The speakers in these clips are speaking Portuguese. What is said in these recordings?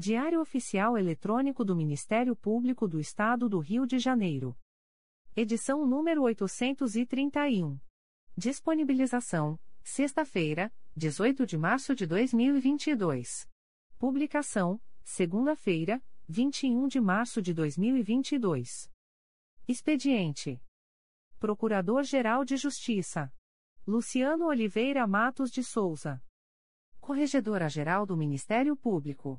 Diário Oficial Eletrônico do Ministério Público do Estado do Rio de Janeiro. Edição número 831. Disponibilização: sexta-feira, 18 de março de 2022. Publicação: segunda-feira, 21 de março de 2022. Expediente: Procurador-Geral de Justiça Luciano Oliveira Matos de Souza. Corregedora-Geral do Ministério Público.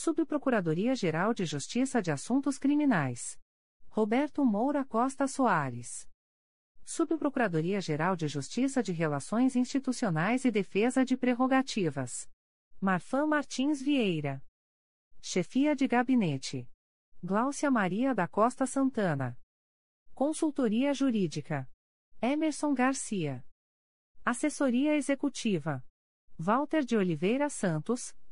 Subprocuradoria-Geral de Justiça de Assuntos Criminais. Roberto Moura Costa Soares. Subprocuradoria-Geral de Justiça de Relações Institucionais e Defesa de Prerrogativas. Marfã Martins Vieira. Chefia de Gabinete. Gláucia Maria da Costa Santana. Consultoria Jurídica. Emerson Garcia. Assessoria Executiva. Walter de Oliveira Santos,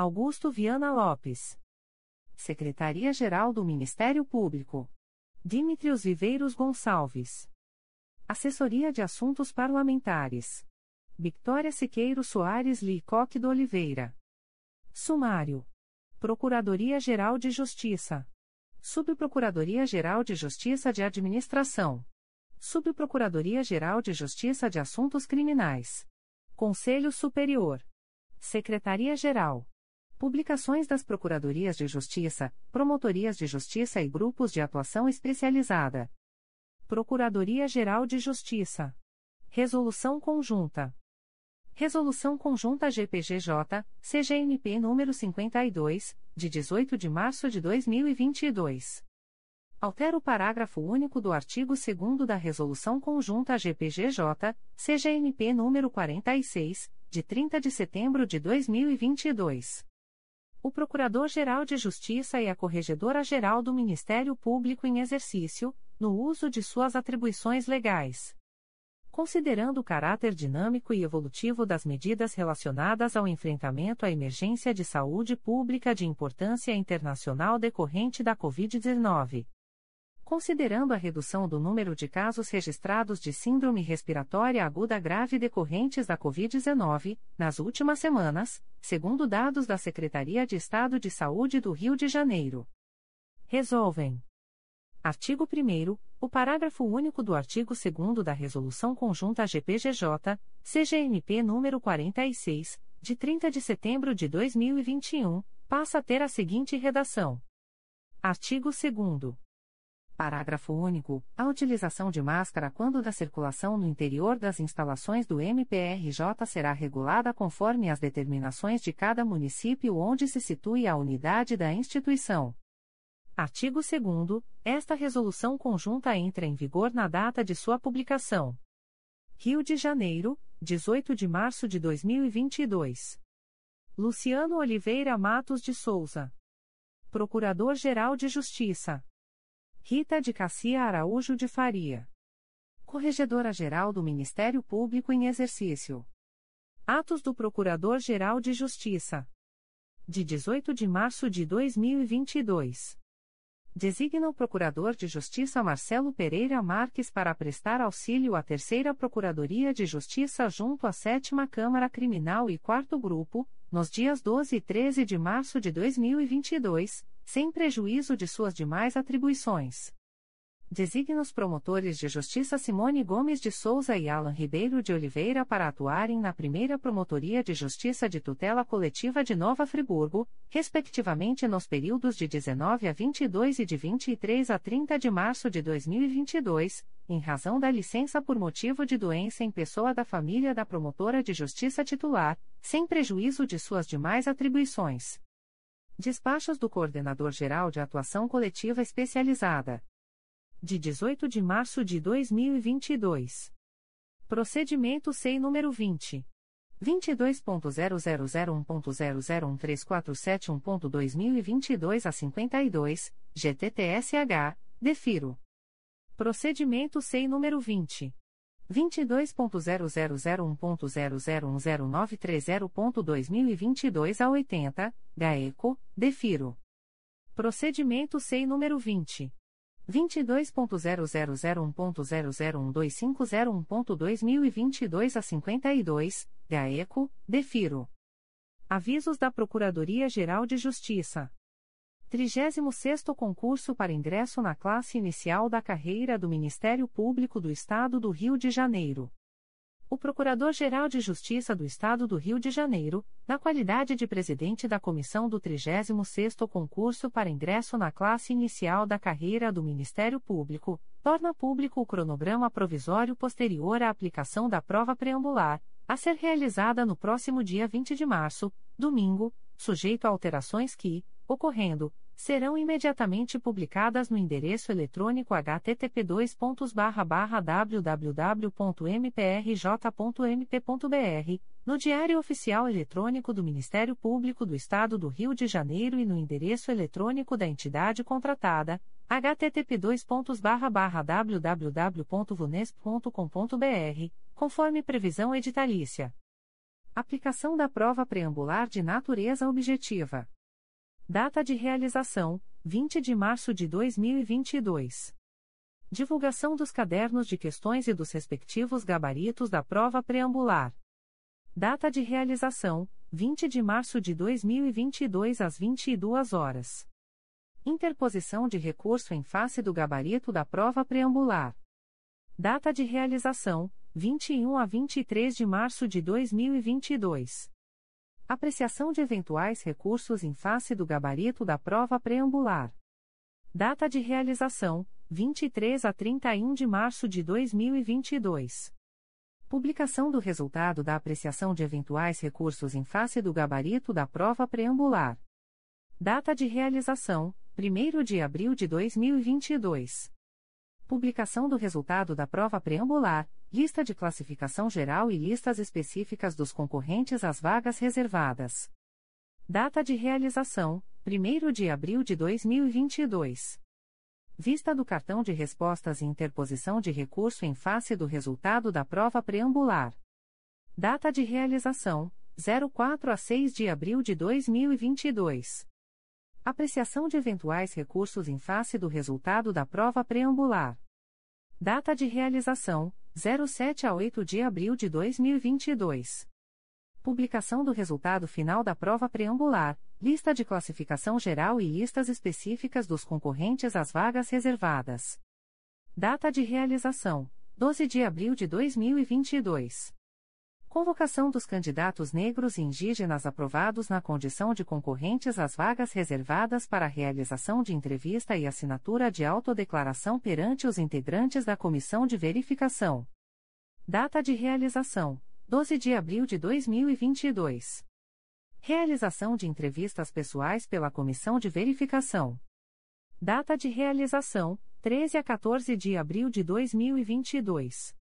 Augusto Viana Lopes. Secretaria-Geral do Ministério Público. Dimitrios Viveiros Gonçalves. Assessoria de Assuntos Parlamentares. Victoria Siqueiro Soares Licoque do Oliveira. Sumário. Procuradoria-Geral de Justiça. Subprocuradoria-Geral de Justiça de Administração. Subprocuradoria-Geral de Justiça de Assuntos Criminais. Conselho Superior. Secretaria-Geral. Publicações das Procuradorias de Justiça, Promotorias de Justiça e Grupos de Atuação Especializada. Procuradoria-Geral de Justiça. Resolução Conjunta. Resolução Conjunta GPGJ, CGNP número 52, de 18 de março de 2022. Altera o parágrafo único do artigo 2 da Resolução Conjunta GPGJ, CGNP número 46, de 30 de setembro de 2022. O Procurador-Geral de Justiça e a Corregedora-Geral do Ministério Público em exercício, no uso de suas atribuições legais. Considerando o caráter dinâmico e evolutivo das medidas relacionadas ao enfrentamento à emergência de saúde pública de importância internacional decorrente da Covid-19 considerando a redução do número de casos registrados de síndrome respiratória aguda grave decorrentes da Covid-19, nas últimas semanas, segundo dados da Secretaria de Estado de Saúde do Rio de Janeiro. Resolvem. Artigo 1. O parágrafo único do artigo 2 da Resolução Conjunta GPGJ, CGNP número 46, de 30 de setembro de 2021, passa a ter a seguinte redação: Artigo 2. Parágrafo único. A utilização de máscara quando da circulação no interior das instalações do MPRJ será regulada conforme as determinações de cada município onde se situe a unidade da instituição. Artigo 2 Esta resolução conjunta entra em vigor na data de sua publicação. Rio de Janeiro, 18 de março de 2022. Luciano Oliveira Matos de Souza. Procurador-Geral de Justiça. Rita de Cassia Araújo de Faria. Corregedora-Geral do Ministério Público em Exercício. Atos do Procurador-Geral de Justiça. De 18 de março de 2022. Designa o Procurador de Justiça Marcelo Pereira Marques para prestar auxílio à Terceira Procuradoria de Justiça junto à Sétima Câmara Criminal e Quarto Grupo, nos dias 12 e 13 de março de 2022, sem prejuízo de suas demais atribuições. Designa os promotores de justiça Simone Gomes de Souza e Alan Ribeiro de Oliveira para atuarem na primeira Promotoria de Justiça de Tutela Coletiva de Nova Friburgo, respectivamente nos períodos de 19 a 22 e de 23 a 30 de março de 2022, em razão da licença por motivo de doença em pessoa da família da promotora de justiça titular, sem prejuízo de suas demais atribuições. Despachos do Coordenador-Geral de Atuação Coletiva Especializada de 18 de março de 2022. Procedimento SEI número 20. 22.0001.0013471.2022 a 52, GTTSH, defiro. Procedimento SEI número 20. 22.0001.0010930.2022 a 80, GAECO, defiro. Procedimento SEI número 20. 22.0001.0012501.2022 a 52, GAECO, defiro. Avisos da Procuradoria-Geral de Justiça. 36º Concurso para ingresso na classe inicial da carreira do Ministério Público do Estado do Rio de Janeiro. O Procurador-Geral de Justiça do Estado do Rio de Janeiro, na qualidade de presidente da comissão do 36º concurso para ingresso na classe inicial da carreira do Ministério Público, torna público o cronograma provisório posterior à aplicação da prova preambular, a ser realizada no próximo dia 20 de março, domingo, sujeito a alterações que, ocorrendo, serão imediatamente publicadas no endereço eletrônico http://www.mprj.mp.br, no Diário Oficial Eletrônico do Ministério Público do Estado do Rio de Janeiro e no endereço eletrônico da entidade contratada, http://www.vunesp.com.br, conforme previsão editalícia. Aplicação da prova preambular de natureza objetiva. Data de realização: 20 de março de 2022. Divulgação dos cadernos de questões e dos respectivos gabaritos da prova preambular. Data de realização: 20 de março de 2022 às 22 horas. Interposição de recurso em face do gabarito da prova preambular. Data de realização: 21 a 23 de março de 2022. Apreciação de eventuais recursos em face do gabarito da prova preambular. Data de realização: 23 a 31 de março de 2022. Publicação do resultado da apreciação de eventuais recursos em face do gabarito da prova preambular. Data de realização: 1 de abril de 2022. Publicação do resultado da prova preambular, lista de classificação geral e listas específicas dos concorrentes às vagas reservadas. Data de realização: 1 de abril de 2022. Vista do cartão de respostas e interposição de recurso em face do resultado da prova preambular. Data de realização: 04 a 6 de abril de 2022. Apreciação de eventuais recursos em face do resultado da prova preambular. Data de realização: 07 a 8 de abril de 2022. Publicação do resultado final da prova preambular, lista de classificação geral e listas específicas dos concorrentes às vagas reservadas. Data de realização: 12 de abril de 2022. Convocação dos candidatos negros e indígenas aprovados na condição de concorrentes às vagas reservadas para a realização de entrevista e assinatura de autodeclaração perante os integrantes da Comissão de Verificação. Data de realização: 12 de abril de 2022. Realização de entrevistas pessoais pela Comissão de Verificação. Data de realização: 13 a 14 de abril de 2022.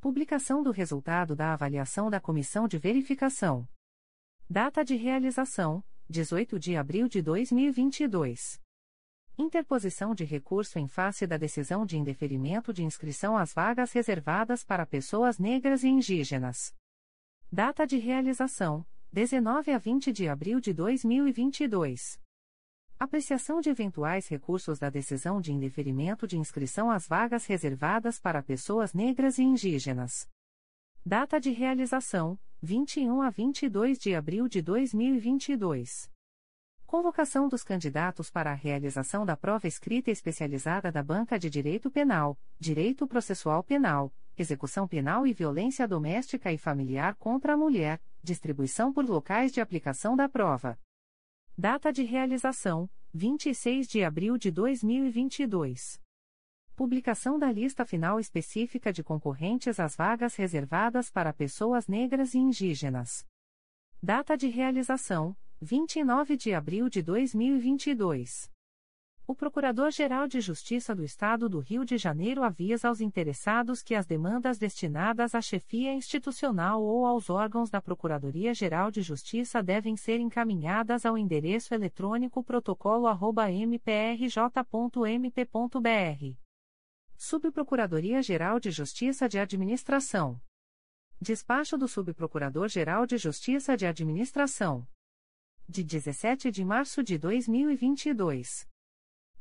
Publicação do resultado da avaliação da Comissão de Verificação. Data de realização: 18 de abril de 2022. Interposição de recurso em face da decisão de indeferimento de inscrição às vagas reservadas para pessoas negras e indígenas. Data de realização: 19 a 20 de abril de 2022. Apreciação de eventuais recursos da decisão de indeferimento de inscrição às vagas reservadas para pessoas negras e indígenas. Data de realização: 21 a 22 de abril de 2022. Convocação dos candidatos para a realização da prova escrita especializada da Banca de Direito Penal, Direito Processual Penal, Execução Penal e Violência Doméstica e Familiar contra a Mulher, distribuição por locais de aplicação da prova. Data de realização: 26 de abril de 2022. Publicação da lista final específica de concorrentes às vagas reservadas para pessoas negras e indígenas. Data de realização: 29 de abril de 2022. O Procurador-Geral de Justiça do Estado do Rio de Janeiro avisa aos interessados que as demandas destinadas à chefia institucional ou aos órgãos da Procuradoria-Geral de Justiça devem ser encaminhadas ao endereço eletrônico protocolo@mprj.mp.br. Subprocuradoria-Geral de Justiça de Administração. Despacho do Subprocurador-Geral de Justiça de Administração de 17 de março de 2022.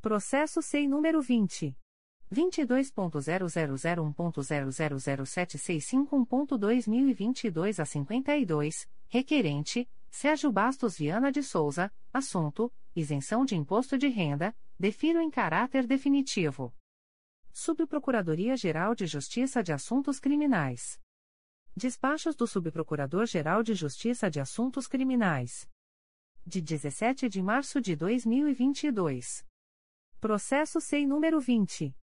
Processo SEI número 20. 22.0001.0007651.2022 a 52, requerente, Sérgio Bastos Viana de Souza, assunto, isenção de imposto de renda, defiro em caráter definitivo. Subprocuradoria-Geral de Justiça de Assuntos Criminais. Despachos do Subprocurador-Geral de Justiça de Assuntos Criminais de 17 de março de 2022. Processo SEI número 20.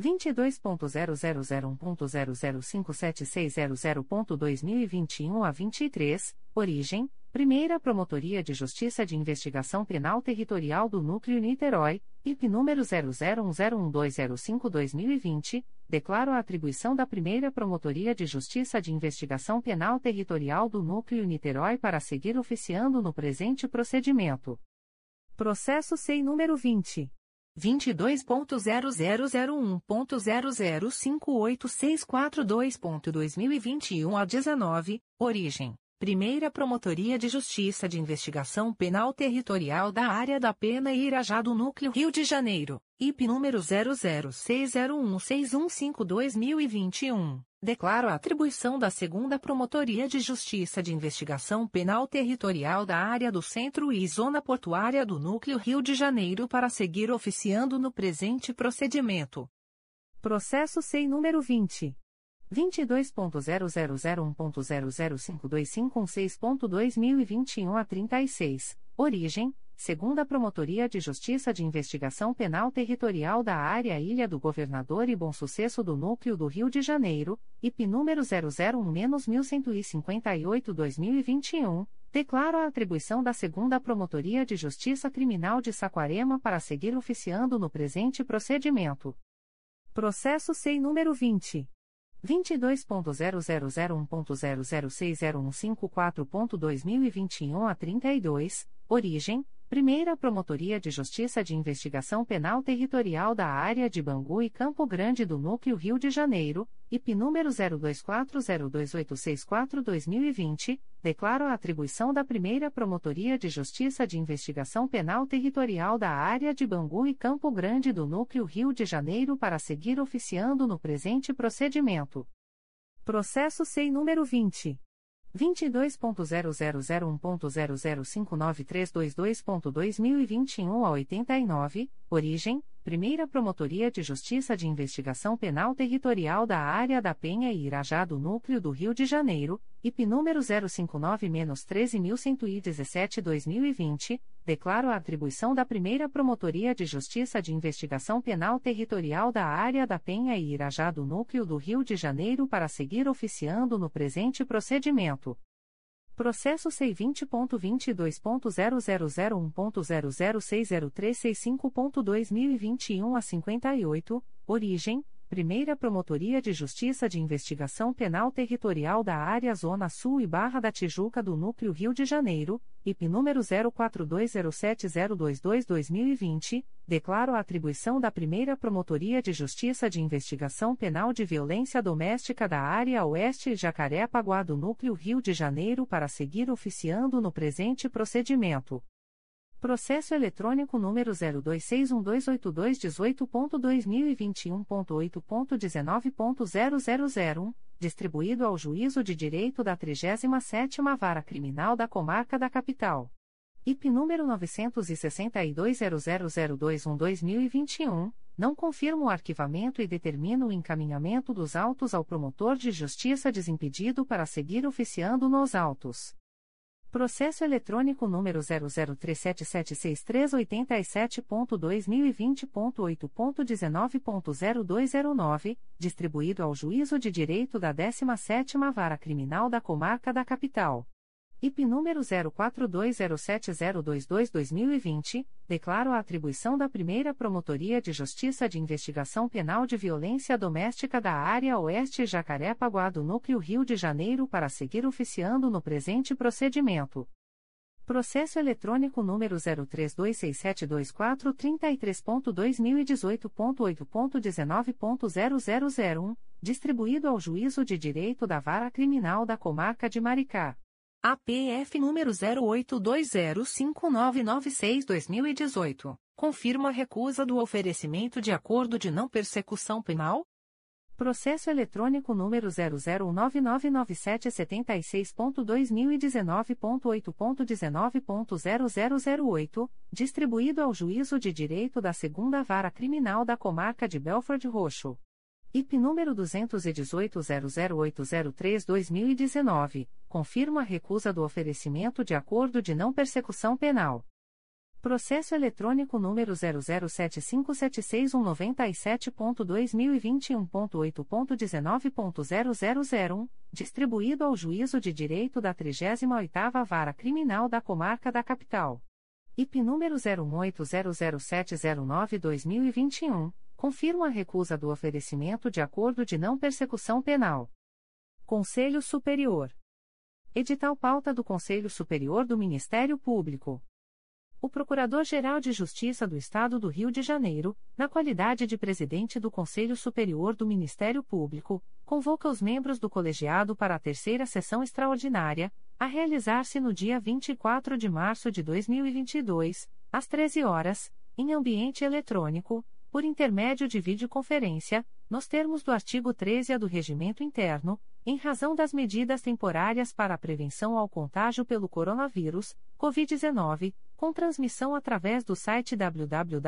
22.0001.0057600.2021 a 23, origem, Primeira Promotoria de Justiça de Investigação Penal Territorial do Núcleo Niterói, IP número 00101205-2020, declaro a atribuição da Primeira Promotoria de Justiça de Investigação Penal Territorial do Núcleo Niterói para seguir oficiando no presente procedimento. Processo SEI número 20. 22.0001.0058642.2021 a 19, origem. Primeira Promotoria de Justiça de Investigação Penal Territorial da Área da Pena e Irajá do Núcleo Rio de Janeiro, IP número 00601615-2021. Declaro a atribuição da Segunda Promotoria de Justiça de Investigação Penal Territorial da Área do Centro e Zona Portuária do Núcleo Rio de Janeiro para seguir oficiando no presente procedimento. Processo SEI número 20. 22.0001.0052516.2021 a 36, origem, segunda Promotoria de Justiça de Investigação Penal Territorial da Área Ilha do Governador e Bom Sucesso do Núcleo do Rio de Janeiro, IP número 001-1158-2021, declaro a atribuição da segunda Promotoria de Justiça Criminal de Saquarema para seguir oficiando no presente procedimento. Processo SEI número 20. 22.0001.0060154.2021 a 32, origem, Primeira Promotoria de Justiça de Investigação Penal Territorial da Área de Bangu e Campo Grande do Núcleo Rio de Janeiro, IP número 02402864-2020, declaro a atribuição da Primeira Promotoria de Justiça de Investigação Penal Territorial da Área de Bangu e Campo Grande do Núcleo Rio de Janeiro para seguir oficiando no presente procedimento. Processo SEI número 20. 22.0001.0059322.2021 a 89, origem, Primeira Promotoria de Justiça de Investigação Penal Territorial da Área da Penha e Irajá do Núcleo do Rio de Janeiro, IP número 059-13117-2020, declaro a atribuição da Primeira Promotoria de Justiça de Investigação Penal Territorial da Área da Penha e Irajá do Núcleo do Rio de Janeiro para seguir oficiando no presente procedimento. Processo C20.22.0001.0060365.2021 a 58, origem, Primeira Promotoria de Justiça de Investigação Penal Territorial da Área Zona Sul e Barra da Tijuca do Núcleo Rio de Janeiro, IP número 04207022-2020, declaro a atribuição da Primeira Promotoria de Justiça de Investigação Penal de Violência Doméstica da Área Oeste Jacaré-Paguá do Núcleo Rio de Janeiro para seguir oficiando no presente procedimento. Processo eletrônico número 0261282.2021.8.19.0001, distribuído ao Juízo de Direito da 37ª Vara Criminal da Comarca da Capital. IP número 962.00021-2021, não confirma o arquivamento e determina o encaminhamento dos autos ao promotor de justiça desimpedido para seguir oficiando nos autos. Processo eletrônico número 0037763.2020.8.19.0209, distribuído ao Juízo de Direito da 17ª Vara Criminal da Comarca da Capital. IP número 04207022-2020, declaro a atribuição da primeira Promotoria de Justiça de Investigação Penal de Violência Doméstica da Área Oeste Jacaré-Paguá do Núcleo Rio de Janeiro para seguir oficiando no presente procedimento. Processo eletrônico número 03267243.2018.8.19.0001, distribuído ao Juízo de Direito da Vara Criminal da Comarca de Maricá. APF número 08205996-2018, confirma a recusa do oferecimento de acordo de não persecução penal? Processo eletrônico número 0099776.2019.8.19.0008, distribuído ao Juízo de Direito da Segunda Vara Criminal da Comarca de Belford Roxo. IP número 218-00803-2019, confirma a recusa do oferecimento de acordo de não persecução penal. Processo eletrônico número 007576197.2021.8.19.0001, distribuído ao Juízo de Direito da 38ª Vara Criminal da Comarca da Capital. IP número 01800709-2021 confirma a recusa do oferecimento de acordo de não persecução penal. Conselho Superior. Edital pauta do Conselho Superior do Ministério Público. O Procurador-Geral de Justiça do Estado do Rio de Janeiro, na qualidade de presidente do Conselho Superior do Ministério Público, convoca os membros do colegiado para a terceira sessão extraordinária, a realizar-se no dia 24 de março de 2022, às 13 horas, em ambiente eletrônico por intermédio de videoconferência, nos termos do artigo 13-A do Regimento Interno, em razão das medidas temporárias para a prevenção ao contágio pelo coronavírus, Covid-19, com transmissão através do site www.mprj.mp.br,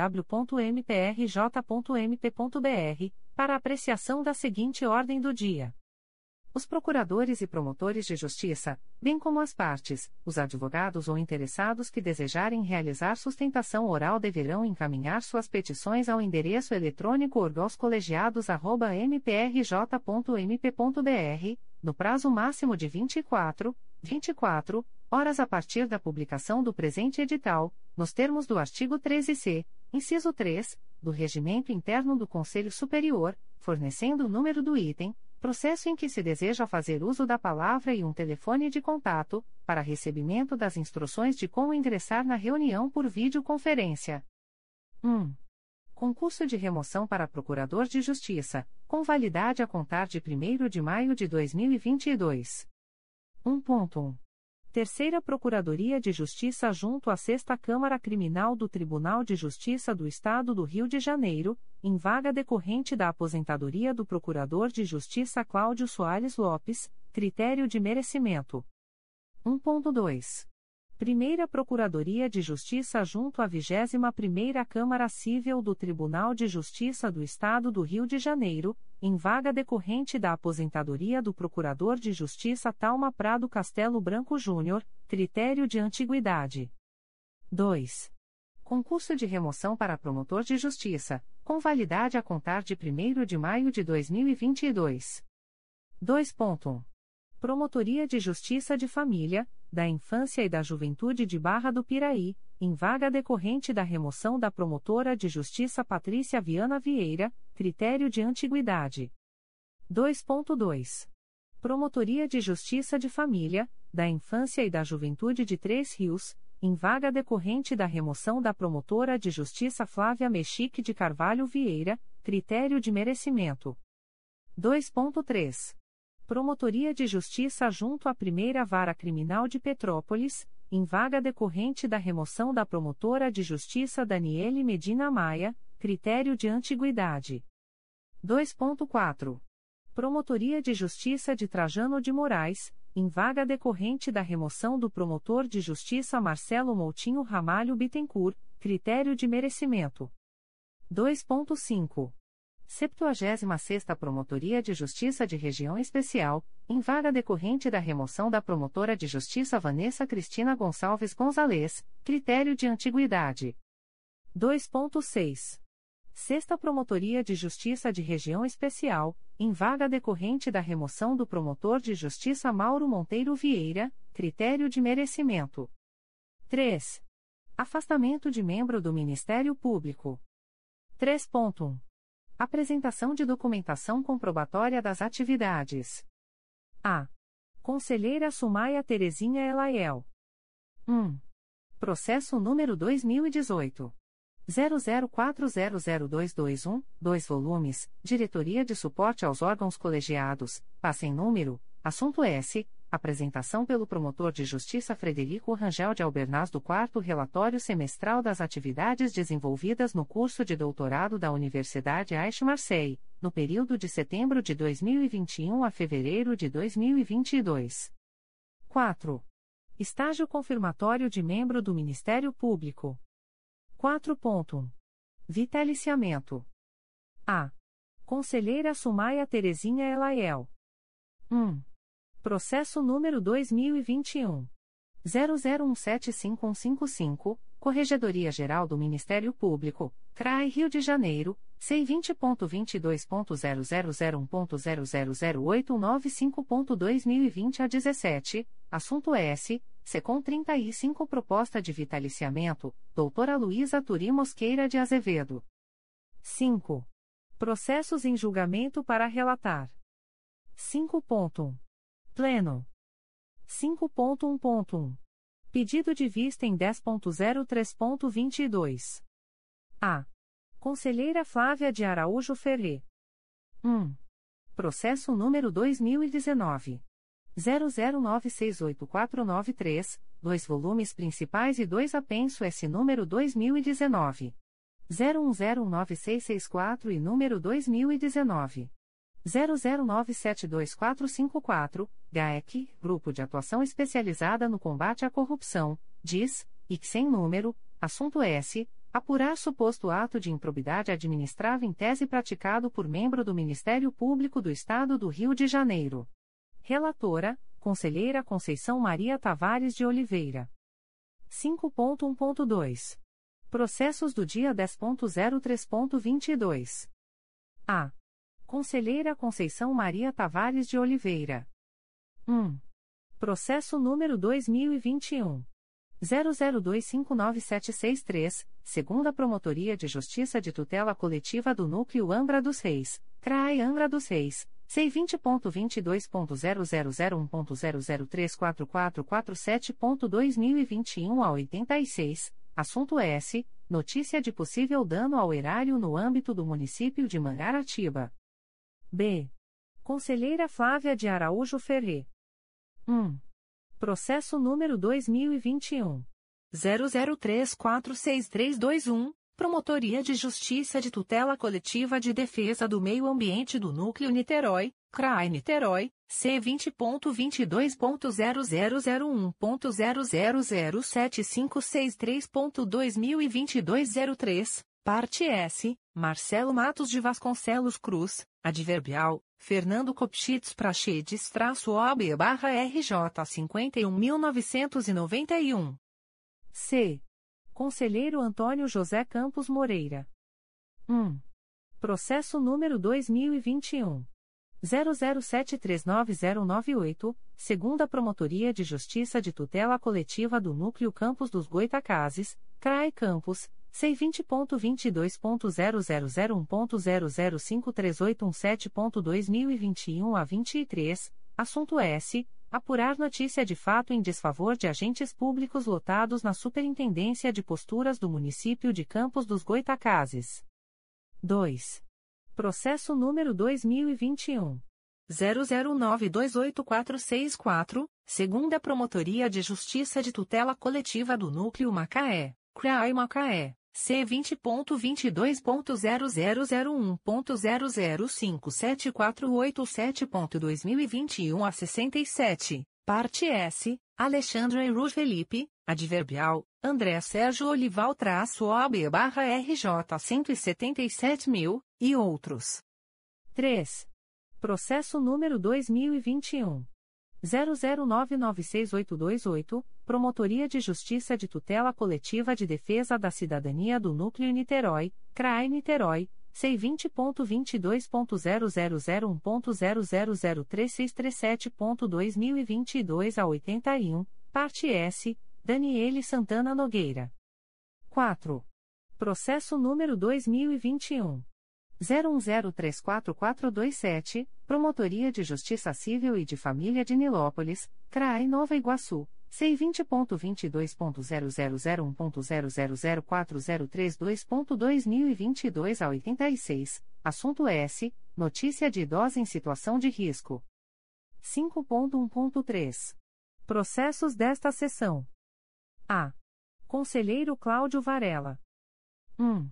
para apreciação da seguinte ordem do dia. Os procuradores e promotores de justiça, bem como as partes, os advogados ou interessados que desejarem realizar sustentação oral deverão encaminhar suas petições ao endereço eletrônico orgoscolegiados@mprj.mp.br, no prazo máximo de 24, 24 horas a partir da publicação do presente edital, nos termos do artigo 13C, inciso 3, do Regimento Interno do Conselho Superior, fornecendo o número do item Processo em que se deseja fazer uso da palavra e um telefone de contato, para recebimento das instruções de como ingressar na reunião por videoconferência. 1. Concurso de remoção para Procurador de Justiça, com validade a contar de 1 de maio de 2022. 1.1. Terceira Procuradoria de Justiça junto à Sexta Câmara Criminal do Tribunal de Justiça do Estado do Rio de Janeiro, em vaga decorrente da aposentadoria do Procurador de Justiça Cláudio Soares Lopes, critério de merecimento. 1.2. Primeira Procuradoria de Justiça junto à 21ª Câmara Civil do Tribunal de Justiça do Estado do Rio de Janeiro, em vaga decorrente da aposentadoria do Procurador de Justiça Talma Prado Castelo Branco Júnior, critério de antiguidade. 2. Concurso de remoção para promotor de justiça, com validade a contar de 1 de maio de 2022. 2.1. Promotoria de Justiça de Família, da Infância e da Juventude de Barra do Piraí, em vaga decorrente da remoção da promotora de Justiça Patrícia Viana Vieira, critério de antiguidade. 2.2. Promotoria de Justiça de Família, da Infância e da Juventude de Três Rios, em vaga decorrente da remoção da promotora de Justiça Flávia Mexique de Carvalho Vieira, critério de merecimento. 2.3. Promotoria de Justiça junto à Primeira Vara Criminal de Petrópolis, em vaga decorrente da remoção da promotora de Justiça Daniele Medina Maia, critério de antiguidade. 2.4. Promotoria de Justiça de Trajano de Moraes, em vaga decorrente da remoção do promotor de justiça Marcelo Moutinho Ramalho Bittencourt, critério de merecimento. 2.5. 76 Promotoria de Justiça de Região Especial, em vaga decorrente da remoção da promotora de justiça Vanessa Cristina Gonçalves Gonzalez, critério de antiguidade. 2.6. Sexta Promotoria de Justiça de Região Especial, em vaga decorrente da remoção do promotor de justiça Mauro Monteiro Vieira, critério de merecimento. 3. Afastamento de membro do Ministério Público. 3.1. Apresentação de documentação comprobatória das atividades. A. Conselheira Sumaia Terezinha Elaiel. 1. Processo número 2018. 00400221, 2 volumes, Diretoria de Suporte aos Órgãos Colegiados, passa em número, assunto S, apresentação pelo promotor de justiça Frederico Rangel de Albernaz do quarto relatório semestral das atividades desenvolvidas no curso de doutorado da Universidade Aix-Marseille, no período de setembro de 2021 a fevereiro de 2022. 4. Estágio confirmatório de membro do Ministério Público. 4. Vitaliciamento. A. Conselheira Sumaia Terezinha Elaiel. 1. Processo número 2021. 00175155, Corregedoria Geral do Ministério Público, CRAE Rio de Janeiro, C20.22.0001.0008195.2020 a 17, assunto S. Secom 35 Proposta de Vitaliciamento, doutora Luísa Turi Mosqueira de Azevedo. 5. Processos em julgamento para relatar. 5.1. Pleno. 5.1.1. Pedido de vista em 10.03.22. A. Conselheira Flávia de Araújo Ferre. 1. Processo número 2019. 00968493, dois volumes principais e dois apenso S número 2019. 01096664 e número 2019. 00972454, GAEC, Grupo de Atuação Especializada no Combate à Corrupção, diz, e que sem número, assunto S, apurar suposto ato de improbidade administrável em tese praticado por membro do Ministério Público do Estado do Rio de Janeiro. Relatora, Conselheira Conceição Maria Tavares de Oliveira. 5.1.2. Processos do dia 10.03.22. A. Conselheira Conceição Maria Tavares de Oliveira. 1. Processo número 2021. 00259763, segunda Promotoria de Justiça de Tutela Coletiva do Núcleo Angra dos Reis, CRAE Angra dos Reis, C20.22.0001.0034447.2021 a 86, assunto S. Notícia de possível dano ao erário no âmbito do município de Mangaratiba. B. Conselheira Flávia de Araújo Ferre. 1. Processo número 2021. 00346321. Promotoria de Justiça de Tutela Coletiva de Defesa do Meio Ambiente do Núcleo Niterói, CRAI Niterói, C20.22.0001.0007563.2022 03, parte S, Marcelo Matos de Vasconcelos Cruz, adverbial, Fernando Copchitz Prachedes traço OB barra RJ 51.991. C. Conselheiro Antônio José Campos Moreira. 1. Processo número 2021. 00739098, segunda Promotoria de Justiça de Tutela Coletiva do Núcleo Campos dos Goitacazes, CRAE Campos, C20.22.0001.0053817.2021 a 23, assunto S apurar notícia de fato em desfavor de agentes públicos lotados na Superintendência de Posturas do Município de Campos dos Goitacazes. 2. Processo número 2021 00928464, segunda Promotoria de Justiça de Tutela Coletiva do Núcleo Macaé, CRAI Macaé. C20.22.0001.0057487.2021 a 67, Parte S, Alexandre Ru Felipe, adverbial, André Sérgio Olival traço OB barra RJ 177 mil, e outros. 3. Processo número 2021. 00996828, Promotoria de Justiça de Tutela Coletiva de Defesa da Cidadania do Núcleo Niterói, CRAE Niterói, C20.22.0001.0003637.2022 a 81, parte S, Daniele Santana Nogueira. 4. Processo número 2021. 01034427, Promotoria de Justiça Civil e de Família de Nilópolis, CRAI Nova Iguaçu. C20.22.0001.0004032.2022 a 86, assunto S. Notícia de idosa em situação de risco. 5.1.3. Processos desta sessão. A. Conselheiro Cláudio Varela. 1.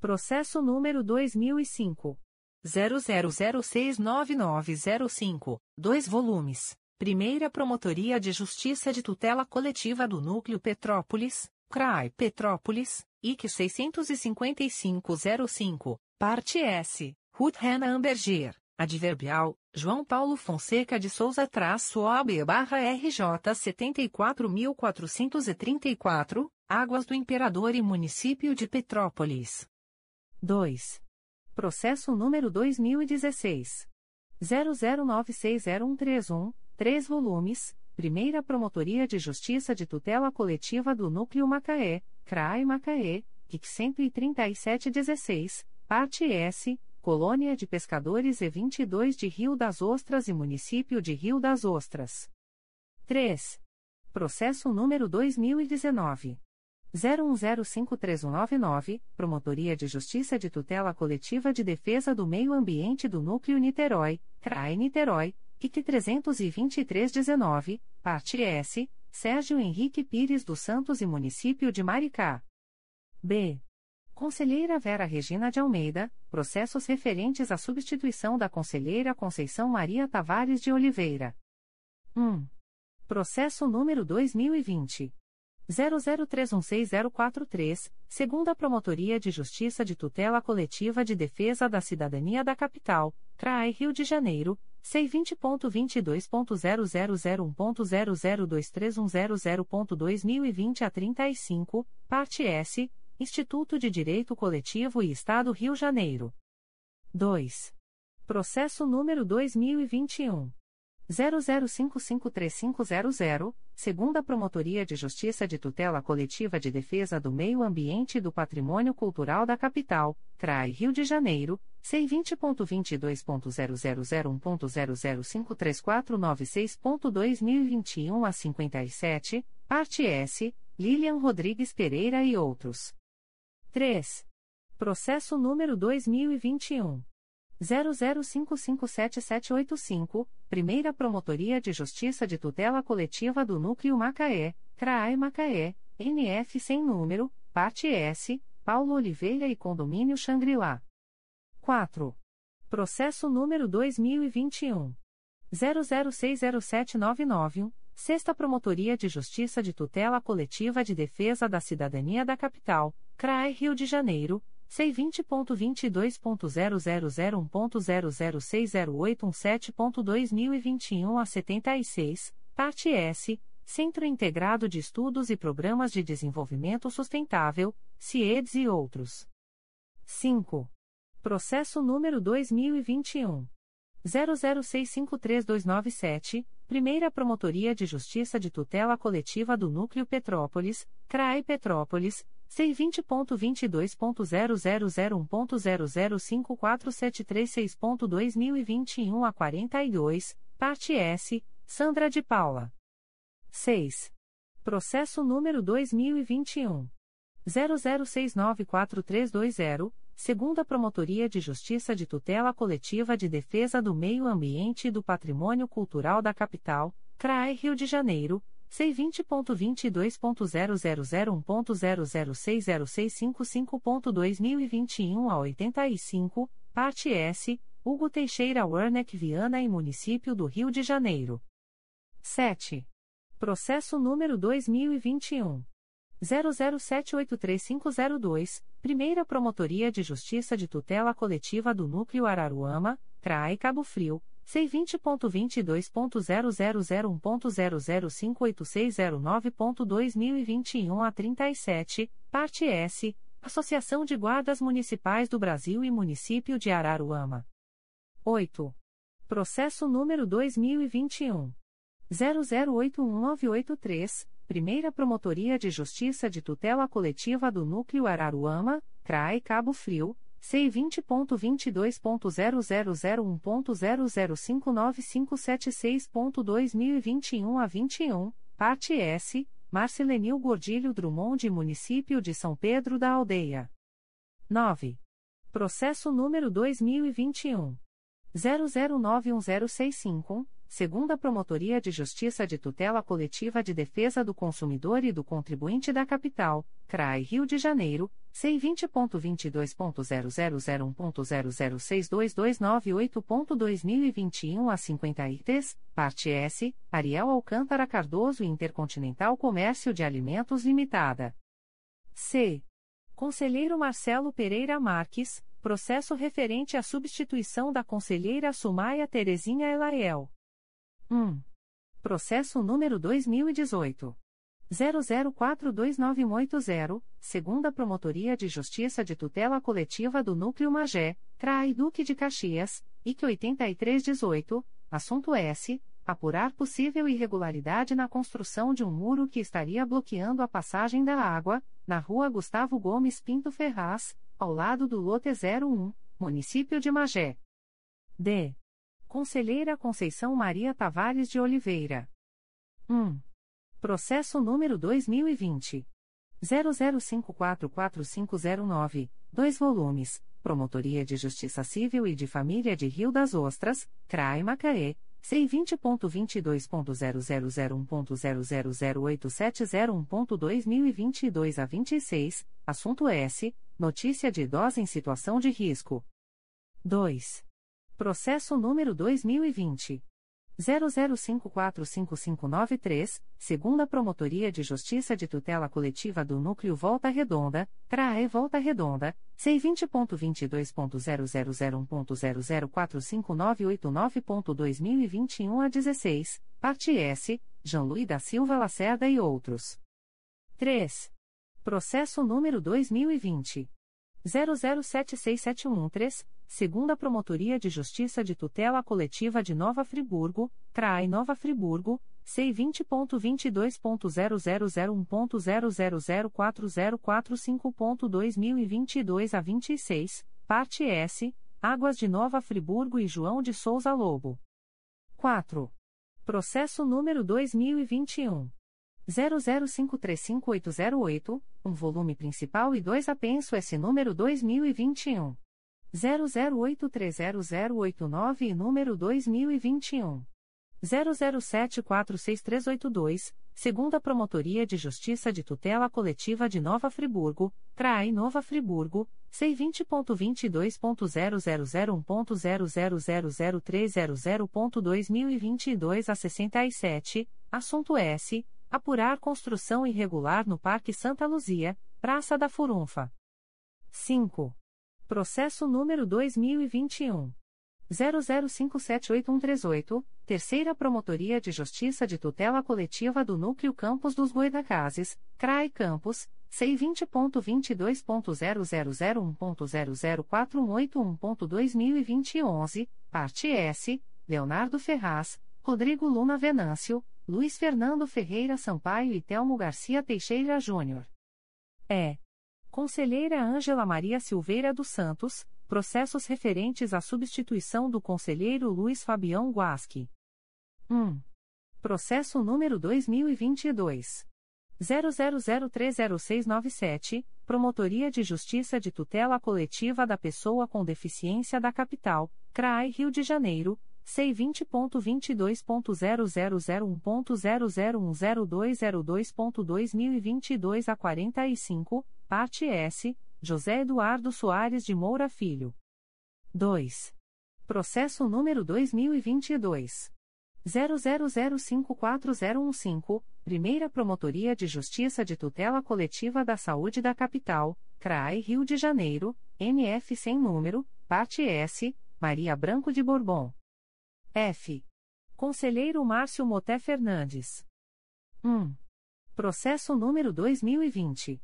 Processo número 2005. 00069905, 2 volumes. Primeira Promotoria de Justiça de Tutela Coletiva do Núcleo Petrópolis, CRAI Petrópolis, IC 65505, Parte S, Ruth Hanna Amberger, Adverbial, João Paulo Fonseca de Souza traço OB barra RJ 74434, Águas do Imperador e Município de Petrópolis. 2. Processo número 2016. 00960131, 3 volumes, Primeira Promotoria de Justiça de Tutela Coletiva do Núcleo Macaé, CRAI Macaé, IC 13716, Parte S, Colônia de Pescadores e 22 de Rio das Ostras e Município de Rio das Ostras. 3. Processo número 2019. 01053199, Promotoria de Justiça de Tutela Coletiva de Defesa do Meio Ambiente do Núcleo Niterói, CRAE Niterói, IC 32319, parte S, Sérgio Henrique Pires dos Santos e Município de Maricá. B. Conselheira Vera Regina de Almeida, processos referentes à substituição da Conselheira Conceição Maria Tavares de Oliveira. 1. Processo número 2020. 00316043, segunda Promotoria de Justiça de Tutela Coletiva de Defesa da Cidadania da Capital, CRAI Rio de Janeiro, C20.22.0001.0023100.2020 a 35, parte S, Instituto de Direito Coletivo e Estado Rio Janeiro. 2. Processo número 2021. 00553500, segunda Promotoria de Justiça de Tutela Coletiva de Defesa do Meio Ambiente e do Patrimônio Cultural da Capital, CRAI Rio de Janeiro, C20.22.0001.0053496.2021 a 57, parte S, Lilian Rodrigues Pereira e outros. 3. Processo número 2021. 00557785, Primeira Promotoria de Justiça de Tutela Coletiva do Núcleo Macaé, CRAI Macaé, NF sem número, parte S, Paulo Oliveira e Condomínio Xangri-Lá. 4. Processo número 2021. 00607991, Sexta Promotoria de Justiça de Tutela Coletiva de Defesa da Cidadania da Capital, CRAI Rio de Janeiro, C20.22.0001.0060817.2021 a 76, parte S, Centro Integrado de Estudos e Programas de Desenvolvimento Sustentável, CIEDS e outros. 5. Processo número 2021. 00653297, Primeira Promotoria de Justiça de Tutela Coletiva do Núcleo Petrópolis, CRAE Petrópolis, C20.22.0001.0054736.2021 a 42, parte S, Sandra de Paula. 6. Processo número 2021. 00694320, segunda Promotoria de Justiça de Tutela Coletiva de Defesa do Meio Ambiente e do Patrimônio Cultural da Capital, CRAE Rio de Janeiro, C20.22.0001.0060655.2021 a 85, parte S, Hugo Teixeira Werneck Viana e Município do Rio de Janeiro. 7. Processo número 2021. 00783502, Primeira Promotoria de Justiça de Tutela Coletiva do Núcleo Araruama, CRAE Cabo Frio, C20.22.0001.0058609.2021 a 37, parte S, Associação de Guardas Municipais do Brasil e Município de Araruama. 8. Processo número 2021. 00811983, Primeira Promotoria de Justiça de Tutela Coletiva do Núcleo Araruama, CRAE Cabo Frio, C20.22.0001.0059576.2021 a 21, parte S, Marcelenil Gordilho Drummond de Município de São Pedro da Aldeia. 9. Processo número 2021. 00910651, segunda Promotoria de Justiça de Tutela Coletiva de Defesa do Consumidor e do Contribuinte da Capital, CRAI Rio de Janeiro, C20.22.0001.0062298.2021 a 53, parte S, Ariel Alcântara Cardoso e Intercontinental Comércio de Alimentos Limitada. C. Conselheiro Marcelo Pereira Marques, processo referente à substituição da conselheira Sumaia Terezinha Elaiel. 1. Processo número 2018. 00429180, segunda Promotoria de Justiça de Tutela Coletiva do Núcleo Magé, CRAI Duque de Caxias, IC 8318, assunto S. Apurar possível irregularidade na construção de um muro que estaria bloqueando a passagem da água, na rua Gustavo Gomes Pinto Ferraz, ao lado do lote 01, município de Magé. D. Conselheira Conceição Maria Tavares de Oliveira. 1. Processo número 2020. 00544509, 2 volumes, Promotoria de Justiça Civil e de Família de Rio das Ostras, CRAI Macaé, C20.22.0001.0008701.2022 a 26, assunto S. Notícia de idosa em situação de risco. 2. Processo número 2020. 00545593, segunda Promotoria de Justiça de Tutela Coletiva do Núcleo Volta Redonda, CRAE Volta Redonda, C20.22.0001.0045989.2021 a 16, parte S, Jean Louis da Silva Lacerda e outros. 3. Processo número 2020. 00767113, segunda Promotoria de Justiça de Tutela Coletiva de Nova Friburgo, CRAI Nova Friburgo, C20.22.0001.0004045.2022 a 26, parte S, Águas de Nova Friburgo e João de Souza Lobo. 4. Processo número 2021. 00535808, um volume principal e dois apenso S número 2021. 00830089 e número 2021. 00746382, segunda Promotoria de Justiça de Tutela Coletiva de Nova Friburgo, CRAI Nova Friburgo, C20.22.0001.0000300.2022 a 67, assunto S apurar construção irregular no Parque Santa Luzia, Praça da Furunfa. 5. Processo número 2021 00578138, Terceira Promotoria de Justiça de Tutela Coletiva do Núcleo Campos dos Goitacazes, CRAI Campos, C20.22.0001.0048181.2021 parte S, Leonardo Ferraz, Rodrigo Luna Venâncio, Luiz Fernando Ferreira Sampaio e Telmo Garcia Teixeira Júnior. É. Conselheira Ângela Maria Silveira dos Santos, processos referentes à substituição do conselheiro Luiz Fabião Guasque. 1. Processo número 2022. 00030697, Promotoria de Justiça de Tutela Coletiva da Pessoa com Deficiência da Capital, CRAI Rio de Janeiro, C20.22.0001.0010202.2022 a 45, parte S, José Eduardo Soares de Moura Filho. 2. Processo número 2022. 00054015, Primeira Promotoria de Justiça de Tutela Coletiva da Saúde da Capital, CRAI Rio de Janeiro, NF sem número, parte S, Maria Branco de Bourbon. F. Conselheiro Márcio Moté Fernandes. 1. Processo número 2020.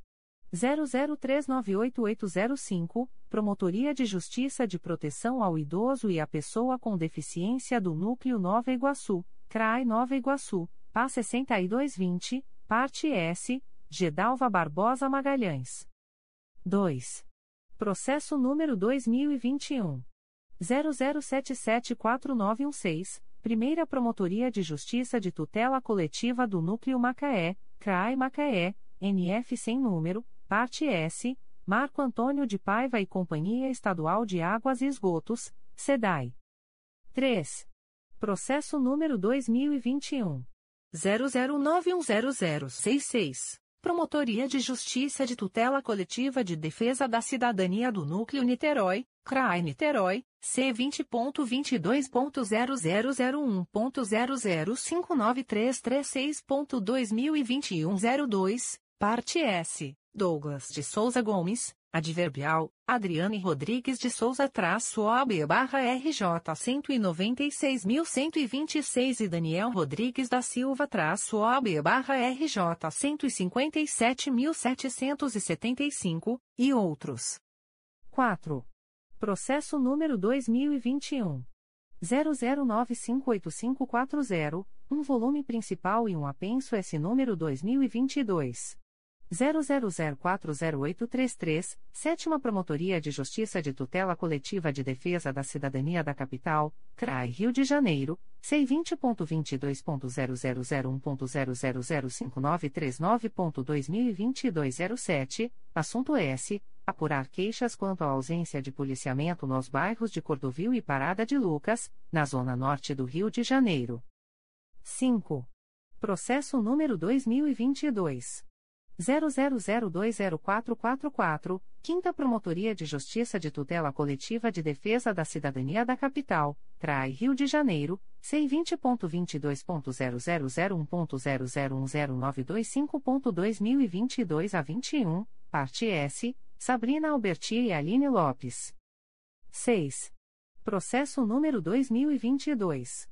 00398805, Promotoria de Justiça de Proteção ao Idoso e à Pessoa com Deficiência do Núcleo Nova Iguaçu, CRAI Nova Iguaçu, PA 6220, Parte S, Gedalva Barbosa Magalhães. 2. Processo número 2021. 00774916, Primeira Promotoria de Justiça de Tutela Coletiva do Núcleo Macaé, CRAI Macaé, NF sem número, Parte S, Marco Antônio de Paiva e Companhia Estadual de Águas e Esgotos, SEDAI. 3. Processo número 2021. 00910066. Promotoria de Justiça de Tutela Coletiva de Defesa da Cidadania do Núcleo Niterói, CRAI Niterói, C20.22.0001.0059336.2021 02, parte S. Douglas de Souza Gomes, adverbial, Adriane Rodrigues de Souza traço barra RJ 196.126 e Daniel Rodrigues da Silva traço barra RJ 157.775, e outros. 4. Processo número 2021. 00958540, um volume principal e um apenso S número 2022. 00040833, Sétima Promotoria de Justiça de Tutela Coletiva de Defesa da Cidadania da Capital, CRAI Rio de Janeiro, C20.22.0001.0005939.2022 07, assunto S. Apurar queixas quanto à ausência de policiamento nos bairros de Cordovil e Parada de Lucas, na zona norte do Rio de Janeiro. 5. Processo número 2022. 00020444, Quinta Promotoria de Justiça de Tutela Coletiva de Defesa da Cidadania da Capital, CRAI Rio de Janeiro, C20.22.0001.0010925.2022 a 21, parte S, Sabrina Alberti e Aline Lopes. 6. Processo número 2022.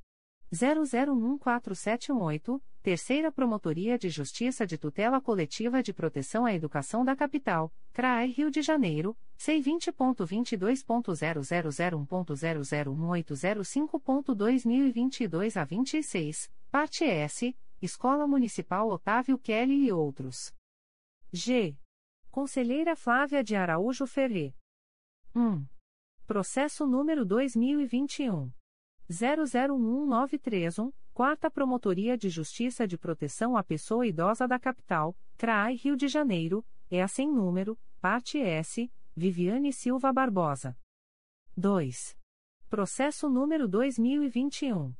001478, Terceira Promotoria de Justiça de Tutela Coletiva de Proteção à Educação da Capital, CRAE Rio de Janeiro, C20.22.0001.0018005.2022 a 26, parte S, Escola Municipal Otávio Kelly e outros. G. Conselheira Flávia de Araújo Ferrer. 1. Processo número 2021. 001931, Quarta Promotoria de Justiça de Proteção à Pessoa Idosa da Capital, CRAI Rio de Janeiro, é a sem número, parte S, Viviane Silva Barbosa. 2. Processo número 2021.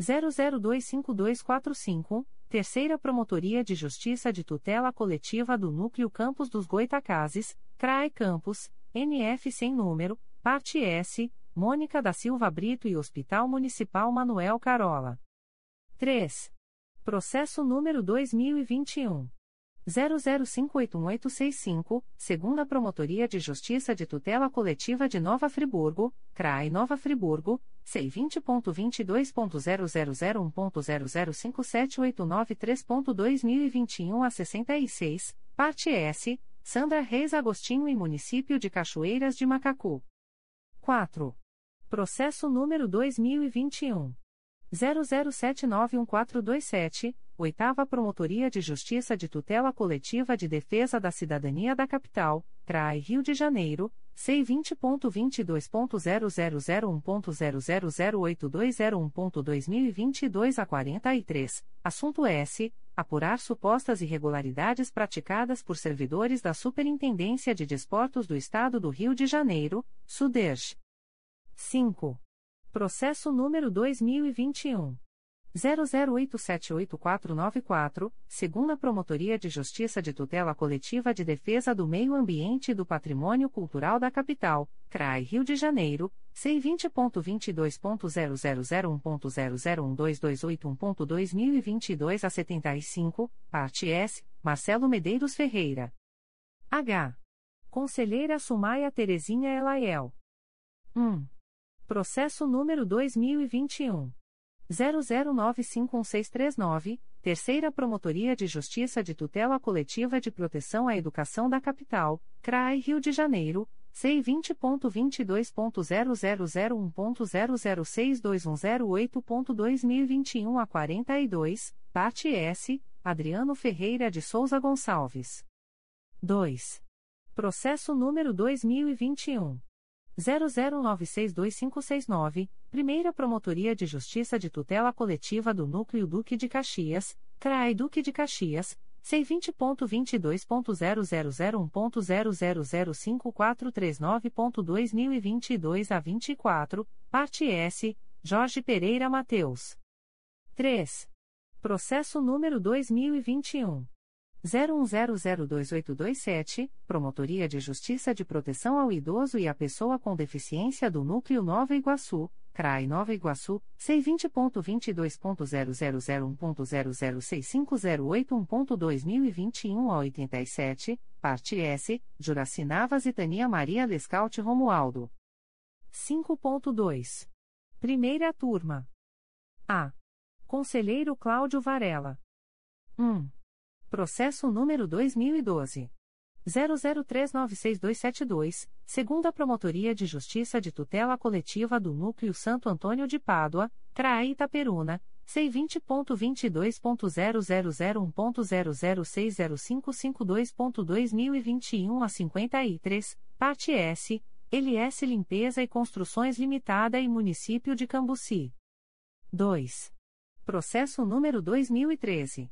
00252245, Terceira Promotoria de Justiça de Tutela Coletiva do Núcleo Campos dos Goitacazes, CRAI Campos, NF sem número, parte S, Mônica da Silva Brito e Hospital Municipal Manuel Carola. 3. Processo número 2021. 00581865, segunda Promotoria de Justiça de Tutela Coletiva de Nova Friburgo, CRAI Nova Friburgo, C20.22.0001.0057893.2021 a 66, parte S, Sandra Reis Agostinho e Município de Cachoeiras de Macacu. 4. Processo número 2021. 00791427, Oitava Promotoria de Justiça de Tutela Coletiva de Defesa da Cidadania da Capital, CRAI Rio de Janeiro, C20.22.0001.0008201.2022 a 43, assunto S. Apurar supostas irregularidades praticadas por servidores da Superintendência de Desportos do Estado do Rio de Janeiro, SUDERJ. 5. Processo número 2021. 00878494, segunda Promotoria de Justiça de Tutela Coletiva de Defesa do Meio Ambiente e do Patrimônio Cultural da Capital, CRAI Rio de Janeiro, C20.22.0001.0012281.2022 a 75, parte S, Marcelo Medeiros Ferreira. H. Conselheira Sumaia Terezinha Elaiel. 1. Processo número 2021. 00951639, Terceira Promotoria de Justiça de Tutela Coletiva de Proteção à Educação da Capital, CRAI Rio de Janeiro, C20.22.0001.0062108.2021 a 42, parte S, Adriano Ferreira de Souza Gonçalves. 2. Processo número 2021. 00962569, Primeira Promotoria de Justiça de Tutela Coletiva do Núcleo Duque de Caxias, CRAI Duque de Caxias, C20.22.0001.0005439.2022 a 24, parte S, Jorge Pereira Mateus. 3. Processo número 2021. 01002827, Promotoria de Justiça de Proteção ao Idoso e à Pessoa com Deficiência do Núcleo Nova Iguaçu, CRAI Nova Iguaçu, C20.22.0001.0065081.2021 a 87, parte S, Juraci Navas e Tania Maria Lescaute Romualdo. 5.2. Primeira Turma. A. Conselheiro Cláudio Varela. 1. Processo número 2012. 00396272, segunda Promotoria de Justiça de Tutela Coletiva do Núcleo Santo Antônio de Pádua, CRAE Itaperuna, C20.22.0001.0060552.2021 a 53, parte S, LS Limpeza e Construções Limitada e Município de Cambuci. 2. Processo número 2013.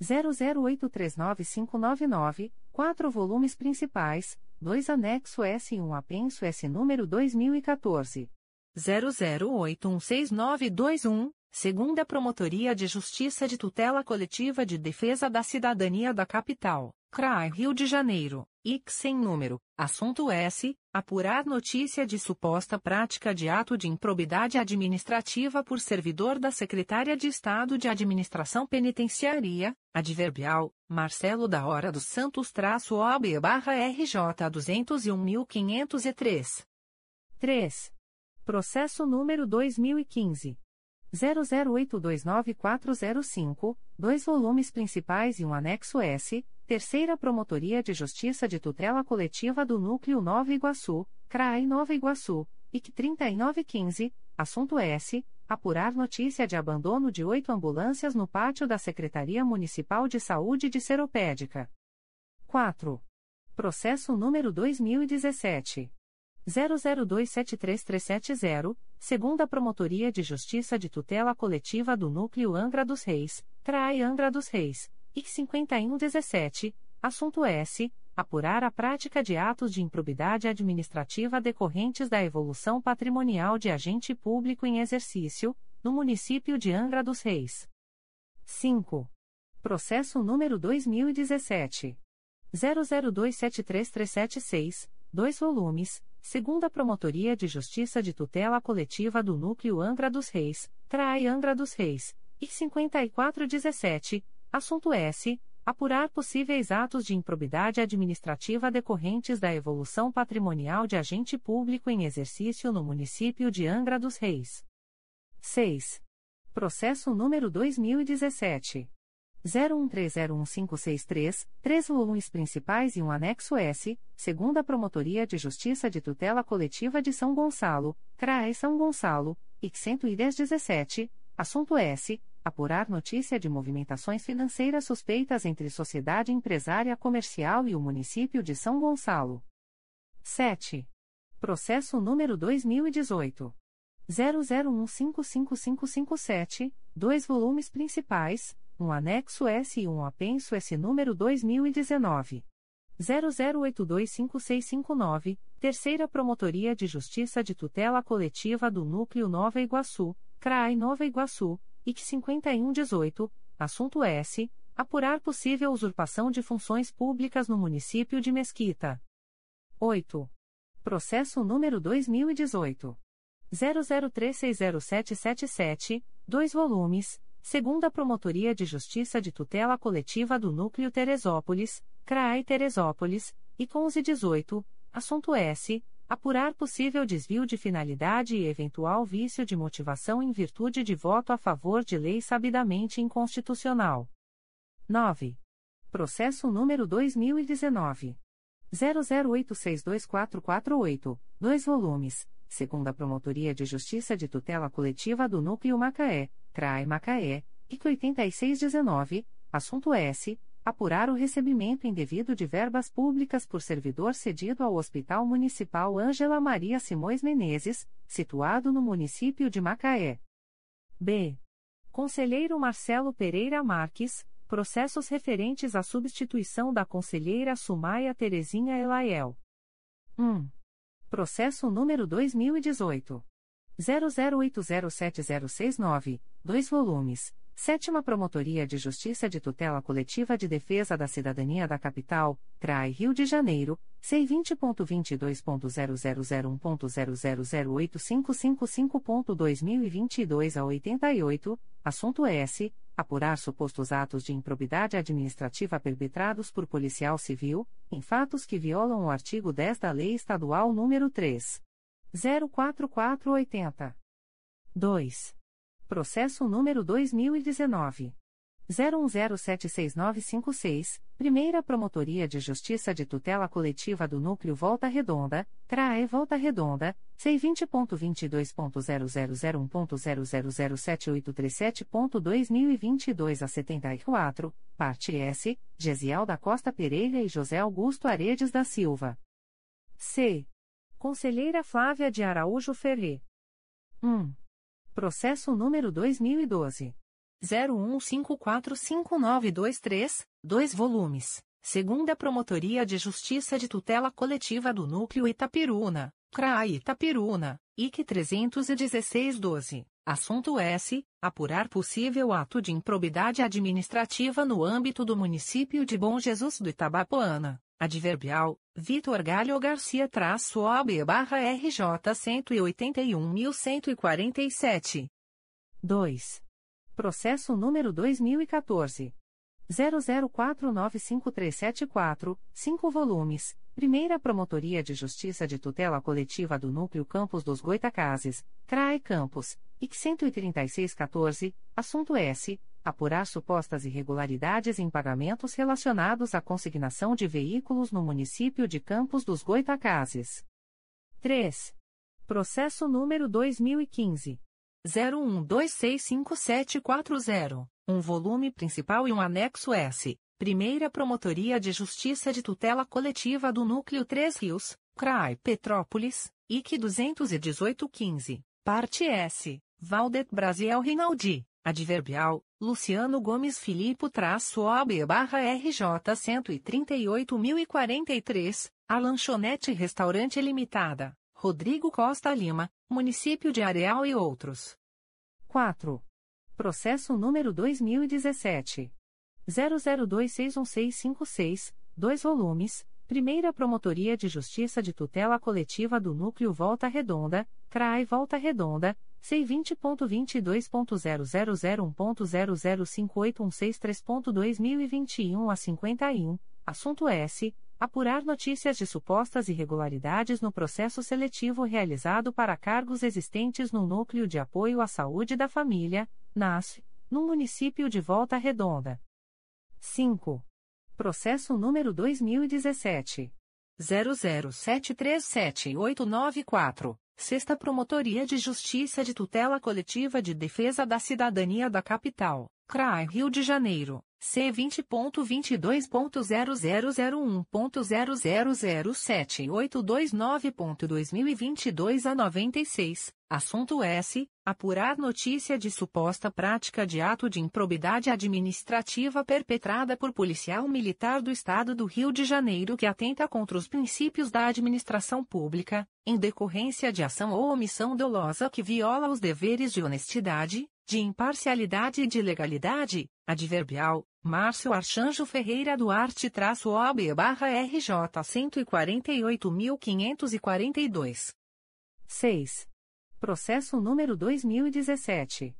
00839599, 4 volumes principais, 2 anexo S e 1 apenso S número 2014. 00816921, segunda Promotoria de Justiça de Tutela Coletiva de Defesa da Cidadania da Capital, CRAI Rio de Janeiro, IC sem número, assunto S, apurar notícia de suposta prática de ato de improbidade administrativa por servidor da Secretária de Estado de Administração Penitenciária, adverbial, Marcelo da Hora dos Santos traço OB barra RJ 201.503. 3. Processo número 2015. 00829405, dois volumes principais e um anexo S, Terceira Promotoria de Justiça de Tutela Coletiva do Núcleo Nova Iguaçu, CRAI Nova Iguaçu, IC 3915, assunto S. Apurar notícia de abandono de oito ambulâncias no pátio da Secretaria Municipal de Saúde de Seropédica. 4. Processo número 2017. 00273370, segunda Promotoria de Justiça de Tutela Coletiva do Núcleo Angra dos Reis, CRAI Angra dos Reis IC 5117, assunto S. Apurar a prática de atos de improbidade administrativa decorrentes da evolução patrimonial de agente público em exercício, no município de Angra dos Reis. 5. Processo número 2017. 00273376, 2 volumes, segunda Promotoria de Justiça de Tutela Coletiva do Núcleo Angra dos Reis, CRAI Angra dos Reis, IC 5417, Assunto S. Apurar possíveis atos de improbidade administrativa decorrentes da evolução patrimonial de agente público em exercício no município de Angra dos Reis. 6. Processo número 2017. 01301563, três volumes principais e um anexo S, segunda Promotoria de Justiça de Tutela Coletiva de São Gonçalo, CRAE São Gonçalo, IC 11017, assunto S apurar notícia de movimentações financeiras suspeitas entre sociedade empresária comercial e o município de São Gonçalo. 7. Processo número 2018 00155557, dois volumes principais, um anexo S e um apenso S número 2019 00825659, Terceira Promotoria de Justiça de Tutela Coletiva do Núcleo Nova Iguaçu, CRAI Nova Iguaçu IC 5118, assunto S. Apurar possível usurpação de funções públicas no município de Mesquita. 8. Processo número 2018. 00360777, 2 volumes, segunda Promotoria de Justiça de Tutela Coletiva do Núcleo Teresópolis, CRAI Teresópolis, e 1118, assunto S. Apurar possível desvio de finalidade e eventual vício de motivação em virtude de voto a favor de lei sabidamente inconstitucional. 9. Processo número 2019. 00862448, 2 volumes, segunda Promotoria de Justiça de Tutela Coletiva do Núcleo Macaé, CRAE Macaé, IC 8619, assunto S. Apurar o recebimento indevido de verbas públicas por servidor cedido ao Hospital Municipal Ângela Maria Simões Menezes, situado no município de Macaé. B. Conselheiro Marcelo Pereira Marques, processos referentes à substituição da conselheira Sumaia Terezinha Elaiel. 1. Processo número 2018. 00807069, 2 volumes. Sétima Promotoria de Justiça de Tutela Coletiva de Defesa da Cidadania da Capital, CRAI Rio de Janeiro, C20.22.0001.0008555.2022 a 88, assunto S. Apurar supostos atos de improbidade administrativa perpetrados por policial civil, em fatos que violam o artigo 10 da Lei Estadual nº 3. 04480. 2. Processo número 2019. 01076956, Primeira Promotoria de Justiça de Tutela Coletiva do Núcleo Volta Redonda, CRAE Volta Redonda, C20.22.0001.0007837.2022 a 74, parte S, Gesiel da Costa Pereira e José Augusto Aredes da Silva. C. Conselheira Flávia de Araújo Ferre. 1. Processo número 2012. 01545923, 2 volumes. Segunda Promotoria de Justiça de Tutela Coletiva do Núcleo Itapiruna, CRAI Itapiruna, IC 31612. Assunto S. Apurar possível ato de improbidade administrativa no âmbito do município de Bom Jesus do Itabapoana. Adverbial, Vitor Galho Garcia traço OB barra RJ 181.147. 2. Processo número 2014. 00495374, 5 volumes, Primeira Promotoria de Justiça de Tutela Coletiva do Núcleo Campos dos Goitacazes, CRAE Campos, IC 13614, assunto S apurar supostas irregularidades em pagamentos relacionados à consignação de veículos no município de Campos dos Goitacazes. 3. Processo número 2015 01265740, um volume principal e um anexo S. Primeira Promotoria de Justiça de Tutela Coletiva do Núcleo 3 Rios, CRAI Petrópolis, IC 21815, parte S. Valdet Brasiel Rinaldi, adverbial, Luciano Gomes Filipe traço OB barra RJ 138.043, a Lanchonete Restaurante Limitada, Rodrigo Costa Lima, Município de Areal e outros. 4. Processo número 2017. 00261656, 2 volumes, Primeira Promotoria de Justiça de Tutela Coletiva do Núcleo Volta Redonda, CRAI Volta Redonda, C20.22.0001.0058163.2021 a 51, assunto S. Apurar notícias de supostas irregularidades no processo seletivo realizado para cargos existentes no Núcleo de Apoio à Saúde da Família, NASF, no município de Volta Redonda. 5. Processo número 2017. 00737894. Sexta Promotoria de Justiça de Tutela Coletiva de Defesa da Cidadania da Capital, CRAI Rio de Janeiro, C20.22.0001.0007829.2022 a 96, assunto S. Apurar notícia de suposta prática de ato de improbidade administrativa perpetrada por policial militar do Estado do Rio de Janeiro que atenta contra os princípios da administração pública, em decorrência de ação ou omissão dolosa que viola os deveres de honestidade, de imparcialidade e de legalidade, adverbial, Márcio Archanjo Ferreira Duarte-OB-RJ 148.542. 6. Processo número 2017.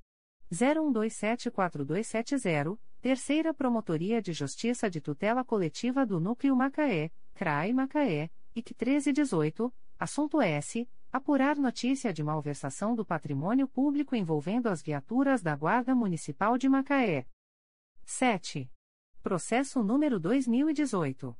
01274270, Terceira Promotoria de Justiça de Tutela Coletiva do Núcleo Macaé, CRAI Macaé, IC 1318, assunto S. Apurar notícia de malversação do patrimônio público envolvendo as viaturas da Guarda Municipal de Macaé. 7. Processo número 2018.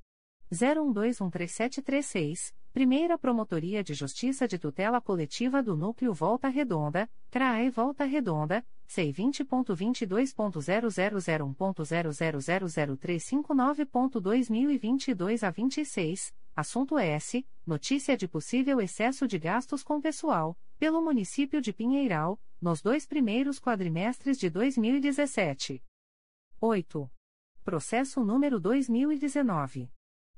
01213736, Primeira Promotoria de Justiça de Tutela Coletiva do Núcleo Volta Redonda, CRAE Volta Redonda, C20.22.0001.0000359.2022 a 26, assunto S. Notícia de possível excesso de gastos com pessoal, pelo município de Pinheiral, nos dois primeiros quadrimestres de 2017. 8. Processo número 2019.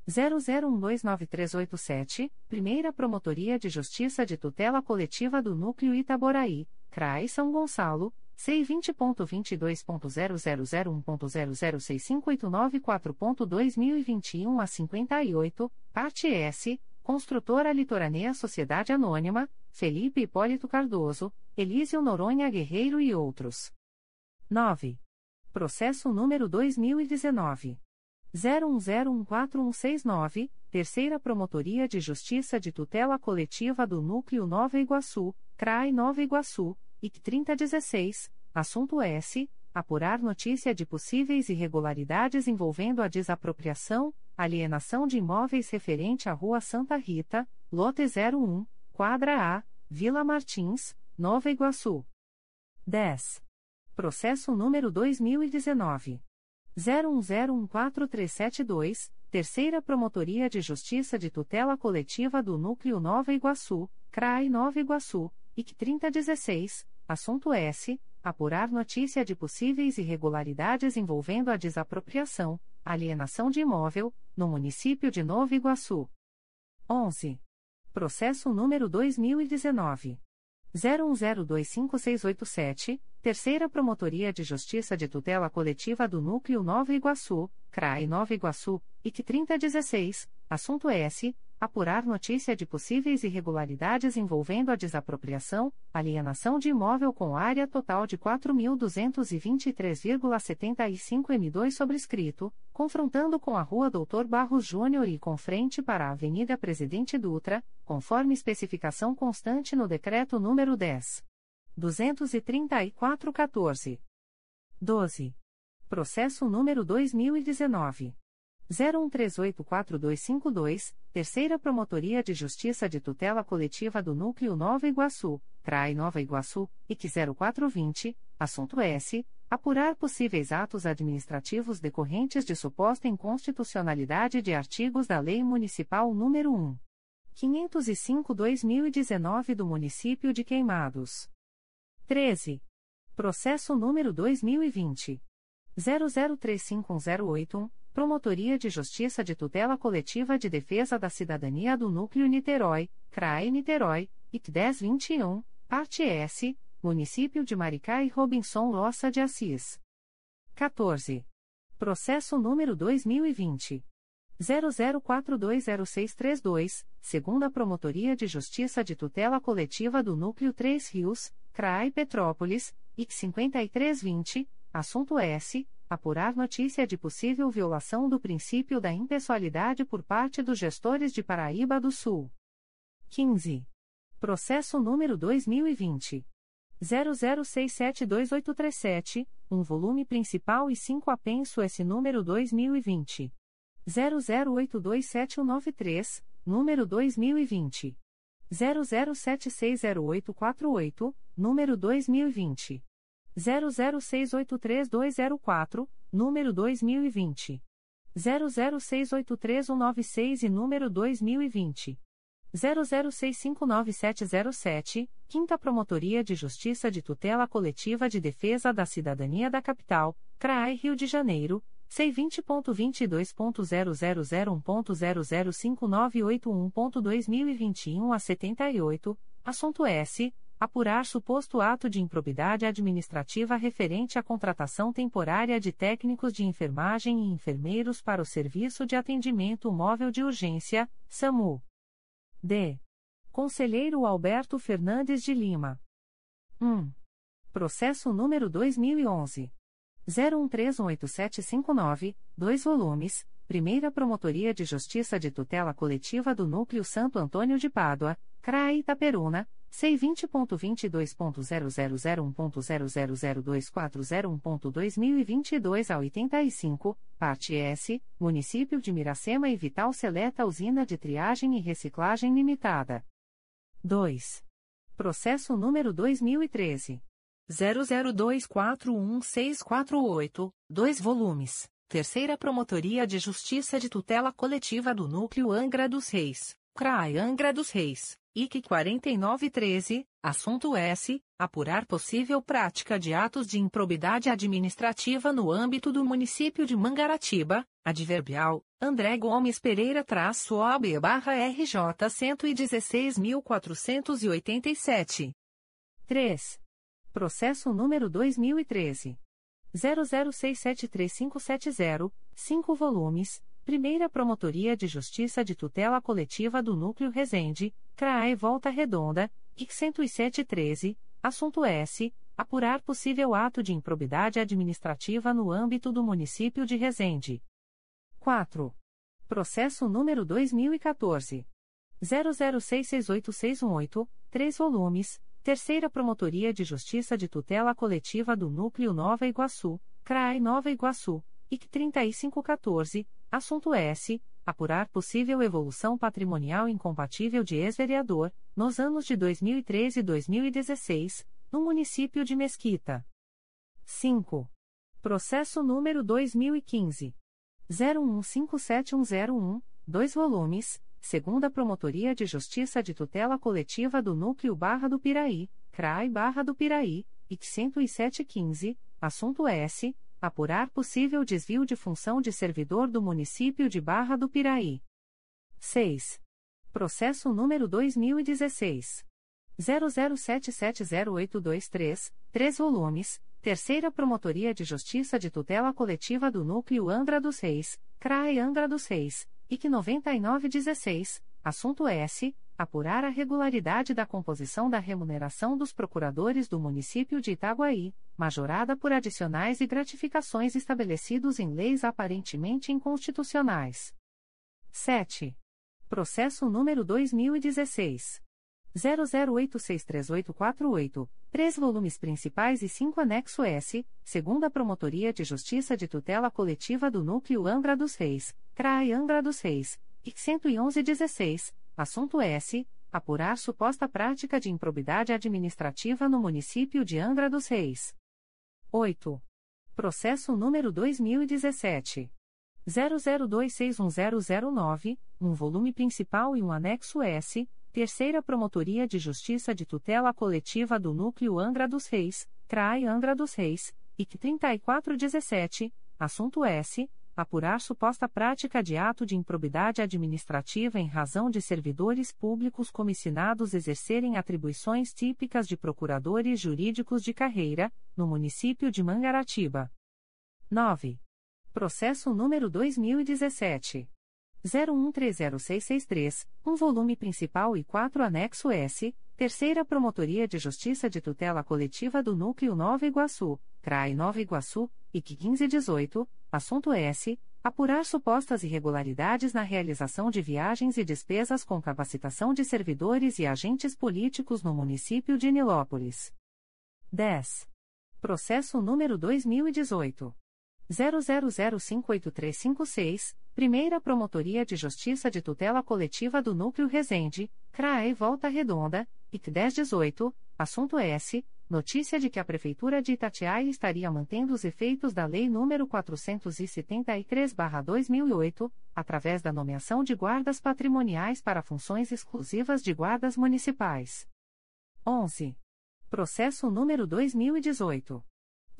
00129387, Primeira Promotoria de Justiça de Tutela Coletiva do Núcleo Itaboraí, CRAI São Gonçalo, C20.22.0001.0065894.2021 a 58, parte S, Construtora Litoranea Sociedade Anônima, Felipe Hipólito Cardoso, Elísio Noronha Guerreiro e outros. 9. Processo número 2019. 01014169, Terceira Promotoria de Justiça de Tutela Coletiva do Núcleo Nova Iguaçu, CRAI Nova Iguaçu, IC 3016, assunto S. Apurar notícia de possíveis irregularidades envolvendo a desapropriação, alienação de imóveis referente à Rua Santa Rita, lote 01, quadra A, Vila Martins, Nova Iguaçu. 10. Processo número 2019. 01014372, Terceira Promotoria de Justiça de Tutela Coletiva do Núcleo Nova Iguaçu, CRAI Nova Iguaçu, IC 3016, assunto S. Apurar notícia de possíveis irregularidades envolvendo a desapropriação, alienação de imóvel, no município de Nova Iguaçu. 11. Processo número 2019. 01025687, Terceira Promotoria de Justiça de Tutela Coletiva do Núcleo Nova Iguaçu, CRAE Nova Iguaçu, IC 3016, assunto S. Apurar notícia de possíveis irregularidades envolvendo a desapropriação, alienação de imóvel com área total de 4.223,75 m2 sobrescrito, confrontando com a Rua Doutor Barros Júnior e com frente para a Avenida Presidente Dutra, conforme especificação constante no Decreto nº 10. 234-14. 12. Processo número 2019. 01384252, Terceira Promotoria de Justiça de Tutela Coletiva do Núcleo Nova Iguaçu, CRAI Nova Iguaçu, IC 0420, assunto S. Apurar possíveis atos administrativos decorrentes de suposta inconstitucionalidade de artigos da Lei Municipal nº 1. 505-2019 do Município de Queimados. 13. Processo número 2020. 00351081, Promotoria de Justiça de Tutela Coletiva de Defesa da Cidadania do Núcleo Niterói, CRAE Niterói, IC 1021, Parte S, Município de Maricá e Robinson Roça de Assis. 14. Processo número 2020. 00420632, segunda Promotoria de Justiça de Tutela Coletiva do Núcleo 3 Rios, CRAI Petrópolis, IC 5320, assunto S. Apurar notícia de possível violação do princípio da impessoalidade por parte dos gestores de Paraíba do Sul. 15. Processo número 2020. 00672837, um volume principal e cinco apenso S número 2020. 00827193, número 2020. 00760848, número 2020. 00683204, número 2020. 00683196 e número 2020. 00659707, Quinta Promotoria de Justiça de Tutela Coletiva de Defesa da Cidadania da Capital, CRAI Rio de Janeiro, C20.22.0001.0059881.2021 a 78, assunto S. apurar suposto ato de improbidade administrativa referente à contratação temporária de técnicos de enfermagem e enfermeiros para o Serviço de Atendimento Móvel de Urgência, SAMU. D. Conselheiro Alberto Fernandes de Lima. 1. Processo número 2011. 01318759, 2 volumes, Primeira Promotoria de Justiça de Tutela Coletiva do Núcleo Santo Antônio de Pádua, CRAE Itaperuna, C20.22.0001.0002401.2022 a 85, parte S, Município de Miracema e Vital Seleta Usina de Triagem e Reciclagem Limitada. 2. Processo número 2013. 00241648, 2 volumes. Terceira Promotoria de Justiça de Tutela Coletiva do Núcleo Angra dos Reis, CRAI Angra dos Reis, IC 4913, assunto S. Apurar possível prática de atos de improbidade administrativa no âmbito do município de Mangaratiba, adverbial, André Gomes Pereira traço OB barra RJ 116.487. 3. Processo número 2013. 00673570, 5 volumes, Primeira Promotoria de Justiça de Tutela Coletiva do Núcleo Resende, CRAE Volta Redonda, IC 10713, assunto S. Apurar possível ato de improbidade administrativa no âmbito do município de Resende. 4. Processo número 2014. 00668618, 3 volumes, Terceira Promotoria de Justiça de Tutela Coletiva do Núcleo Nova Iguaçu, CRAE Nova Iguaçu, IC 3514, assunto S. Apurar possível evolução patrimonial incompatível de ex-vereador, nos anos de 2013 e 2016, no município de Mesquita. 5. Processo número 2015. 01157101, 2 volumes segunda Promotoria de Justiça de Tutela Coletiva do Núcleo Barra do Piraí, CRAI Barra do Piraí, IC 10715, assunto S. Apurar possível desvio de função de servidor do município de Barra do Piraí. 6. Processo número 2016. 00770823, 3 volumes, Terceira Promotoria de Justiça de Tutela Coletiva do Núcleo Angra dos Reis, CRAE Angra dos Reis, IC 9916, assunto S. Apurar a regularidade da composição da remuneração dos procuradores do município de Itaguaí, majorada por adicionais e gratificações estabelecidos em leis aparentemente inconstitucionais. 7. Processo número 2016. 00863848, 3 volumes principais e 5 anexo S, segunda Promotoria de Justiça de Tutela Coletiva do Núcleo Angra dos Reis, CRAE Angra dos Reis, IC 11116, assunto S. Apurar suposta prática de improbidade administrativa no município de Angra dos Reis. 8. Processo número 2017. 00261009, um volume principal e um anexo S, Terceira Promotoria de Justiça de Tutela Coletiva do Núcleo Angra dos Reis, CRAI Angra dos Reis, IC 3417, assunto S. Apurar suposta prática de ato de improbidade administrativa em razão de servidores públicos comissionados exercerem atribuições típicas de procuradores jurídicos de carreira, no município de Mangaratiba. 9. Processo número 2017. 01306663, um volume principal e 4 anexo S, Terceira Promotoria de Justiça de Tutela Coletiva do Núcleo Nova Iguaçu, CRAI Nova Iguaçu, IC 1518, assunto S. Apurar supostas irregularidades na realização de viagens e despesas com capacitação de servidores e agentes políticos no município de Nilópolis. 10. Processo número 2018. 00058356, Primeira Promotoria de Justiça de Tutela Coletiva do Núcleo Resende, CRAE Volta Redonda, IC 1018, assunto S. Notícia de que a Prefeitura de Itatiaia estaria mantendo os efeitos da Lei nº 473-2008, através da nomeação de guardas patrimoniais para funções exclusivas de guardas municipais. 11. Processo número 2018.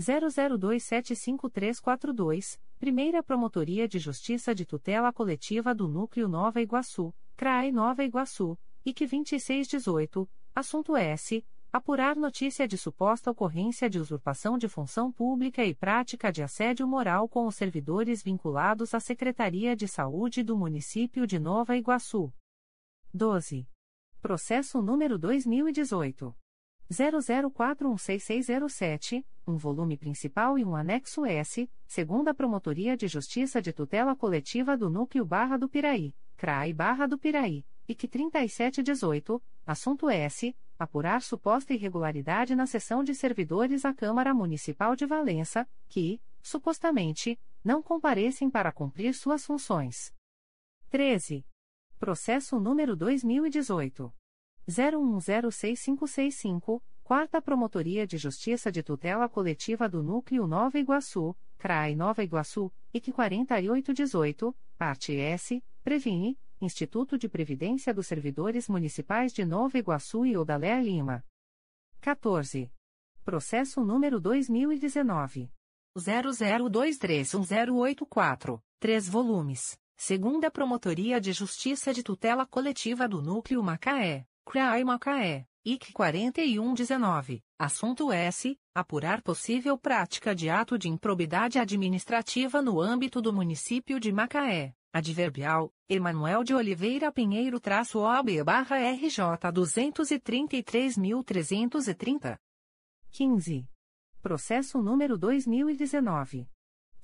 00275342, Primeira Promotoria de Justiça de Tutela Coletiva do Núcleo Nova Iguaçu, CRAE Nova Iguaçu, IC 2618, assunto S. Apurar notícia de suposta ocorrência de usurpação de função pública e prática de assédio moral com os servidores vinculados à Secretaria de Saúde do Município de Nova Iguaçu. 12. Processo número 2018. 00416607, um volume principal e um anexo S, segunda Promotoria de Justiça de Tutela Coletiva do Núcleo Barra do Piraí, CRAI Barra do Piraí, IC 3718, assunto S apurar suposta irregularidade na sessão de servidores à Câmara Municipal de Valença, que, supostamente, não comparecem para cumprir suas funções. 13. Processo número 2018. 01106565, Quarta Promotoria de Justiça de Tutela Coletiva do Núcleo Nova Iguaçu, CRAI Nova Iguaçu, IC 4818, parte S, previne, Instituto de Previdência dos Servidores Municipais de Nova Iguaçu e Odalé Lima. 14. Processo número 2019. 00231084, 3 volumes. Segunda Promotoria de Justiça de Tutela Coletiva do Núcleo Macaé, CRAI Macaé, IC 4119. Assunto S. Apurar possível prática de ato de improbidade administrativa no âmbito do município de Macaé. Adverbial, Emanuel de Oliveira Pinheiro traço OB barra RJ 233.330. 15. Processo número 2019.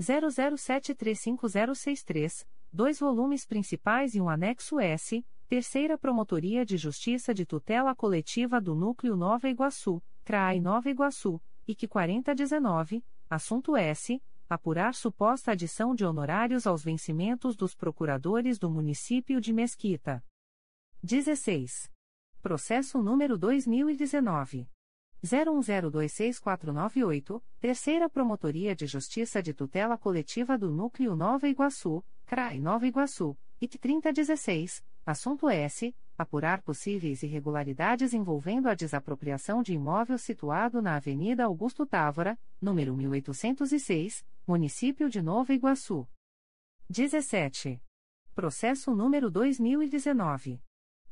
00735063, dois volumes principais e um anexo S, Terceira Promotoria de Justiça de Tutela Coletiva do Núcleo Nova Iguaçu, CRAI Nova Iguaçu, IC 4019, assunto S apurar suposta adição de honorários aos vencimentos dos procuradores do município de Mesquita. 16. Processo número 2019 01026498, Terceira Promotoria de Justiça de Tutela Coletiva do Núcleo Nova Iguaçu, CRAI Nova Iguaçu, IT 3016, assunto S apurar possíveis irregularidades envolvendo a desapropriação de imóvel situado na Avenida Augusto Távora, número 1806, município de Nova Iguaçu. 17. Processo número 2019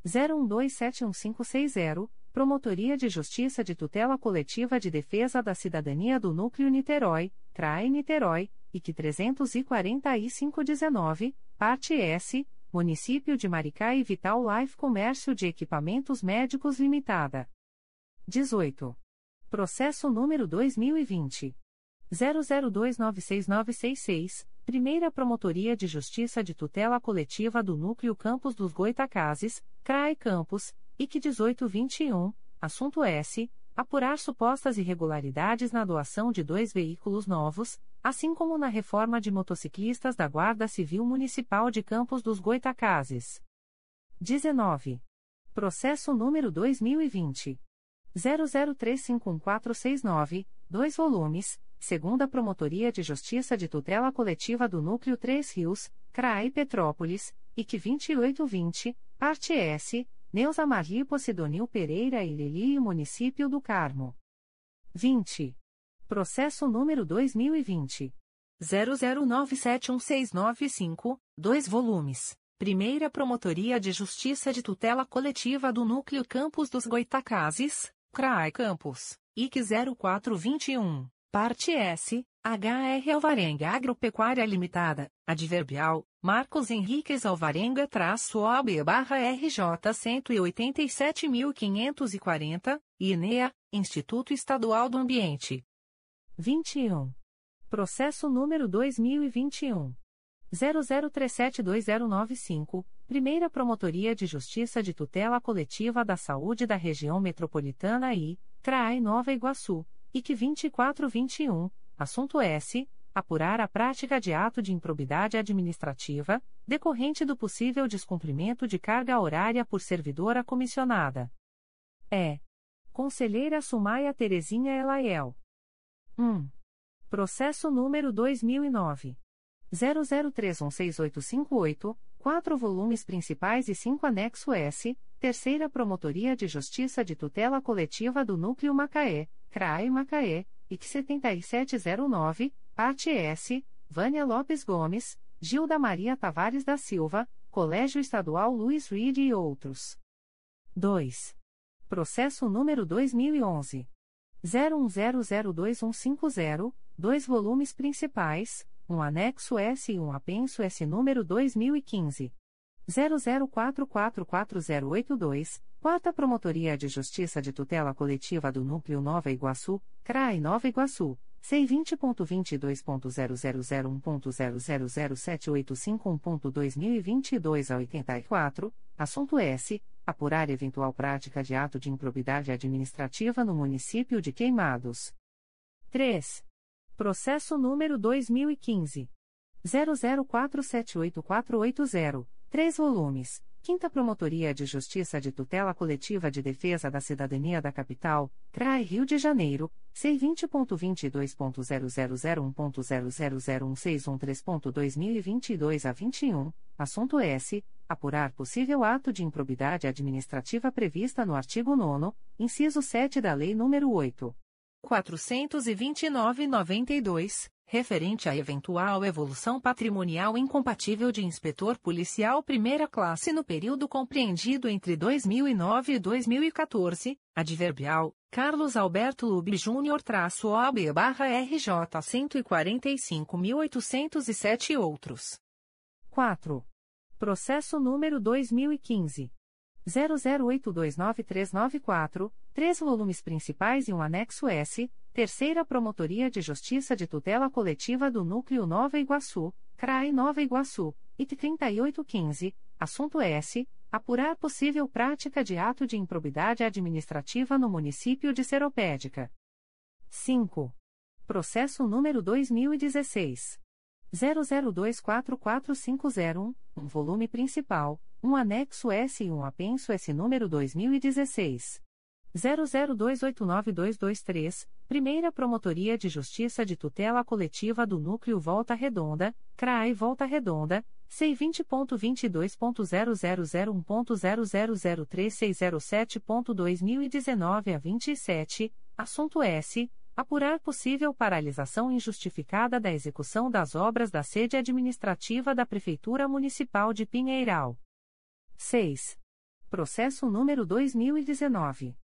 01271560, Promotoria de Justiça de Tutela Coletiva de Defesa da Cidadania do Núcleo Niterói, CRAE Niterói, IC 34519, parte S Município de Maricá e Vital Life Comércio de Equipamentos Médicos Limitada. 18. Processo número 2020. 00296966, Primeira Promotoria de Justiça de Tutela Coletiva do Núcleo Campos dos Goitacazes, CRAE Campos, IC 1821, assunto S apurar supostas irregularidades na doação de dois veículos novos, assim como na reforma de motociclistas da Guarda Civil Municipal de Campos dos Goitacazes. 19. Processo número 2020 00351469, 2 volumes, segunda Promotoria de Justiça de Tutela Coletiva do Núcleo 3 Rios, CRAI Petrópolis, IC 2820, parte S Neuza Marli Posidonil Pereira e Lili Município do Carmo. 20. Processo número 2020. 00971695, 2 volumes. Primeira Promotoria de Justiça de Tutela Coletiva do Núcleo Campos dos Goitacazes, CRAI Campos, IC 0421, Parte S, HR Alvarenga Agropecuária Limitada, Adverbial, Marcos Henriques Alvarenga traço OB barra RJ 187.540, INEA, Instituto Estadual do Ambiente. 21. Processo número 2021. 00372095, Primeira Promotoria de Justiça de Tutela Coletiva da Saúde da Região Metropolitana I, CRAI Nova Iguaçu, IC 2421, assunto S. Apurar a prática de ato de improbidade administrativa, decorrente do possível descumprimento de carga horária por servidora comissionada. É. Conselheira Sumaia Terezinha Elaiel. 1. Processo número 2009. 00316858, 4 volumes principais e 5 anexo S, Terceira Promotoria de Justiça de Tutela Coletiva do Núcleo Macaé, CRAE Macaé, IC 7709, parte S, Vânia Lopes Gomes, Gilda Maria Tavares da Silva, Colégio Estadual Luiz Reed e outros. 2. Processo número 2011. 01002150, dois volumes principais, um anexo S e um apenso S número 2015. 00444082, Quarta Promotoria de Justiça de Tutela Coletiva do Núcleo Nova Iguaçu, CRAI Nova Iguaçu, C20.22.0001.0007851.2022 a 84, assunto S. Apurar eventual prática de ato de improbidade administrativa no município de Queimados. 3. Processo número 2015. 00478480, 3 volumes. Quinta Promotoria de Justiça de Tutela Coletiva de Defesa da Cidadania da Capital, CRAI Rio de Janeiro, C20.22.0001.0001613.2022 a 21, assunto S. Apurar possível ato de improbidade administrativa prevista no artigo 9, inciso 7 da Lei nº 8. 429-92, referente à eventual evolução patrimonial incompatível de inspetor policial primeira classe no período compreendido entre 2009 e 2014, adverbial, Carlos Alberto Lube Júnior-OB-RJ 145.807 e outros. 4. Processo número 2015. 00829394, três volumes principais e um anexo S, Terceira Promotoria de Justiça de Tutela Coletiva do Núcleo Nova Iguaçu, CRAI Nova Iguaçu, IT 3815, assunto S. Apurar possível prática de ato de improbidade administrativa no município de Seropédica. 5. Processo número 2016. 00244501, um volume principal, um anexo S e um apenso S número 2016. 00289223, Primeira Promotoria de Justiça de Tutela Coletiva do Núcleo Volta Redonda, CRAI Volta Redonda, C20.22.0001.0003607.2019 a 27, assunto S apurar possível paralisação injustificada da execução das obras da sede administrativa da Prefeitura Municipal de Pinheiral. 6. Processo número 2019.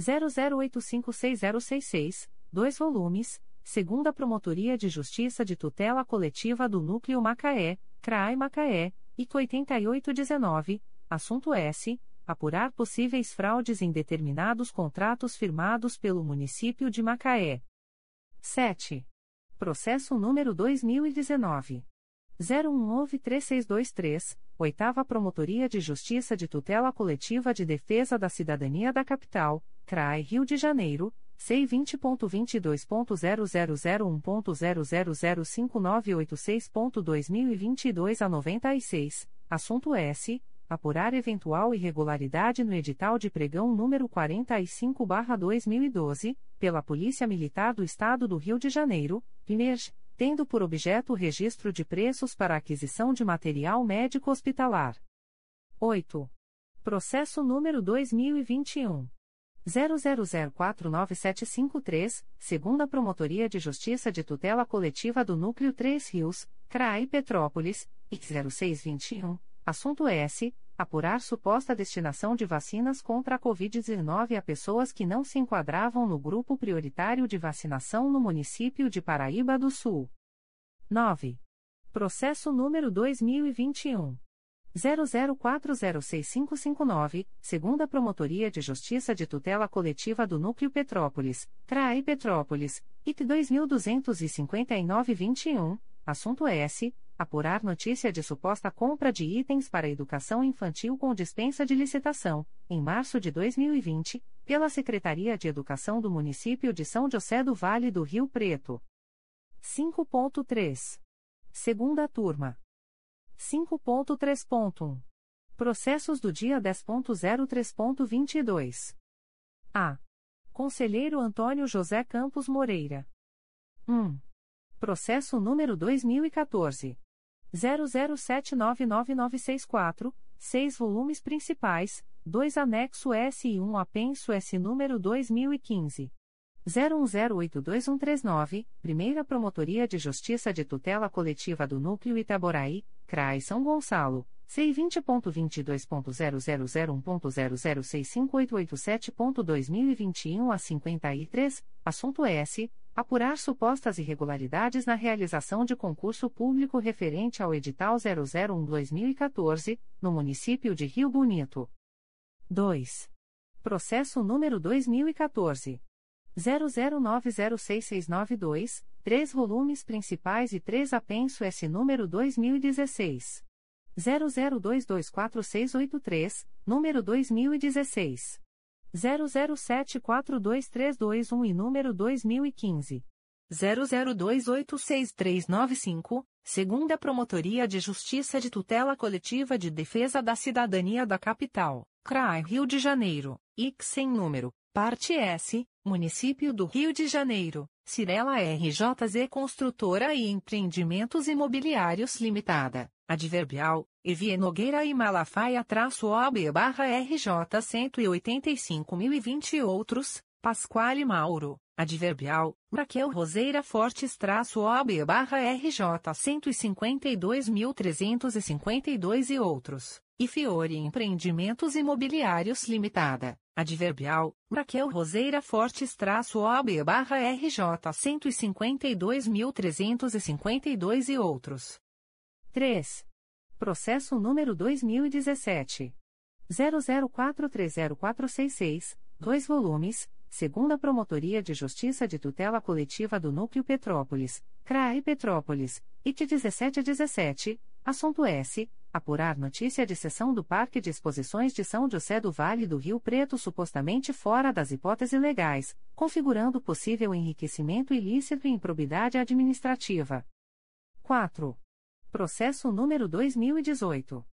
00856066, 2 volumes, segunda Promotoria de Justiça de Tutela Coletiva do Núcleo Macaé, CRAI Macaé, IC 8819, assunto S apurar possíveis fraudes em determinados contratos firmados pelo município de Macaé. 7. Processo número 2019 01936223, Oitava Promotoria de Justiça de Tutela Coletiva de Defesa da Cidadania da Capital, CRAI Rio de Janeiro. C20.22.0001.0005986.2022 a 96, assunto S apurar eventual irregularidade no edital de pregão número 45/2012, pela Polícia Militar do Estado do Rio de Janeiro, PNERJ, tendo por objeto o registro de preços para aquisição de material médico hospitalar. 8. Processo número 2021 00049753, segunda Promotoria de Justiça de Tutela Coletiva do Núcleo 3 Rios, CRAI Petrópolis, X0621 Assunto S. Apurar suposta destinação de vacinas contra a Covid-19 a pessoas que não se enquadravam no grupo prioritário de vacinação no município de Paraíba do Sul. 9. Processo número 2021. 00406559, segunda Promotoria de Justiça de Tutela Coletiva do Núcleo Petrópolis, CRAE Petrópolis, IT 225921, assunto S apurar notícia de suposta compra de itens para educação infantil com dispensa de licitação, em março de 2020, pela Secretaria de Educação do Município de São José do Vale do Rio Preto. 5.3. Segunda turma. 5.3.1. Processos do dia 10.03.22. A. Conselheiro Antônio José Campos Moreira. 1. Processo número 2014. 00799964, 6 volumes principais, 2 anexo S e 1 apenso S número 2015. 01082139, Primeira Promotoria de Justiça de Tutela Coletiva do Núcleo Itaboraí, CRAI São Gonçalo, C20.22.0001.0065887.2021 a 53, assunto S. Apurar supostas irregularidades na realização de concurso público referente ao edital 001-2014, no município de Rio Bonito. 2. Processo número 2014. 00906692, três volumes principais e três apenso S número 2016. 00224683, número 2016. 00742321 e número 2015. 00286395, segunda Promotoria de Justiça de Tutela Coletiva de Defesa da Cidadania da Capital, CRAI Rio de Janeiro, IC sem número, parte S, Município do Rio de Janeiro, Cirela RJZ Construtora e Empreendimentos Imobiliários Limitada, Adverbial, Evie Nogueira e Malafaia-OB barra RJ 185.020 e outros, Pasquale Mauro, Adverbial, Raquel Roseira Fortes-OB barra RJ 152.352 e outros, e Fiore Empreendimentos Imobiliários Limitada, Adverbial, Raquel Roseira Fortes-OB barra RJ 152.352 e outros. 3. Processo número 2017. 00430466, 2 volumes, segunda Promotoria de Justiça de Tutela Coletiva do Núcleo Petrópolis, CRAE Petrópolis, IT 1717, assunto S. Apurar notícia de sessão do Parque de Exposições de São José do Vale do Rio Preto supostamente fora das hipóteses legais, configurando possível enriquecimento ilícito e improbidade administrativa. 4. Processo número 2018.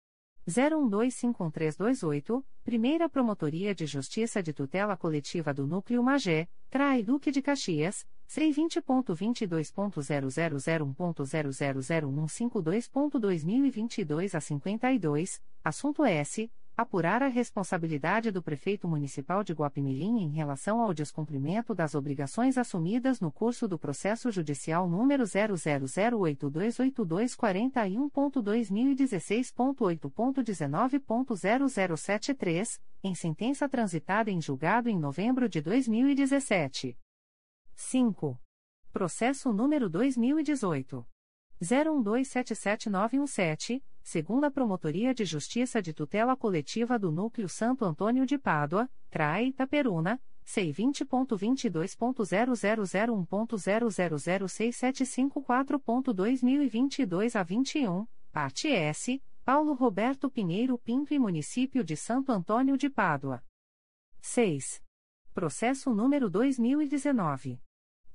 01251328, Primeira Promotoria de Justiça de Tutela Coletiva do Núcleo Magé, CRAI Duque de Caxias, C20.22.0001.0001152.2022 a 52, assunto S apurar a responsabilidade do prefeito municipal de Guapimirim em relação ao descumprimento das obrigações assumidas no curso do processo judicial número 000828241.2016.8.19.0073, em sentença transitada em julgado em novembro de 2017. 5. Processo número 2018 01277917 segunda Promotoria de Justiça de Tutela Coletiva do Núcleo Santo Antônio de Pádua, CRAE Itaperuna, C20.22.0001.0006754.2022 a 21, parte S, Paulo Roberto Pinheiro Pinto e Município de Santo Antônio de Pádua. 6. Processo número 2019.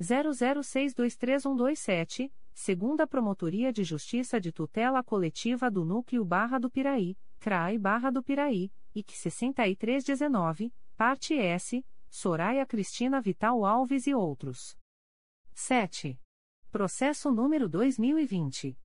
00623127, segunda Promotoria de Justiça de Tutela Coletiva do Núcleo Barra do Piraí, CRAI Barra do Piraí, IC 6319, parte S, Soraya Cristina Vital Alves e outros. 7. Processo número 2020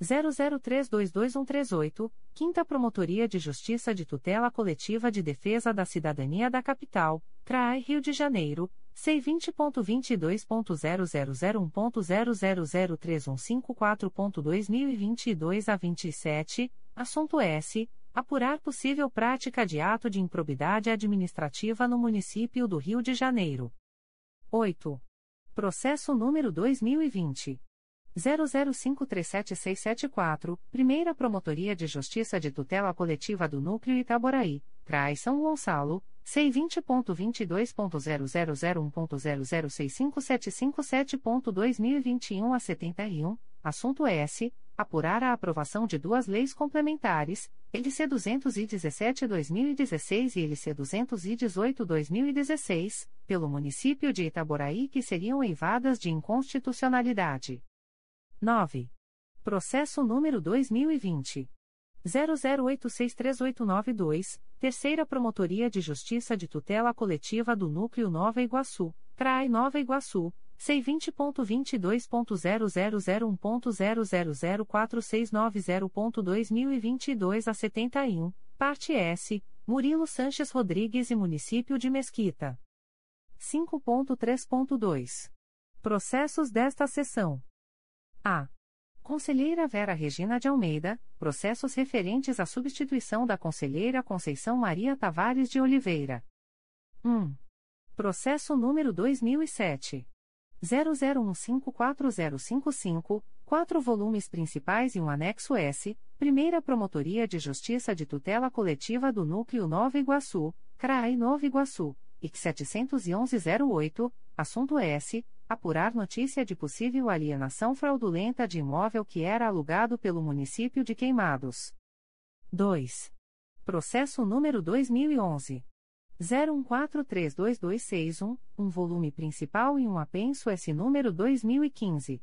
00322138, Quinta Promotoria de Justiça de Tutela Coletiva de Defesa da Cidadania da Capital, CRAI Rio de Janeiro, C20.22.0001.0003154.2022 a 27, assunto S. Apurar possível prática de ato de improbidade administrativa no município do Rio de Janeiro. 8. Processo número 2020. 00537674, Primeira Promotoria de Justiça de Tutela Coletiva do Núcleo Itaboraí, CRAI São Gonçalo, C20.22.0001.0065757.2021 a 71, assunto S. Apurar a aprovação de duas leis complementares, LC 217-2016 e LC 218-2016, pelo município de Itaboraí que seriam eivadas de inconstitucionalidade. 9. Processo número 2020. 00863892, Terceira Promotoria de Justiça de Tutela Coletiva do Núcleo Nova Iguaçu, CRAI Nova Iguaçu, C20.22.0001.0004690.2022 a 71, parte S, Murilo Sanches Rodrigues e Município de Mesquita. 5.3.2. Processos desta sessão. A. Conselheira Vera Regina de Almeida, processos referentes à substituição da Conselheira Conceição Maria Tavares de Oliveira. 1. Processo número 2007. 00154055, quatro volumes principais e um anexo S, Primeira Promotoria de Justiça de Tutela Coletiva do Núcleo Nova Iguaçu, CRAI Nova Iguaçu, IC 711-08, assunto S. Apurar notícia de possível alienação fraudulenta de imóvel que era alugado pelo município de Queimados. 2. Processo número 2011. 01432261, um volume principal e um apenso S número 2015.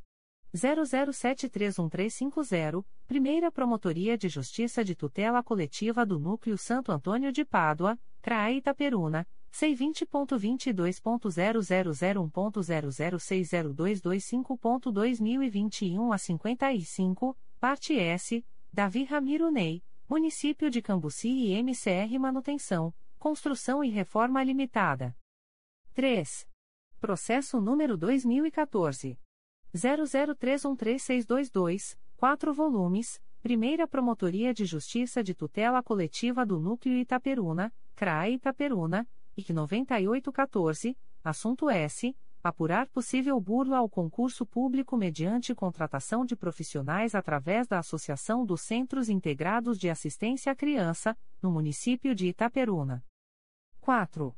00731350, Primeira Promotoria de Justiça de Tutela Coletiva do Núcleo Santo Antônio de Pádua, CRAE Itaperuna, C20.22.0001.0060225.2021 a 55, parte S, Davi Ramiro Ney, Município de Cambuci e MCR Manutenção, Construção e Reforma Limitada. 3. Processo número 2014. 00313622, 4 volumes, Primeira Promotoria de Justiça de Tutela Coletiva do Núcleo Itaperuna, CRAE Itaperuna, IC 9814, assunto S. Apurar possível burla ao concurso público mediante contratação de profissionais através da Associação dos Centros Integrados de Assistência à Criança, no município de Itaperuna. 4.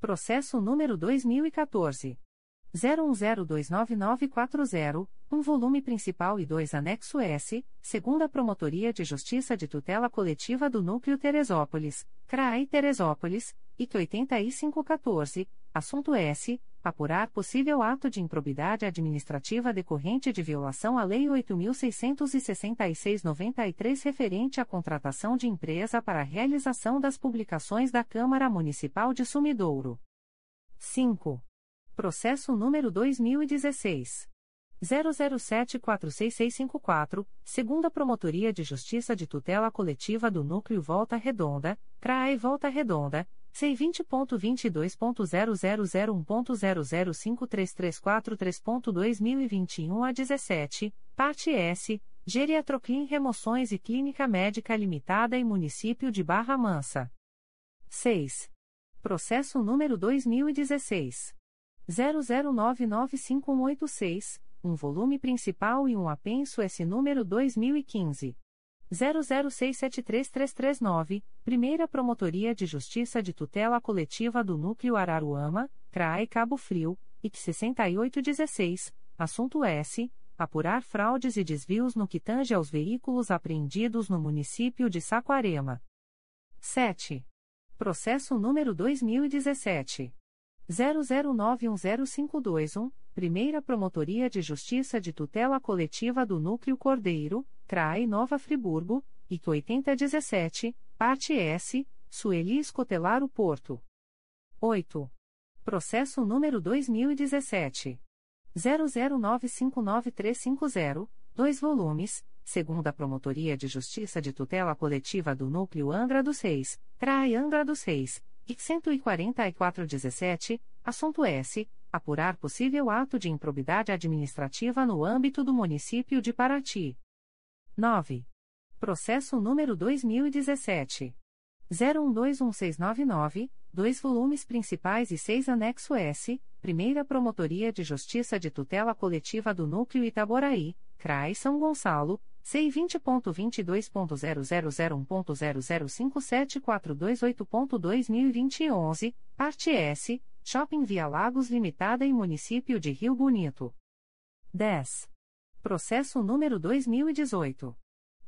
Processo número 2014. 01029940, um volume principal e dois anexo S, segunda Promotoria de Justiça de Tutela Coletiva do Núcleo Teresópolis, CRAI Teresópolis, IC 8514, assunto S. Apurar possível ato de improbidade administrativa decorrente de violação à Lei 8.666-93 referente à contratação de empresa para a realização das publicações da Câmara Municipal de Sumidouro. 5. Processo número 2016. 00746654, segunda Promotoria de Justiça de Tutela Coletiva do Núcleo Volta Redonda, CRAE Volta Redonda, C20.22.0001.0053343.2021 a 17, parte S, Geriatroclin Remoções e Clínica Médica Limitada e Município de Barra Mansa. 6. Processo número 2016. 00995186, um volume principal e um apenso S número 2015. 00673339, Primeira Promotoria de Justiça de Tutela Coletiva do Núcleo Araruama, CRAE Cabo Frio, IC 6816, assunto S. Apurar fraudes e desvios no que tange aos veículos apreendidos no município de Saquarema. 7. Processo número 2017. 00910521, Primeira Promotoria de Justiça de Tutela Coletiva do Núcleo Cordeiro, CRAE Nova Friburgo, IC 8017, Parte S, Sueli Escotelaro Porto. 8. Processo número 2017. 00959350, 2 volumes, segunda Promotoria de Justiça de Tutela Coletiva do Núcleo Angra dos Reis, CRAE Angra dos Reis, IC 14417, assunto S. Apurar possível ato de improbidade administrativa no âmbito do município de Paraty. 9. Processo número 2017. 01216999, dois volumes principais e seis anexo S, Primeira Promotoria de Justiça de Tutela Coletiva do Núcleo Itaboraí, CRAI São Gonçalo, C20.22.0001.0057428.2021, parte S, Shopping Via Lagos Limitada e Município de Rio Bonito. 10. Processo número 2018.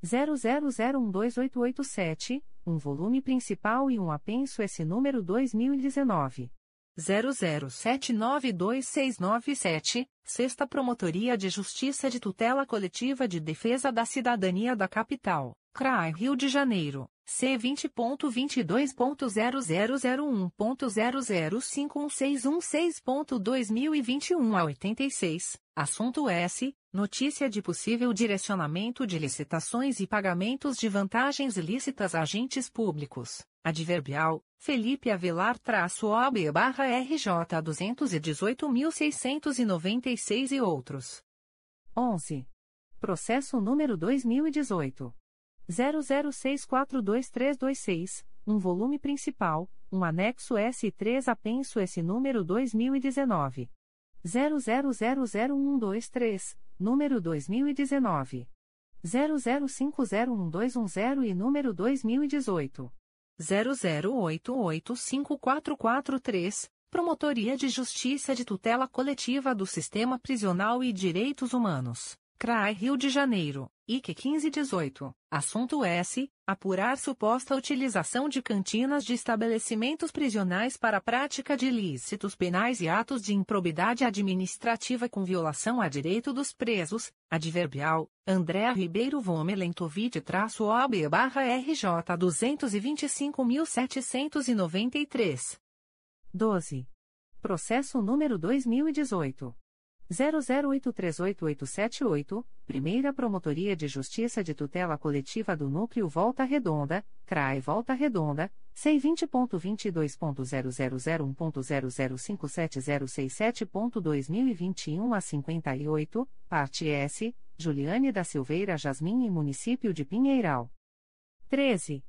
00012887, um volume principal e um apenso S número 2019. 00792697, Sexta Promotoria de Justiça de Tutela Coletiva de Defesa da Cidadania da Capital, CRAI Rio de Janeiro, C20.22.0001.0051616.2021 a 86, assunto S. Notícia de possível direcionamento de licitações e pagamentos de vantagens ilícitas a agentes públicos. Adverbial, Felipe Avelar-OB barra RJ 218.696 e outros. 11. Processo número 2018. 00642326, um volume principal, um anexo S3 apenso S número 2019. 00000123, número 2019. 00501210 e número 2018. 00885443, Promotoria de Justiça de Tutela Coletiva do Sistema Prisional e Direitos Humanos, CRAI Rio de Janeiro, IC 1518. Assunto S. Apurar suposta utilização de cantinas de estabelecimentos prisionais para prática de ilícitos penais e atos de improbidade administrativa com violação a direito dos presos. Adverbial. Andréa Ribeiro Vomelentovide-OB-RJ 225.793. 12. Processo número 2018. 00838878, Primeira Promotoria de Justiça de Tutela Coletiva do Núcleo Volta Redonda, CRAE Volta Redonda, C20.22.0001.0057067.2021 a 58, parte S, Juliane da Silveira Jasmin e Município de Pinheiral. 13.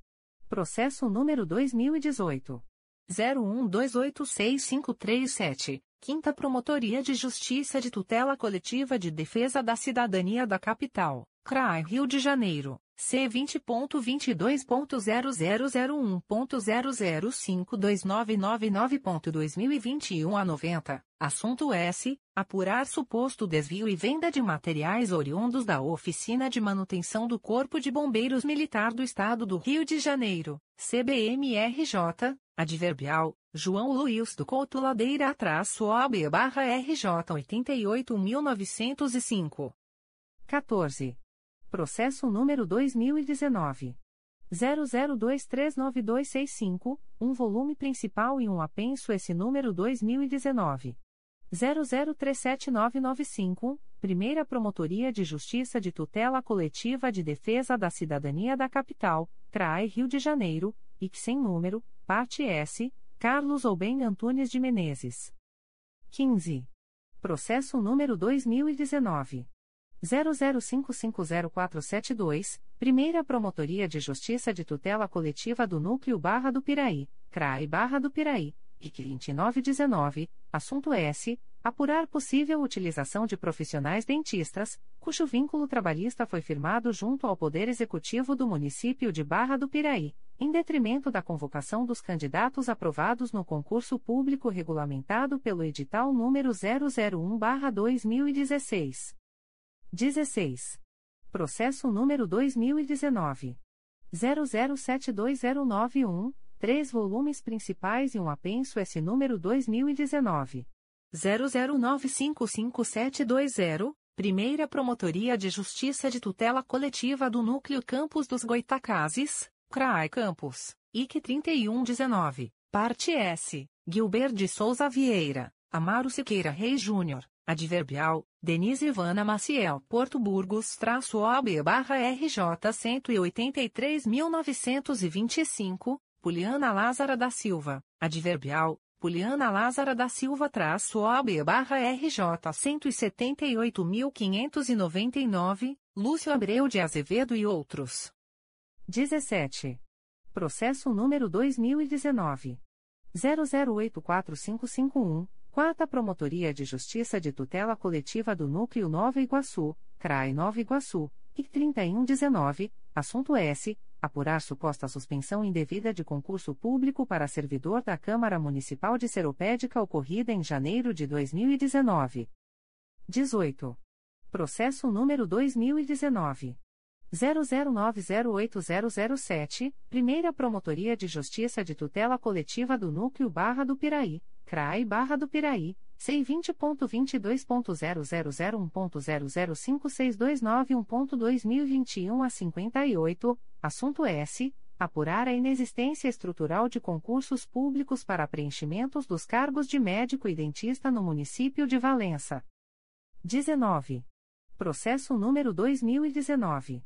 Processo número 2018. 01286537. Quinta Promotoria de Justiça de Tutela Coletiva de Defesa da Cidadania da Capital, CRAI Rio de Janeiro, C20.22.0001.0052999.2021 a 90, assunto S. Apurar suposto desvio e venda de materiais oriundos da Oficina de Manutenção do Corpo de Bombeiros Militar do Estado do Rio de Janeiro, CBMRJ, adverbial, João Luiz do Couto Ladeira atrás OAB barra RJ 88.905. 14. Processo número 2019. 00239265, um volume principal e um apenso esse número 2019. 0037995, Primeira Promotoria de Justiça de Tutela Coletiva de Defesa da Cidadania da Capital, CRAE Rio de Janeiro, que sem número, parte S, Carlos Oben Antunes de Menezes. 15. Processo número 2019. 00550472, Primeira Promotoria de Justiça de Tutela Coletiva do Núcleo Barra do Piraí, CRAI Barra do Piraí, IC 2919, assunto S. Apurar possível utilização de profissionais dentistas, cujo vínculo trabalhista foi firmado junto ao Poder Executivo do Município de Barra do Piraí, em detrimento da convocação dos candidatos aprovados no concurso público regulamentado pelo edital número 001/2016. 16. Processo número 2019 00720091, três volumes principais e um apenso S número 2019 00955720, Primeira Promotoria de Justiça de Tutela Coletiva do Núcleo Campos dos Goitacazes, CRAI Campos, IC 3119, Parte S, Gilbert de Souza Vieira, Amaro Siqueira Reis Júnior, Adverbial, Denise Ivana Maciel Porto Burgos traço OB barra RJ 183.925, Poliana Lázara da Silva, Adverbial, Poliana Lázara da Silva traço OB barra RJ 178.599, Lúcio Abreu de Azevedo e outros. 17. Processo número 2019. 00845551, Quarta Promotoria de Justiça de Tutela Coletiva do Núcleo Nova Iguaçu, CRAI Nova Iguaçu, IC 3119, assunto S. Apurar suposta suspensão indevida de concurso público para servidor da Câmara Municipal de Seropédica ocorrida em janeiro de 2019. 18. Processo número 2019. 00908007, Primeira Promotoria de Justiça de Tutela Coletiva do Núcleo Barra do Piraí, CRAI Barra do Piraí, C20.22.0001.0056291.2021 a 58, assunto S. Apurar a inexistência estrutural de concursos públicos para preenchimentos dos cargos de médico e dentista no município de Valença. 19. Processo número 2019.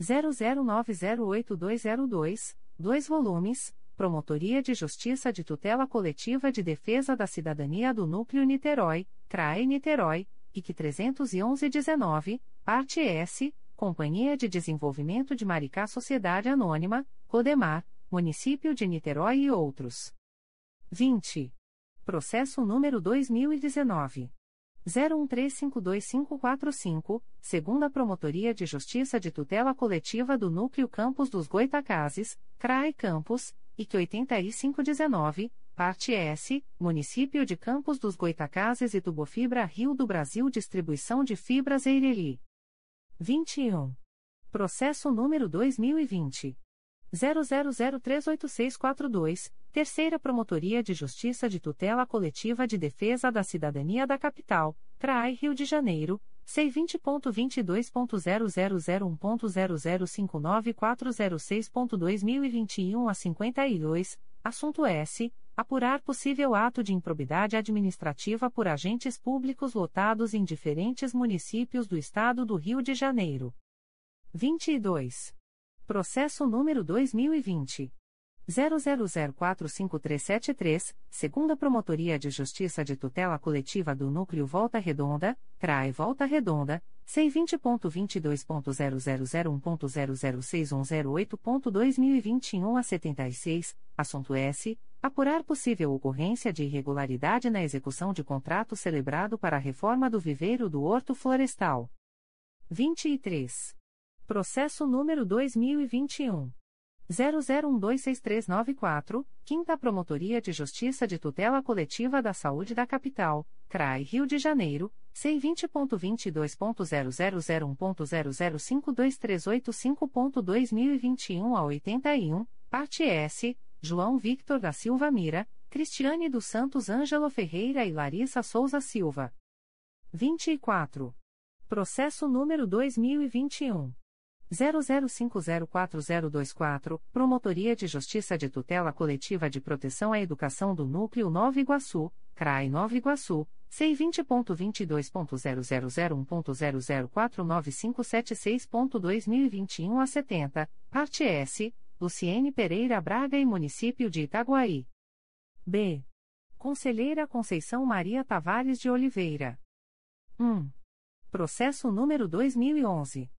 00908202, 2 volumes, Promotoria de Justiça de Tutela Coletiva de Defesa da Cidadania do Núcleo Niterói, CRAE Niterói, IC 311-19, parte S, Companhia de Desenvolvimento de Maricá Sociedade Anônima, Codemar, Município de Niterói e outros. 20. Processo número 2019. 01352545, segunda Promotoria de Justiça de Tutela Coletiva do Núcleo Campos dos Goitacazes, CRAE Campos, IC 8519, parte S, Município de Campos dos Goitacazes e Tubofibra Rio do Brasil Distribuição de Fibras Eireli. 21. Processo número 2020. 00038642, Terceira Promotoria de Justiça de Tutela Coletiva de Defesa da Cidadania da Capital, CRAI Rio de Janeiro, C20.22.0001.0059406.2021 a 52, assunto S. Apurar possível ato de improbidade administrativa por agentes públicos lotados em diferentes municípios do Estado do Rio de Janeiro. 22. Processo número 2020. 00045373, segunda Promotoria de Justiça de Tutela Coletiva do Núcleo Volta Redonda, CRAE Volta Redonda, C20.22.0001.0061008.2021 a 76, assunto S. Apurar possível ocorrência de irregularidade na execução de contrato celebrado para a reforma do viveiro do Horto Florestal. 23. Processo número 2021. 00126394, Quinta Promotoria de Justiça de Tutela Coletiva da Saúde da Capital, CRAI Rio de Janeiro, C20.22.0001.0052385.2021 a 81, parte S, João Victor da Silva Mira, Cristiane dos Santos Ângelo Ferreira e Larissa Souza Silva. 24. Processo número 2021. 00504024, Promotoria de Justiça de Tutela Coletiva de Proteção à Educação do Núcleo Nova Iguaçu, CRAI Nova Iguaçu, C20.22.0001.0049576.2021 a 70, parte S, Luciene Pereira Braga e Município de Itaguaí. B. Conselheira Conceição Maria Tavares de Oliveira. 1. Processo número 2011.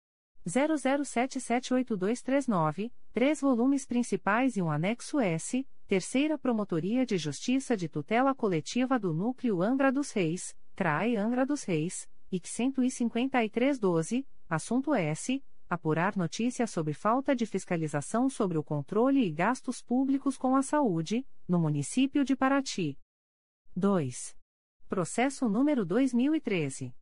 00778239, três volumes principais e um anexo S, Terceira Promotoria de Justiça de Tutela Coletiva do Núcleo Angra dos Reis, CRAE Angra dos Reis, IC 15312, assunto S. Apurar notícias sobre falta de fiscalização sobre o controle e gastos públicos com a saúde, no município de Paraty. 2. Processo número 2013.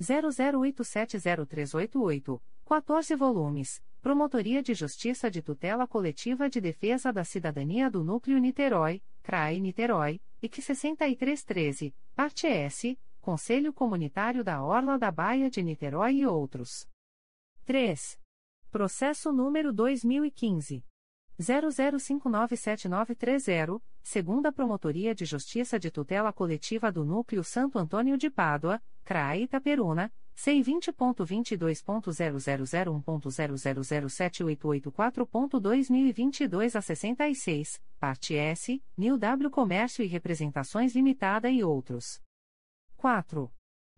00870388 14 volumes. Promotoria de Justiça de Tutela Coletiva de Defesa da Cidadania do Núcleo Niterói, CRAE Niterói, IC 6313, parte S, Conselho Comunitário da Orla da Baia de Niterói e outros. 3. Processo número 2015. 00597930, segunda Promotoria de Justiça de Tutela Coletiva do Núcleo Santo Antônio de Pádua, CRAE Itaperuna, C20.22.0001.0007884.2022 a 66, parte S, New W Comércio e Representações Limitada e outros. 4.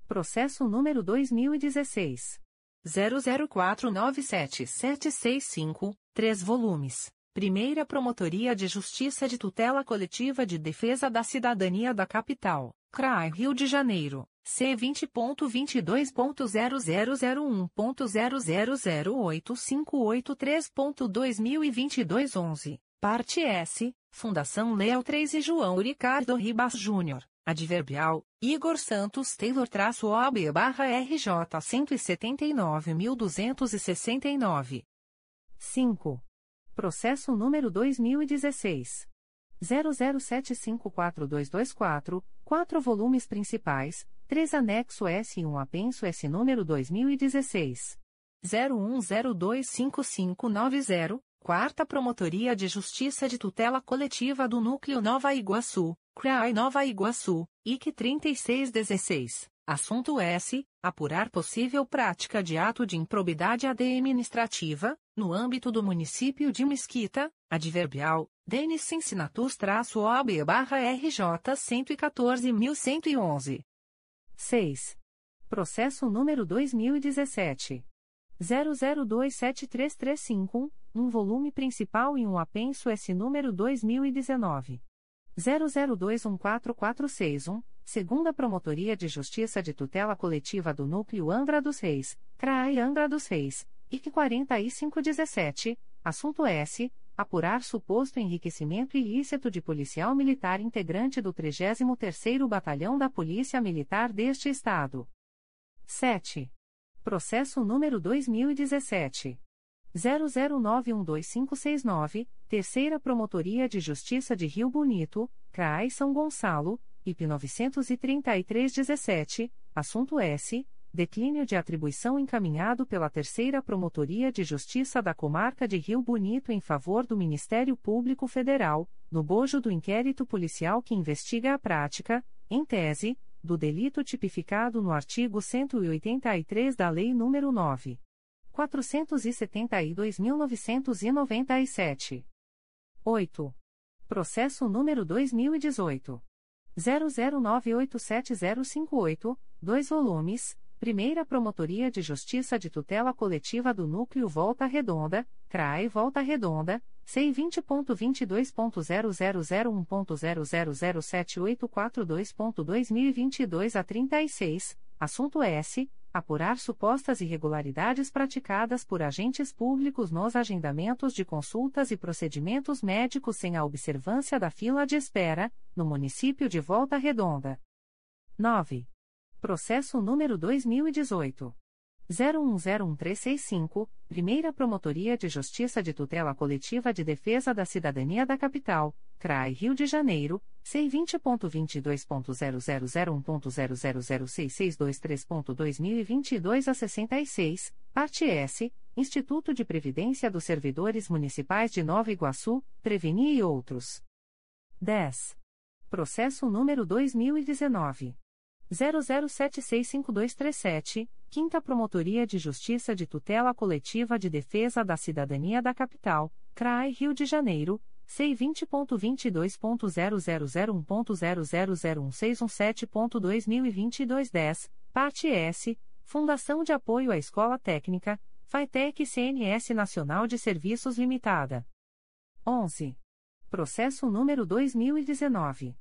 Processo número 2016. 00497765, 3 volumes. Primeira Promotoria de Justiça de Tutela Coletiva de Defesa da Cidadania da Capital, CRAI Rio de Janeiro. C20.22.0001.0008583.2022 11, parte S, Fundação Leo 3 e João Ricardo Ribas Júnior, Adverbial, Igor Santos Taylor-OB barra RJ 179.269. 5. Processo número 2016. 00754224, 4 volumes principais, 3 anexo S e 1 apenso S número 2016. 01025590, Quarta Promotoria de Justiça de Tutela Coletiva do Núcleo Nova Iguaçu, CRAI Nova Iguaçu, IC 3616. Assunto S. Apurar possível prática de ato de improbidade administrativa, no âmbito do município de Mesquita, adverbial, Denis Cincinnatus-OB-RJ 114.111. 6. Processo número 2017. 00273351, um volume principal e um apenso S número 2019. 00214461, segunda Promotoria de Justiça de Tutela Coletiva do Núcleo Angra dos Reis, CRAI Angra dos Reis, IC 4517, assunto S. Apurar suposto enriquecimento ilícito de policial militar integrante do 33º Batalhão da Polícia Militar deste Estado. 7. Processo número 2017. 00912569, Terceira Promotoria de Justiça de Rio Bonito, CRAI São Gonçalo, IP 93317, assunto S. Declínio de atribuição encaminhado pela Terceira Promotoria de Justiça da Comarca de Rio Bonito em favor do Ministério Público Federal, no bojo do inquérito policial que investiga a prática, em tese, do delito tipificado no artigo 183 da Lei nº 9. 472.997. 8. Processo número 2018. 00987058, 2 volumes, Primeira Promotoria de Justiça de Tutela Coletiva do Núcleo Volta Redonda, CRAE Volta Redonda, C20.22.0001.0007842.2022 a 36, assunto S. Apurar supostas irregularidades praticadas por agentes públicos nos agendamentos de consultas e procedimentos médicos sem a observância da fila de espera, no município de Volta Redonda. 9. Processo número 2018. 01011365, Primeira Promotoria de Justiça de Tutela Coletiva de Defesa da Cidadania da Capital, CRAI Rio de Janeiro, C20.22.0001.0006623.2022 a 66, parte S, Instituto de Previdência dos Servidores Municipais de Nova Iguaçu, Preveni e outros. 10. Processo número 2019. 00765237, Quinta Promotoria de Justiça de Tutela Coletiva de Defesa da Cidadania da Capital, CRAI Rio de Janeiro, C20.22.0001.0001617.2022 10, parte S, Fundação de Apoio à Escola Técnica, FATEC CNS Nacional de Serviços Limitada. 11. Processo número 2019.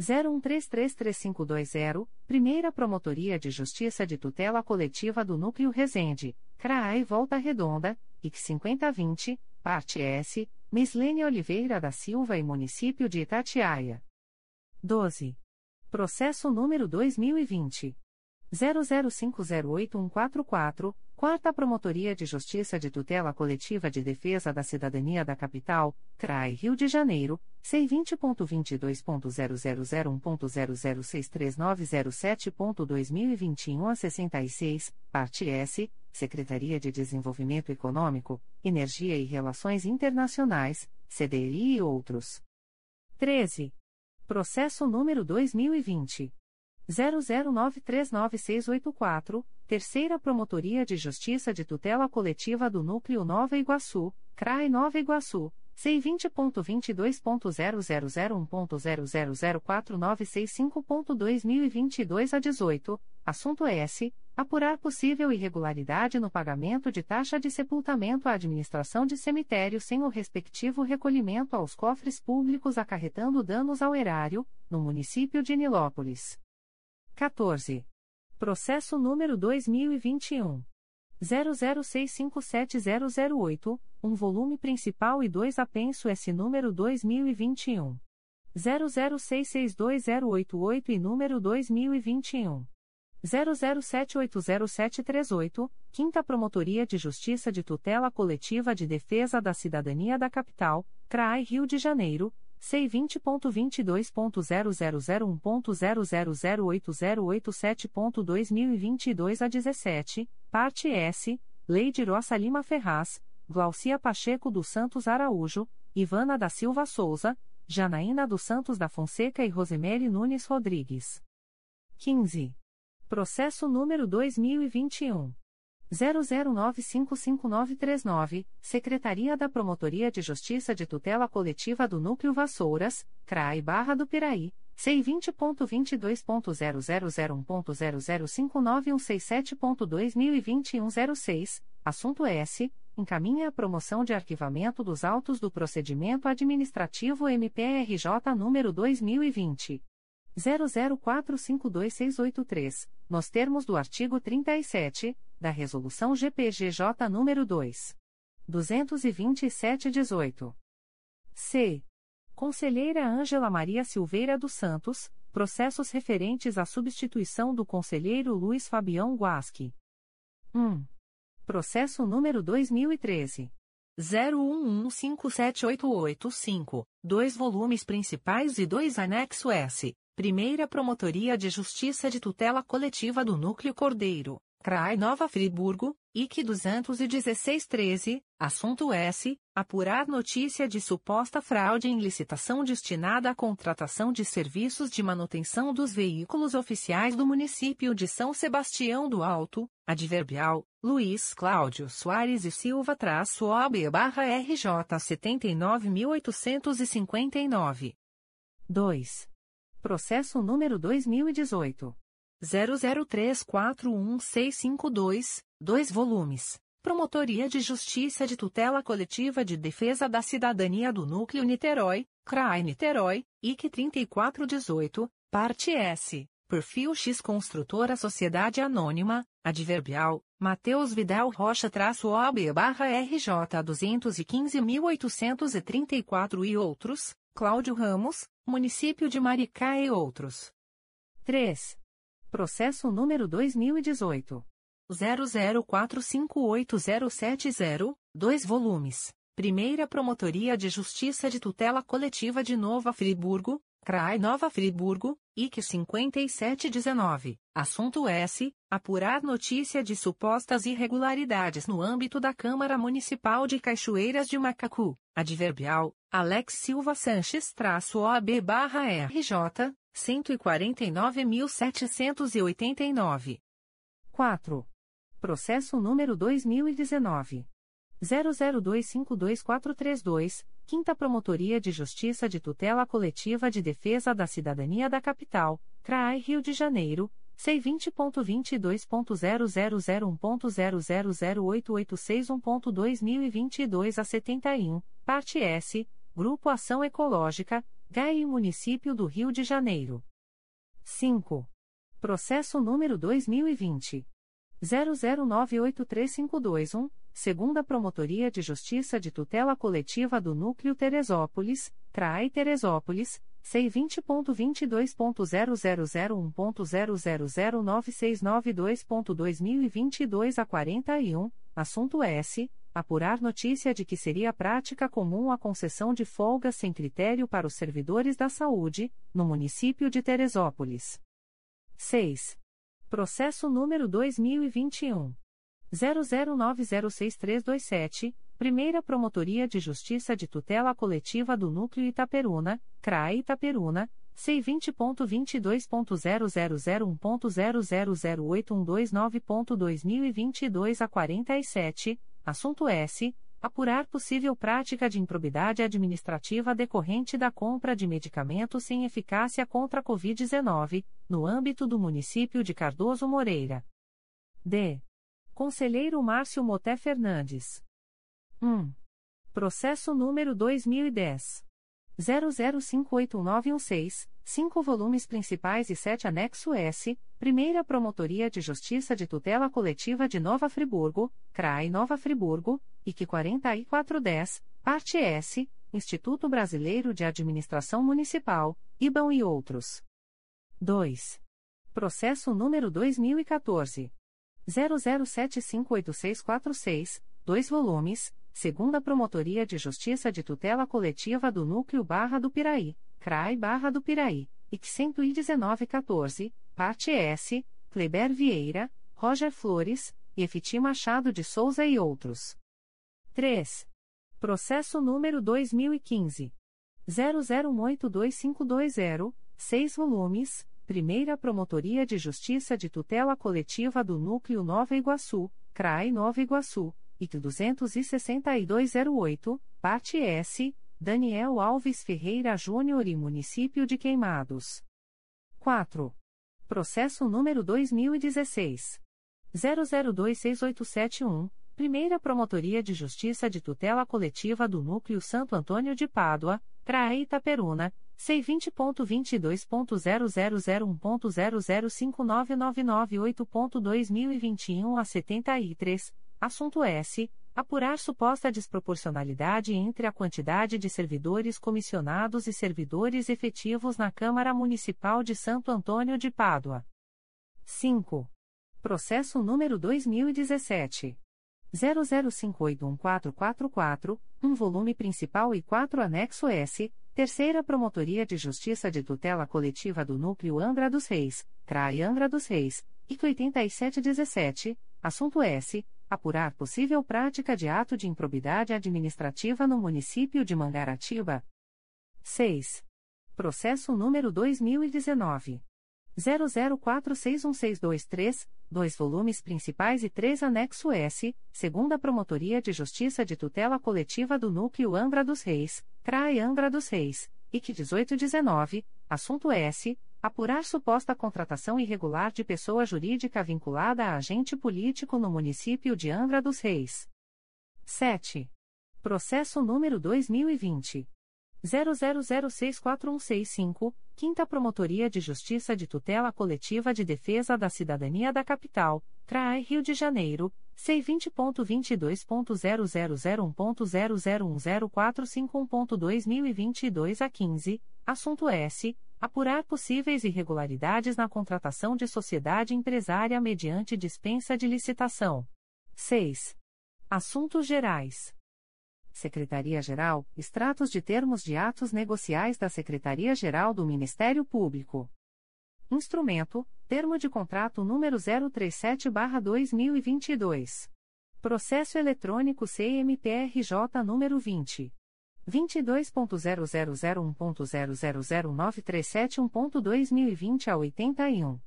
01333520, Primeira Promotoria de Justiça de Tutela Coletiva do Núcleo Resende, CRAI Volta Redonda, IC 5020, Parte S, Mislene Oliveira da Silva e Município de Itatiaia. 12. Processo número 2020. 00508144, Quarta Promotoria de Justiça de Tutela Coletiva de Defesa da Cidadania da Capital, CRAI Rio de Janeiro, C20.22.0001.0063907.2021 a 66, parte S, Secretaria de Desenvolvimento Econômico, Energia e Relações Internacionais, CDI e outros. 13. Processo número 2020. 00939684, Terceira Promotoria de Justiça de Tutela Coletiva do Núcleo Nova Iguaçu, CRAE Nova Iguaçu, C20.22.0001.0004965.2022 a 18, assunto S. Apurar possível irregularidade no pagamento de taxa de sepultamento à administração de cemitério sem o respectivo recolhimento aos cofres públicos acarretando danos ao erário, no município de Nilópolis. 14. Processo número 2021. 00657008, um volume principal e dois apenso S número 2021. 00662088 e número 2021. 00780738, Quinta Promotoria de Justiça de Tutela Coletiva de Defesa da Cidadania da Capital, CRAI Rio de Janeiro, C20.22.0001.0008087.2022 a 17, parte S, Lei de Roça Lima Ferraz, Glaucia Pacheco dos Santos Araújo, Ivana da Silva Souza, Janaína dos Santos da Fonseca e Rosemary Nunes Rodrigues. 15. Processo número 2021. 00955939, Secretaria da Promotoria de Justiça de Tutela Coletiva do Núcleo Vassouras, CRAI Barra do Piraí, C20.22.0001.0059167.2021 assunto S. Encaminha a promoção de arquivamento dos autos do procedimento administrativo MPRJ número 2020. 00452683, nos termos do artigo 37 da Resolução GPGJ nº 2. 227-18. C. Conselheira Ângela Maria Silveira dos Santos, processos referentes à substituição do conselheiro Luiz Fabião Guasque. 1. Processo número 2013. 011578885, dois volumes principais e dois anexo S. Primeira Promotoria de Justiça de Tutela Coletiva do Núcleo Cordeiro, CRAI Nova Friburgo, IC 21613, assunto S. Apurar notícia de suposta fraude em licitação destinada à contratação de serviços de manutenção dos veículos oficiais do município de São Sebastião do Alto, adverbial, Luiz Cláudio Soares e Silva traço OB barra RJ 79.859. 2. Processo número 2018. 00341652, 2 volumes. Promotoria de Justiça de Tutela Coletiva de Defesa da Cidadania do Núcleo Niterói, CRAI Niterói, IC 3418, parte S. Perfil X Construtora Sociedade Anônima, Adverbial, Mateus Vidal Rocha traço OB barra RJ 215.834 e outros, Cláudio Ramos, Município de Maricá e outros. 3. Processo número 2018. 00458070, 2 volumes. Primeira Promotoria de Justiça de Tutela Coletiva de Nova Friburgo, CRAI Nova Friburgo, IC 5719. Assunto S. Apurar notícia de supostas irregularidades no âmbito da Câmara Municipal de Cachoeiras de Macacu. Adverbial. Alex Silva Sanches traço OAB barra RJ, 149.789. 4. Processo número 2019. 00252432, Quinta Promotoria de Justiça de Tutela Coletiva de Defesa da Cidadania da Capital, CRAI Rio de Janeiro, C20.22.0001.0008861.2022 a 71, parte S, Grupo Ação Ecológica, GAI Município do Rio de Janeiro. 5. Processo número 2020. 00983521, segunda Promotoria de Justiça de Tutela Coletiva do Núcleo Teresópolis, CRAI Teresópolis, C20.22.0001.0009692.2022 a 41, assunto S. Apurar notícia de que seria prática comum a concessão de folgas sem critério para os servidores da saúde, no município de Teresópolis. 6. Processo número 2021. 00906327, Primeira Promotoria de Justiça de Tutela Coletiva do Núcleo Itaperuna, CRAE Itaperuna, C20.22.0001.0008129.2022 a 47, assunto S. Apurar possível prática de improbidade administrativa decorrente da compra de medicamentos sem eficácia contra a Covid-19, no âmbito do município de Cardoso Moreira. D. Conselheiro Márcio Moté Fernandes. 1. Processo número 2010. 00581916, 5 volumes principais e 7 anexo S, Primeira Promotoria de Justiça de Tutela Coletiva de Nova Friburgo, CRAI Nova Friburgo, IC 4410, parte S, Instituto Brasileiro de Administração Municipal, IBAN e outros. 2. Processo número 2014. 00758646, 2 volumes, segunda Promotoria de Justiça de Tutela Coletiva do Núcleo Barra do Piraí, CRAI Barra do Piraí, IC 11914, parte S, Kleber Vieira, Roger Flores, Efiti Machado de Souza e outros. 3. Processo número 2015. 00182520, 6 volumes, Primeira Promotoria de Justiça de Tutela Coletiva do Núcleo Nova Iguaçu, CRAI Nova Iguaçu, IT 26208, parte S, Daniel Alves Ferreira Júnior e Município de Queimados. 4. Processo número 2016. 00268771, Primeira Promotoria de Justiça de Tutela Coletiva do Núcleo Santo Antônio de Pádua, CRAE Itaperuna, C20.22.0001.0059998.2021 a 73, assunto S. Apurar suposta desproporcionalidade entre a quantidade de servidores comissionados e servidores efetivos na Câmara Municipal de Santo Antônio de Pádua. 5. Processo número 2017. 00581444, um volume principal e 4 anexo S, Terceira Promotoria de Justiça de Tutela Coletiva do Núcleo Angra dos Reis, CRAI Angra dos Reis, IC 8717, assunto S. Apurar possível prática de ato de improbidade administrativa no município de Mangaratiba. 6. Processo número 2019. 00461623, dois volumes principais e três anexo S, segunda Promotoria de Justiça de Tutela Coletiva do Núcleo Angra dos Reis, CRAE Angra dos Reis, IC 1819, assunto S. Apurar suposta contratação irregular de pessoa jurídica vinculada a agente político no município de Angra dos Reis. 7. Processo número 2020. 00064165, Quinta Promotoria de Justiça de Tutela Coletiva de Defesa da Cidadania da Capital, CRAI Rio de Janeiro, C20.22.0001.0010451.2022 a 15, assunto S. Apurar possíveis irregularidades na contratação de sociedade empresária mediante dispensa de licitação. 6. Assuntos Gerais. Secretaria-Geral, extratos de termos de atos negociais da Secretaria-Geral do Ministério Público. Instrumento: Termo de contrato número 037/2022. Processo eletrônico CMPRJ número 20 22.0001.0009371.2020 a 81.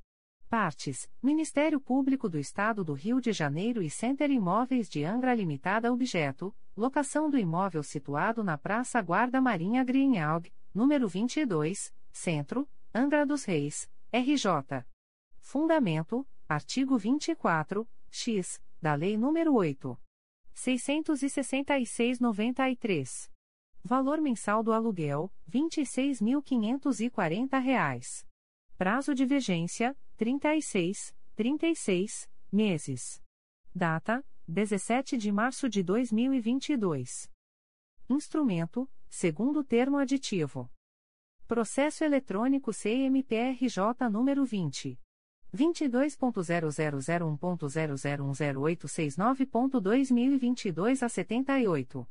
Partes: Ministério Público do Estado do Rio de Janeiro e Center Imóveis de Angra Limitada Objeto: locação do imóvel situado na Praça Guarda Marinha Greenalg, número 22, Centro, Angra dos Reis, RJ. Fundamento: artigo 24, X, da Lei nº 8. 666/93. Valor mensal do aluguel: R$ 26.540. Prazo de vigência: 36, 36 meses. Data: 17 de março de 2022. Instrumento: segundo termo aditivo. Processo eletrônico CMPRJ número 20 22.0001.0010869.2022 a 78.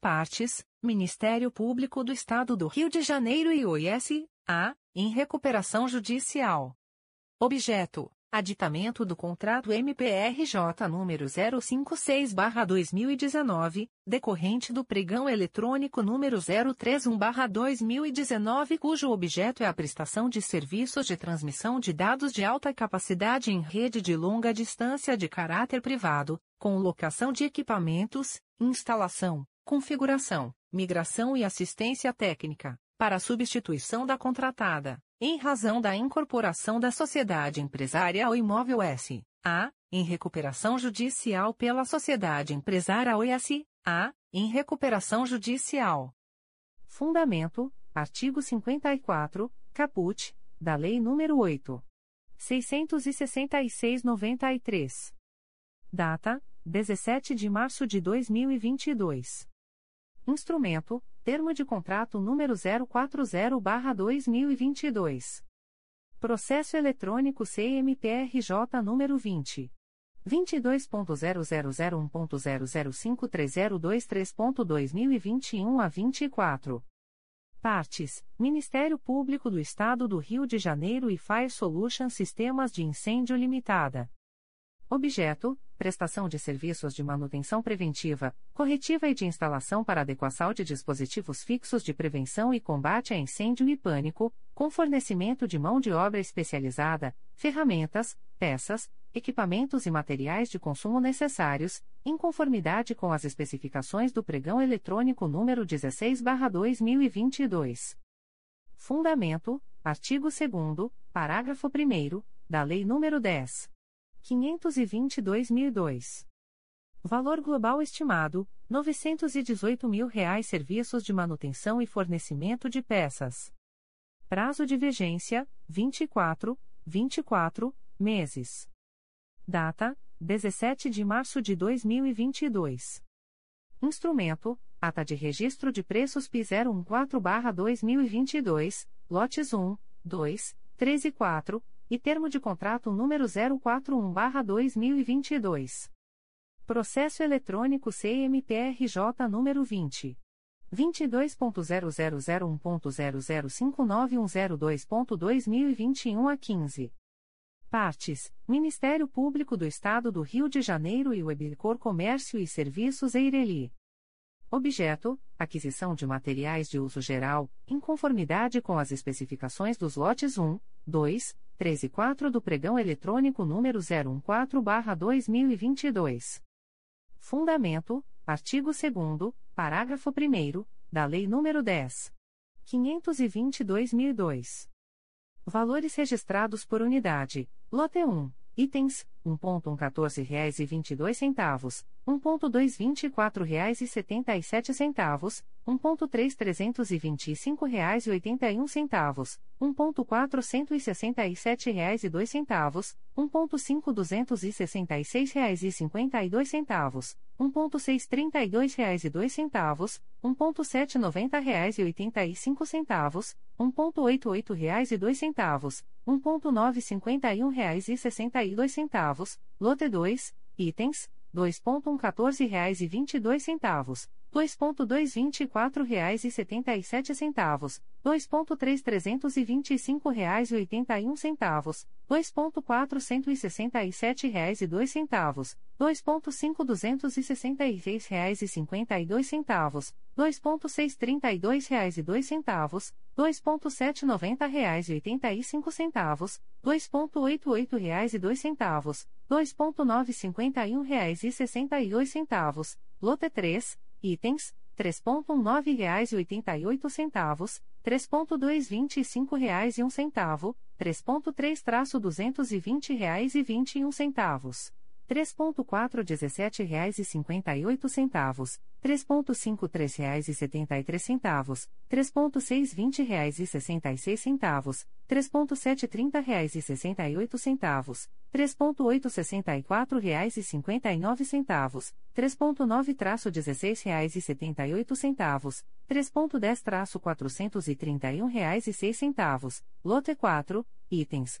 Partes: Ministério Público do Estado do Rio de Janeiro e OIS, A, em recuperação judicial. Objeto: Aditamento do contrato MPRJ número 056/2019, decorrente do pregão eletrônico número 031/2019, cujo objeto é a prestação de serviços de transmissão de dados de alta capacidade em rede de longa distância de caráter privado, com locação de equipamentos, instalação, configuração, migração e assistência técnica para substituição da contratada, em razão da incorporação da sociedade empresária ao imóvel S. A. Em recuperação judicial pela sociedade empresária OS. A. Em recuperação judicial. Fundamento: artigo 54, caput, da Lei nº 8. 666-93. Data: 17 de março de 2022. Instrumento: Termo de contrato número 040/2022. Processo eletrônico CMPRJ número 20 22.0001.0053023.2021 a 24. Partes: Ministério Público do Estado do Rio de Janeiro e Fire Solution Sistemas de Incêndio Limitada. Objeto: prestação de serviços de manutenção preventiva, corretiva e de instalação para adequação de dispositivos fixos de prevenção e combate a incêndio e pânico, com fornecimento de mão de obra especializada, ferramentas, peças, equipamentos e materiais de consumo necessários, em conformidade com as especificações do pregão eletrônico número 16/2022. Fundamento: artigo 2 parágrafo 1 da Lei nº 10. 522.002. Valor global estimado: 918 mil reais serviços de manutenção e fornecimento de peças. Prazo de vigência: 24, 24 meses. Data: 17 de março de 2022. Instrumento: Ata de Registro de Preços P 014/2022, lotes 1, 2, 3 e 4, e termo de contrato número 041/2022. Processo eletrônico CMPRJ número 20 22.0001.0059102.2021 a 15. Partes: Ministério Público do Estado do Rio de Janeiro e o Ebicor Comércio e Serviços Eireli. Objeto: aquisição de materiais de uso geral, em conformidade com as especificações dos lotes 1, 2, 3 e 4 do pregão eletrônico número 014/2022. Fundamento: artigo 2 parágrafo 1 da Lei nº 10. 522.002. Valores registrados por unidade: lote 1 Itens: 1.114 reais e 22 centavos, 1.224 reais e 77 centavos, 1.3325 reais e 81 centavos, 1.467 reais e 2 centavos, 1.5266 reais e 52 centavos, 1.632 reais e 2 centavos, 1.790 reais e 85 centavos, 1.88 reais e 2 centavos, 1.951 reais e 62 centavos, lote 2, itens, 2.114 reais e 22 centavos, 2.224 reais e 77 centavos, 2.3325 reais e 81 centavos, 2.467 reais e 2 centavos, 2.5266 reais e 52 centavos, 2.632 reais e 2 centavos, 2.790 reais e 85 centavos, 2.88 reais e 2 centavos, 2.951 reais e 62 centavos, lote 3, itens: 3.9 reais e 88 centavos, 3.225 reais e um centavo, 3.3 traço 220 reais e 21 centavos. 3.417 reais e 58 centavos, 3.53 reais e 73 centavos, 3.620 reais e 66 centavos, 3.730 reais e 68 centavos, 3.864 reais e 59 centavos, 3.9 traço 16 reais e 78 centavos, 3.10 traço 431 reais e 6 centavos, lote 4, itens,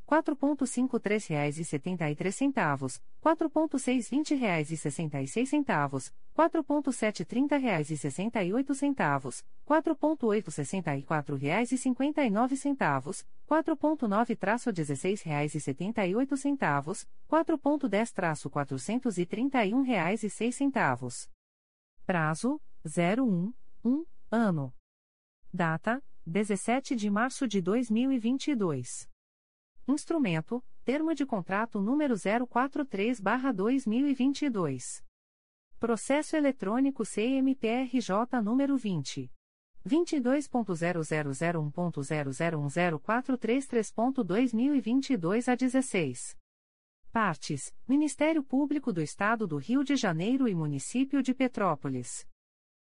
4.53 reais e 73 centavos, 4.620 reais e 66 centavos, 4.730 reais e 68 centavos, 4.864 reais e 59 centavos, 4.9-16 reais e 78 centavos, 4.10-431 reais e 6 centavos. Prazo: 01, 1, ano. Data: 17 de março de 2022. Instrumento: Termo de contrato número 043/2022. Processo eletrônico CMPRJ número 20 22.0001.0010433.2022 a 16. Partes: Ministério Público do Estado do Rio de Janeiro e Município de Petrópolis.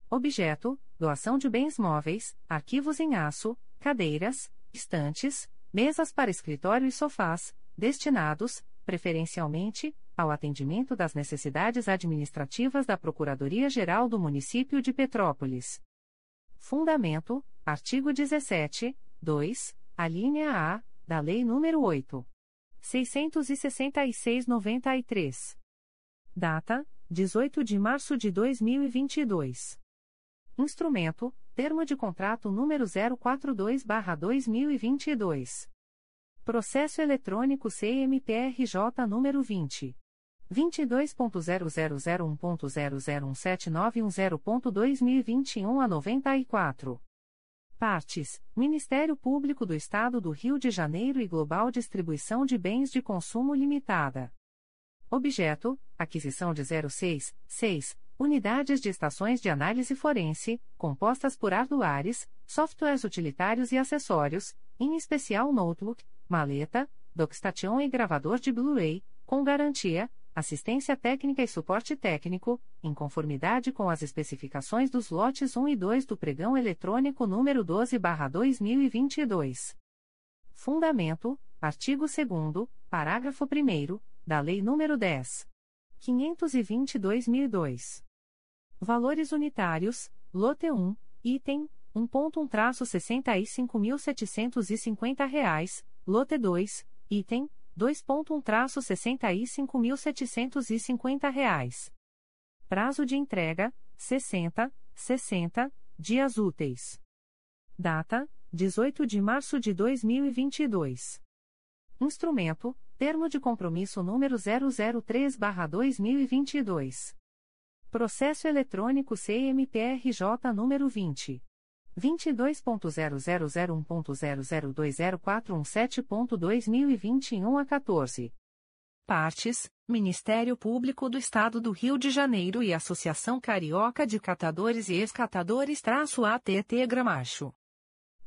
Objeto: doação de bens móveis, arquivos em aço, cadeiras, estantes, mesas para escritório e sofás, destinados, preferencialmente, ao atendimento das necessidades administrativas da Procuradoria-Geral do Município de Petrópolis. Fundamento: artigo 17, 2, a linha A, da Lei nº 8. 666-93. Data: 18 de março de 2022. Instrumento: Termo de contrato número 042/2022. Processo eletrônico CMPRJ número 20 22.0001.0017910.2021 a 94. Partes: Ministério Público do Estado do Rio de Janeiro e Global Distribuição de Bens de Consumo Limitada. Objeto: aquisição de 06, 6 unidades de estações de análise forense, compostas por hardwares, softwares utilitários e acessórios, em especial notebook, maleta, dockstation e gravador de Blu-ray, com garantia, assistência técnica e suporte técnico, em conformidade com as especificações dos lotes 1 e 2 do pregão eletrônico número 12/2022. Fundamento: artigo 2 parágrafo 1 da Lei nº 10. 522.002. Valores unitários, lote 1, item 1.1-65.750 reais, lote 2, item 2.1-65.750 reais. Prazo de entrega, 60, 60, dias úteis. Data, 18 de março de 2022. Instrumento, termo de compromisso número 003-2022. Processo eletrônico CMPRJ número 20. 22.0001.0020417.2021 a 14. Partes: Ministério Público do Estado do Rio de Janeiro e Associação Carioca de Catadores e Escatadores-ATT Gramacho.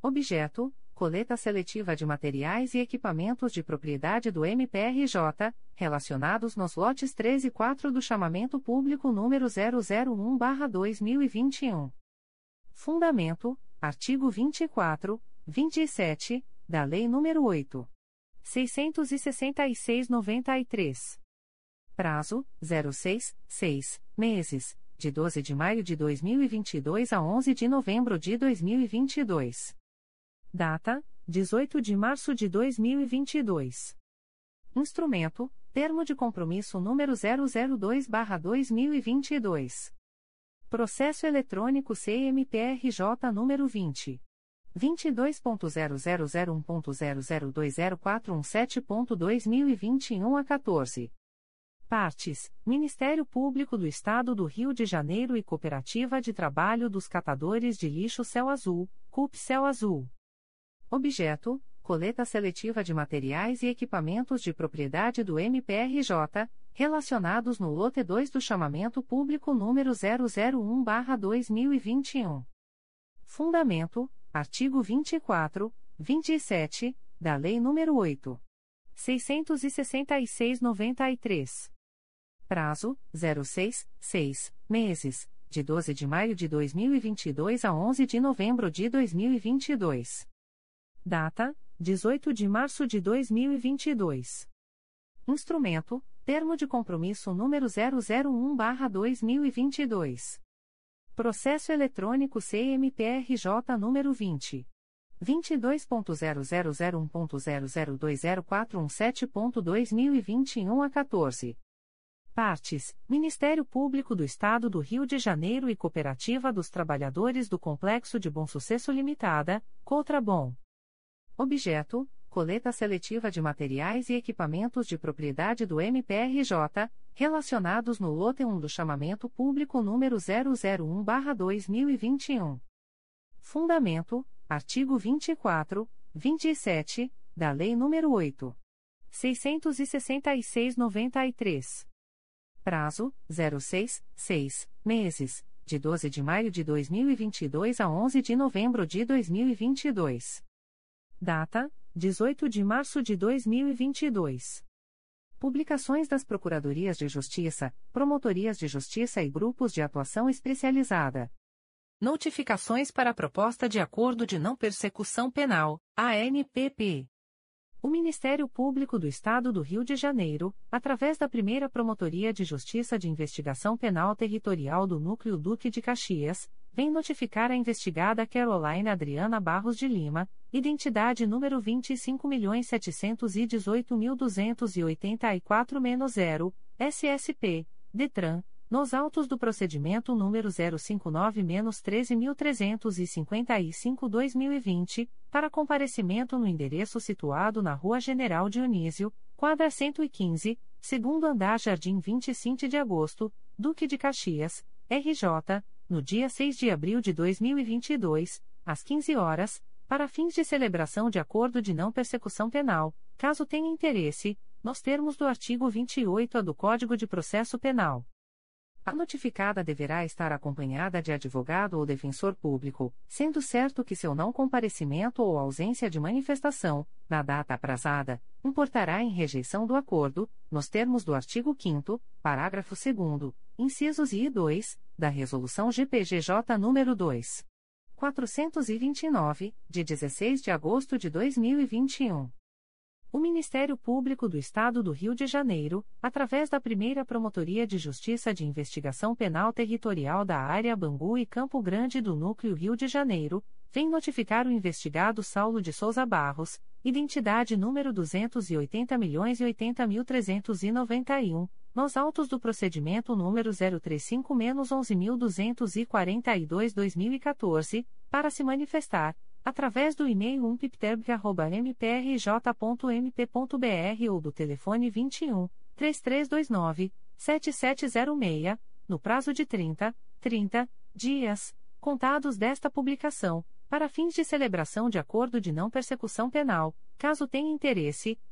Objeto: coleta seletiva de materiais e equipamentos de propriedade do MPRJ, relacionados nos lotes 3 e 4 do chamamento público número 001/2021. Fundamento: artigo 24, 27 da Lei nº 8. 666/93. Prazo: 06, 6 meses, de 12 de maio de 2022 a 11 de novembro de 2022. Data: 18 de março de 2022. Instrumento: Termo de compromisso número 002/2022. Processo eletrônico CMPRJ número 20 22.0001.0020417.2021 a 14. Partes: Ministério Público do Estado do Rio de Janeiro e Cooperativa de Trabalho dos Catadores de Lixo Céu Azul, CUP Céu Azul. Objeto: coleta seletiva de materiais e equipamentos de propriedade do MPRJ, relacionados no lote 2 do chamamento público número 001/2021. Fundamento: artigo 24, 27 da Lei nº 8. 666/93. Prazo: 06, 6 meses, de 12 de maio de 2022 a 11 de novembro de 2022. Data: 18 de março de 2022. Instrumento: Termo de compromisso número 001/2022. Processo eletrônico CMPRJ número 20 22.0001.0020417.2021 a 14. Partes: Ministério Público do Estado do Rio de Janeiro e Cooperativa dos Trabalhadores do Complexo de Bom Sucesso Limitada, Contrabom. Objeto: coleta seletiva de materiais e equipamentos de propriedade do MPRJ, relacionados no lote 1 do chamamento público número 001/2021. Fundamento: artigo 24, 27 da Lei nº 8. 666/93. Prazo: 06, 6 meses, de 12 de maio de 2022 a 11 de novembro de 2022. Data: 18 de março de 2022. Publicações das Procuradorias de Justiça, Promotorias de Justiça e Grupos de Atuação Especializada. Notificações para a Proposta de Acordo de Não Persecução Penal, ANPP. O Ministério Público do Estado do Rio de Janeiro, através da primeira Promotoria de Justiça de Investigação Penal Territorial do Núcleo Duque de Caxias, vem notificar a investigada Caroline Adriana Barros de Lima, identidade número 25.718.284-0, SSP, DETRAN, nos autos do procedimento número 059-13355-2020, para comparecimento no endereço situado na Rua General Dionísio, quadra 115, segundo andar Jardim 25 de Agosto, Duque de Caxias, RJ, no dia 6 de abril de 2022, às 15 horas, para fins de celebração de acordo de não persecução penal, caso tenha interesse, nos termos do artigo 28A do Código de Processo Penal. A notificada deverá estar acompanhada de advogado ou defensor público, sendo certo que seu não comparecimento ou ausência de manifestação, na data aprazada, importará em rejeição do acordo, nos termos do artigo 5 parágrafo 2 incisos I e 2, da Resolução GPGJ nº 2. 429, de 16 de agosto de 2021. O Ministério Público do Estado do Rio de Janeiro, através da primeira Promotoria de Justiça de Investigação Penal Territorial da Área Bangu e Campo Grande do Núcleo Rio de Janeiro, vem notificar o investigado Saulo de Souza Barros, identidade número 280.080.391, nos autos do procedimento número 035-11242-2014, para se manifestar através do e-mail umpipterb.mprj.mp.br ou do telefone 21 3329 7706, no prazo de 30, 30 dias, contados desta publicação, para fins de celebração de acordo de não persecução penal, caso tenha interesse,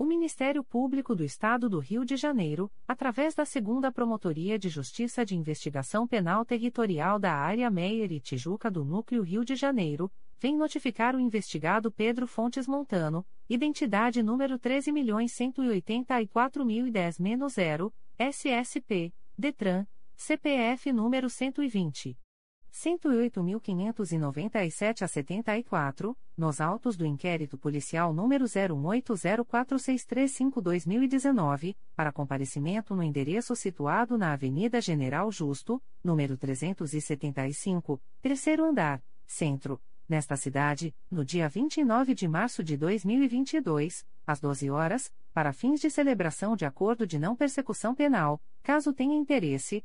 O Ministério Público do Estado do Rio de Janeiro, através da Segunda Promotoria de Justiça de Investigação Penal Territorial da Área Meier e Tijuca do Núcleo Rio de Janeiro, vem notificar o investigado Pedro Fontes Montano, identidade número 13.184.010-0, SSP, DETRAN, CPF número 120. 108.597 a 74, nos autos do inquérito policial número 01804635-2019, para comparecimento no endereço situado na Avenida General Justo, número 375, terceiro andar, centro, nesta cidade, no dia 29 de março de 2022, às 12 horas, para fins de celebração de acordo de não persecução penal, caso tenha interesse,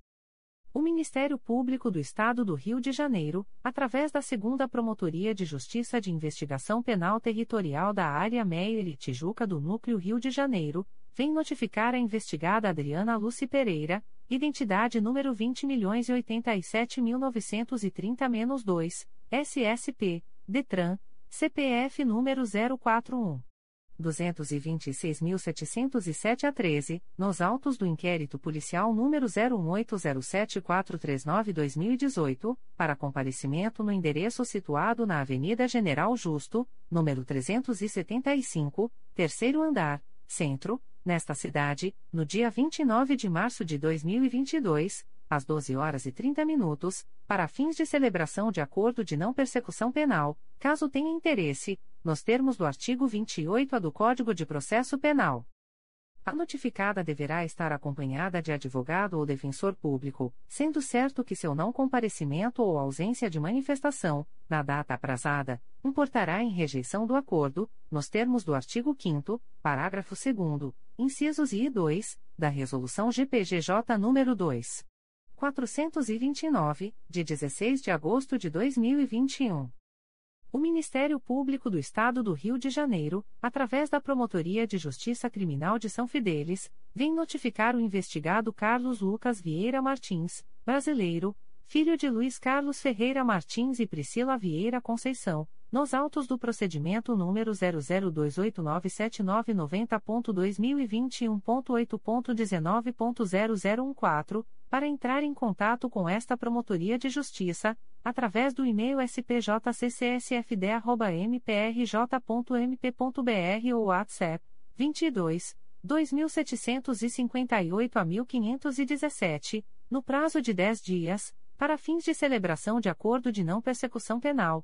O Ministério Público do Estado do Rio de Janeiro, através da Segunda Promotoria de Justiça de Investigação Penal Territorial da Área Meier e Tijuca do Núcleo Rio de Janeiro, vem notificar a investigada Adriana Luci Pereira, identidade número 20.087.930-2, SSP, DETRAN, CPF número 041. 226.707 a 13, nos autos do inquérito policial número 01807439-2018, para comparecimento no endereço situado na Avenida General Justo, número 375, terceiro andar, centro, nesta cidade, no dia 29 de março de 2022, às 12 horas e 30 minutos, para fins de celebração de acordo de não persecução penal, caso tenha interesse, nos termos do artigo 28A do Código de Processo Penal. A notificada deverá estar acompanhada de advogado ou defensor público, sendo certo que seu não comparecimento ou ausência de manifestação, na data aprazada, importará em rejeição do acordo, nos termos do artigo 5 parágrafo 2 incisos I e 2, da Resolução GPGJ nº 2. 429, de 16 de agosto de 2021. O Ministério Público do Estado do Rio de Janeiro, através da Promotoria de Justiça Criminal de São Fidélis, vem notificar o investigado Carlos Lucas Vieira Martins, brasileiro, filho de Luiz Carlos Ferreira Martins e Priscila Vieira Conceição, nos autos do procedimento número 0028979.2021.8.19.0014, para entrar em contato com esta Promotoria de Justiça, através do e-mail spjccfd.mprj.mp.br ou WhatsApp 22 2758 a 1517, no prazo de 10 dias, para fins de celebração de acordo de não persecução penal,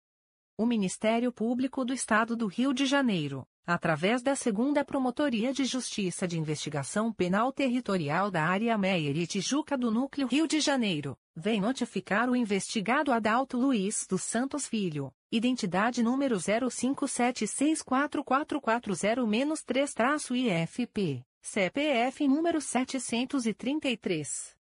O Ministério Público do Estado do Rio de Janeiro, através da Segunda Promotoria de Justiça de Investigação Penal Territorial da Área Meier e Tijuca do Núcleo Rio de Janeiro, vem notificar o investigado Adalto Luiz dos Santos Filho, identidade número 05764440-3-IFP, CPF número 733.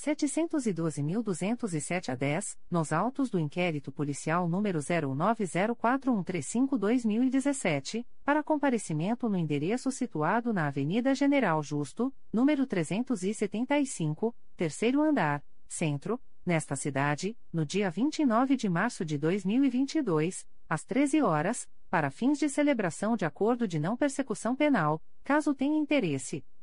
712.207 a 10, nos autos do inquérito policial número 09041352-2017, para comparecimento no endereço situado na Avenida General Justo, número 375, terceiro andar, centro, nesta cidade, no dia 29 de março de 2022, às 13 horas, para fins de celebração de acordo de não persecução penal, caso tenha interesse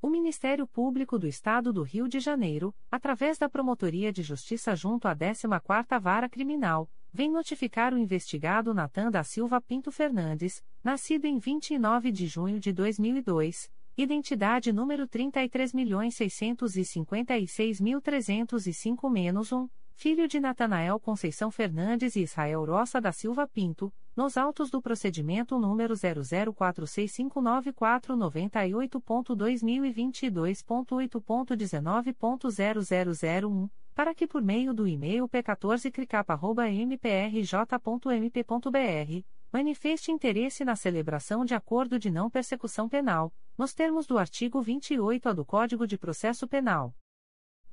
O Ministério Público do Estado do Rio de Janeiro, através da Promotoria de Justiça junto à 14ª Vara Criminal, vem notificar o investigado Natan da Silva Pinto Fernandes, nascido em 29 de junho de 2002, identidade número 33.656.305-1, filho de Natanael Conceição Fernandes e Israel Roça da Silva Pinto, nos autos do procedimento número 004659498.2022.8.19.0001, para que por meio do e-mail p14cricapa.mprj.mp.br, manifeste interesse na celebração de acordo de não persecução penal, nos termos do artigo 28A do Código de Processo Penal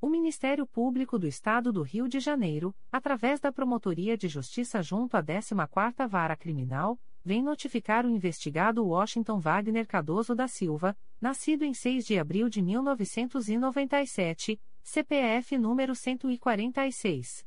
O Ministério Público do Estado do Rio de Janeiro, através da Promotoria de Justiça junto à 14ª Vara Criminal, vem notificar o investigado Washington Wagner Cardoso da Silva, nascido em 6 de abril de 1997, CPF número 146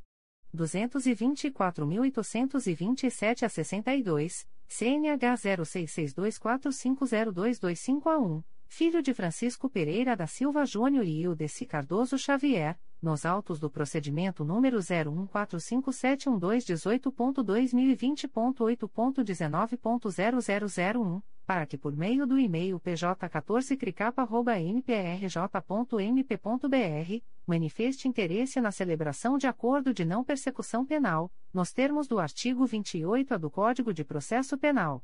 224.827 a 62, CNH 0662450225 a 1 filho de Francisco Pereira da Silva Júnior e Ildeci Cardoso Xavier, nos autos do procedimento número 014571218.2020.8.19.0001, para que por meio do e-mail pj14cricapa.mprj.mp.br, manifeste interesse na celebração de acordo de não persecução penal, nos termos do artigo 28A do Código de Processo Penal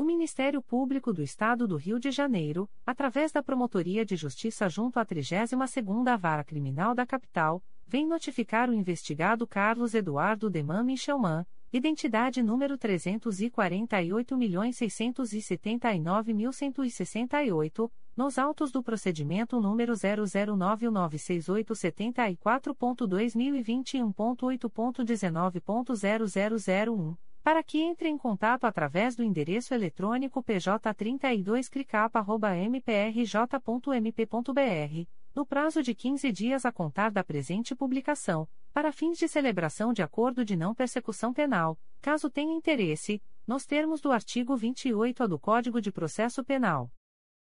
O Ministério Público do Estado do Rio de Janeiro, através da Promotoria de Justiça junto à 32ª Vara Criminal da Capital, vem notificar o investigado Carlos Eduardo Deman Michelman, identidade número 348.679.168, nos autos do procedimento número 0099674.2021.8.19.0001, para que entre em contato através do endereço eletrônico pj32cricapa.mprj.mp.br no prazo de 15 dias a contar da presente publicação, para fins de celebração de acordo de não persecução penal, caso tenha interesse, nos termos do artigo 28-A do Código de Processo Penal.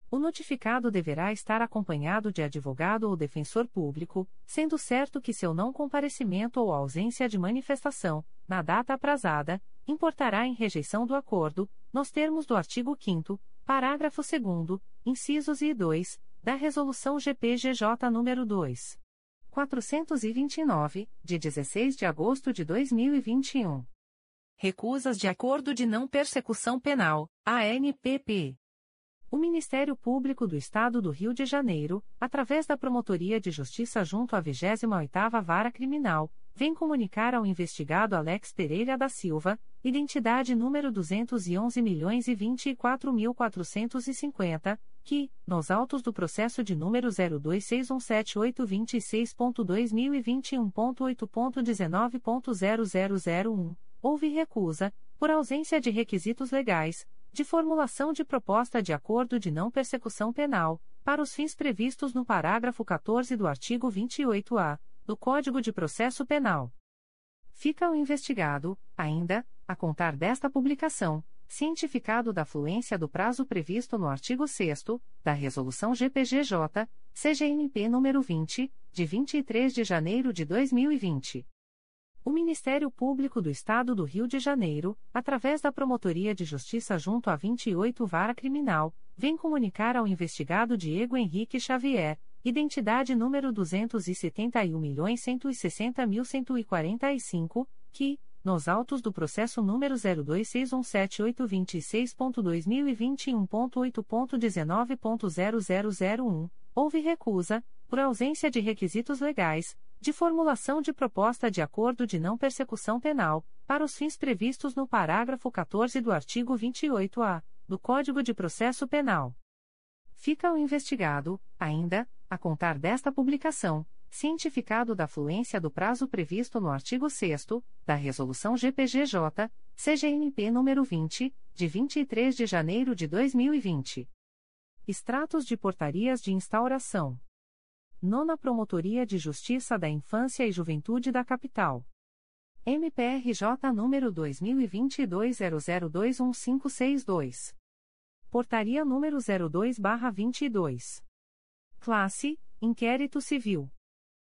O notificado deverá estar acompanhado de advogado ou defensor público, sendo certo que seu não comparecimento ou ausência de manifestação, na data aprazada, importará em rejeição do acordo, nos termos do artigo 5 parágrafo 2 incisos e 2, da Resolução GPGJ nº 2. 429, de 16 de agosto de 2021. Recusas de Acordo de Não Persecução Penal, ANPP. O Ministério Público do Estado do Rio de Janeiro, através da Promotoria de Justiça junto à 28ª Vara Criminal, vem comunicar ao investigado Alex Pereira da Silva, identidade número 211.024.450, que, nos autos do processo de número 026178226.2021.8.19.0001, houve recusa, por ausência de requisitos legais, de formulação de proposta de acordo de não persecução penal, para os fins previstos no parágrafo 14 do artigo 28-A do Código de Processo Penal. Fica o investigado, ainda, a contar desta publicação, cientificado da fluência do prazo previsto no artigo 6 da Resolução GPGJ, CGNP nº 20, de 23 de janeiro de 2020. O Ministério Público do Estado do Rio de Janeiro, através da Promotoria de Justiça junto à 28 Vara Criminal, vem comunicar ao investigado Diego Henrique Xavier, identidade número 271.160.145, que, nos autos do processo número 026178226.2021.8.19.0001, houve recusa, por ausência de requisitos legais, de formulação de proposta de acordo de não persecução penal, para os fins previstos no parágrafo 14 do artigo 28-A do Código de Processo Penal. Fica o investigado, ainda, a contar desta publicação, cientificado da fluência do prazo previsto no artigo 6 da Resolução GPGJ, CGNP nº 20, de 23 de janeiro de 2020. Extratos de portarias de instauração. Nona Promotoria de Justiça da Infância e Juventude da Capital. MPRJ número 2022 Portaria número 02/22. Classe: Inquérito Civil.